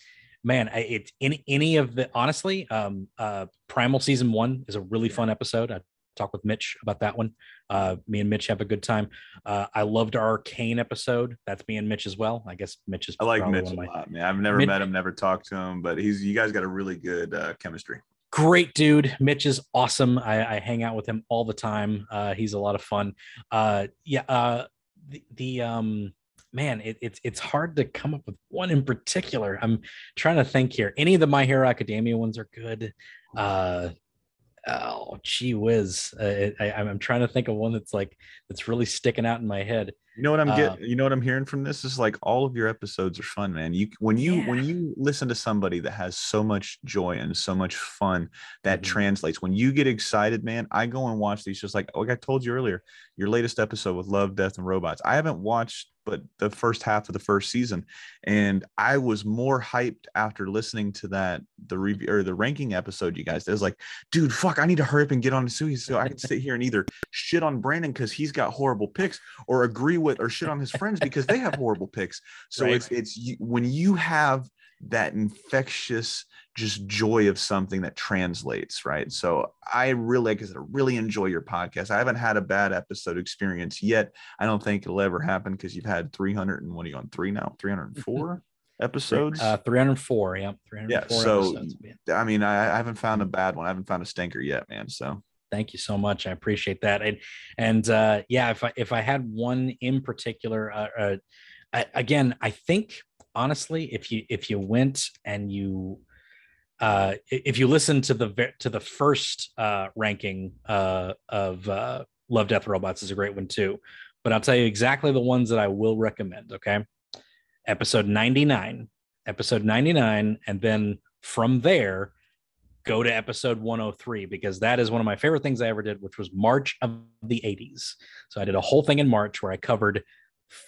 man it's in any of the honestly um uh primal season one is a really fun episode. I talk with mitch about that one. Uh me and mitch have a good time. Uh i loved our arcane episode. That's me and mitch as well. I guess mitch is i like mitch a my... lot man. I've never mitch... met him never talked to him but he's you guys got a really good uh chemistry great dude. Mitch is awesome. I, I hang out with him all the time. Uh, he's a lot of fun. Uh, yeah. Uh, the, the um, man, it, it's it's hard to come up with one in particular. I'm trying to think here. Any of the My Hero Academia ones are good. Uh, oh, gee whiz. Uh, I, I'm trying to think of one that's like that's really sticking out in my head. You know what I'm getting? Uh, you know what I'm hearing from this is like all of your episodes are fun, man. You when you yeah. when you listen to somebody that has so much joy and so much fun that mm-hmm. translates. When you get excited, man, I go and watch these. Just like like I told you earlier, your latest episode with Love, Death, and Robots. I haven't watched but the first half of the first season, and I was more hyped after listening to that the review or the ranking episode. You guys, it was like, dude, fuck, I need to hurry up and get on to Suey so I can sit here and either shit on Brandon because he's got horrible picks or agree or shit on his friends because they have horrible picks. So right. it's it's when you have that infectious just joy of something that translates right? So i really like i said I really enjoy your podcast. I haven't had a bad episode experience yet. I don't think it'll ever happen because you've had 300 and what are you on three now? 304 episodes? Uh 304 yeah 304 yeah so i mean I, I haven't found a bad one. I haven't found a stinker yet man so thank you so much. I appreciate that. And and uh, yeah, if I if I had one in particular, uh, uh, I, again, I think honestly, if you if you went and you uh, if you listen to the to the first uh, ranking uh, of uh, Love, Death, Robots is a great one too. But I'll tell you exactly the ones that I will recommend. Okay, episode ninety nine, episode ninety nine, and then from there go to episode 103 because that is one of my favorite things I ever did, which was March of the 80s. So I did a whole thing in March where I covered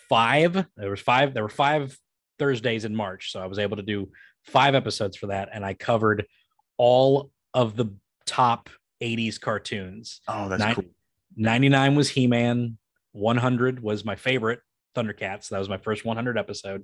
five. There was five. There were five Thursdays in March, so I was able to do five episodes for that, and I covered all of the top 80s cartoons. Oh, that's cool. 99 was He Man. 100 was my favorite Thundercats. That was my first 100 episode.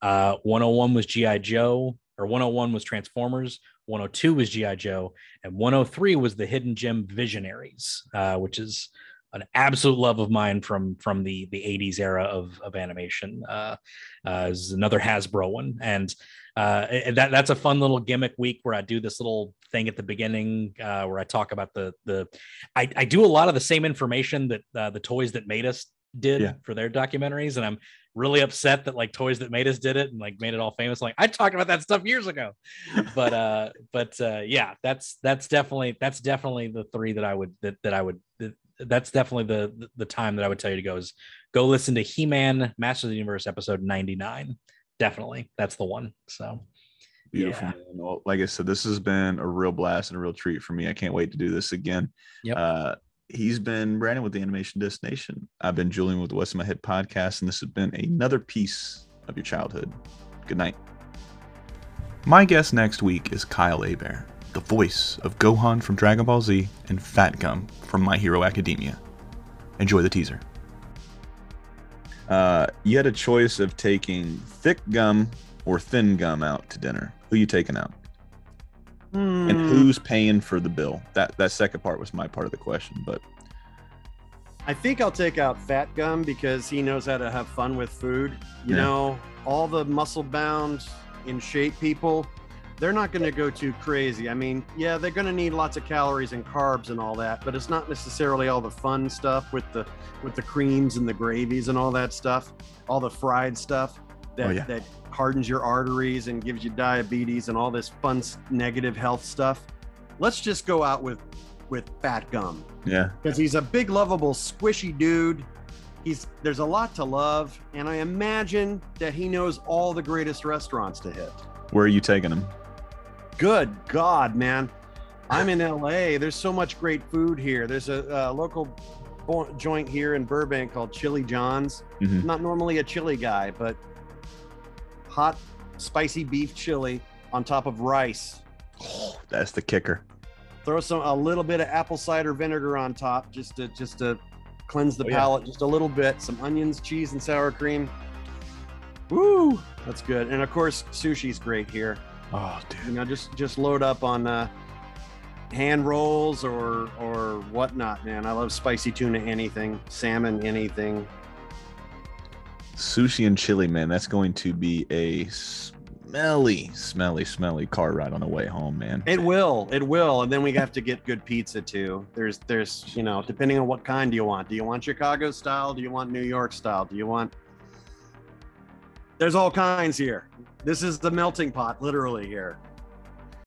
Uh, 101 was G.I. Joe, or 101 was Transformers. 102 was GI Joe, and 103 was the Hidden Gem Visionaries, uh, which is an absolute love of mine from from the the 80s era of of animation. Uh, uh, is another Hasbro one, and uh, that that's a fun little gimmick week where I do this little thing at the beginning uh, where I talk about the the I, I do a lot of the same information that uh, the toys that made us did yeah. for their documentaries, and I'm really upset that like Toys That Made Us did it and like made it all famous. Like I talked about that stuff years ago, but uh, but uh, yeah, that's that's definitely that's definitely the three that I would that, that I would that, that's definitely the the time that I would tell you to go is go listen to He Man Masters of the Universe episode 99. Definitely, that's the one. So Beautiful. Yeah. like I said, this has been a real blast and a real treat for me. I can't wait to do this again. Yep. Uh, he's been Brandon with the Animation Destination. I've been Julian with the What's In My Head podcast, and this has been another piece of your childhood. Good night. My guest next week is Kyle Hebert, the voice of Gohan from Dragon Ball Z and Fat Gum from My Hero Academia. Enjoy the teaser. Uh, you had a choice of taking thick gum or thin gum out to dinner. Who you taking out? And Hmm. who's paying for the bill? That that second part was my part of the question, but I think I'll take out Fat Gum because he knows how to have fun with food. You Yeah. know, all the muscle bound, in shape people, they're not going to go too crazy. I mean, yeah, they're going to need lots of calories and carbs and all that, but it's not necessarily all the fun stuff with the with the creams and the gravies and all that stuff, all the fried stuff that Oh, yeah. that hardens your arteries and gives you diabetes and all this fun negative health stuff. Let's just go out with with Fat Gum yeah, because he's a big lovable squishy dude he's there's a lot to love and i imagine that he knows all the greatest restaurants to hit where are you taking him? good god man i'm in la there's so much great food here there's a, a local bo- joint here in burbank called chili john's Mhm. Not normally a chili guy but hot spicy beef chili on top of rice That's the kicker. throw some a little bit of apple cider vinegar on top just to just to cleanse the Oh, yeah. palate just a little bit some onions cheese and sour cream Woo! That's good. And of course, sushi's great here. Oh, You dude. know, just just load up on uh, hand rolls or or whatnot, man. I love spicy tuna, anything, salmon, anything. Sushi and chili, man. That's going to be a smelly, smelly, smelly car ride on the way home, man. It will, it will, and then we have to get good pizza too. There's there's you know, depending on what kind do you want. Do you want Chicago style? Do you want New York style? Do you want? There's all kinds here. This is the melting pot, literally here.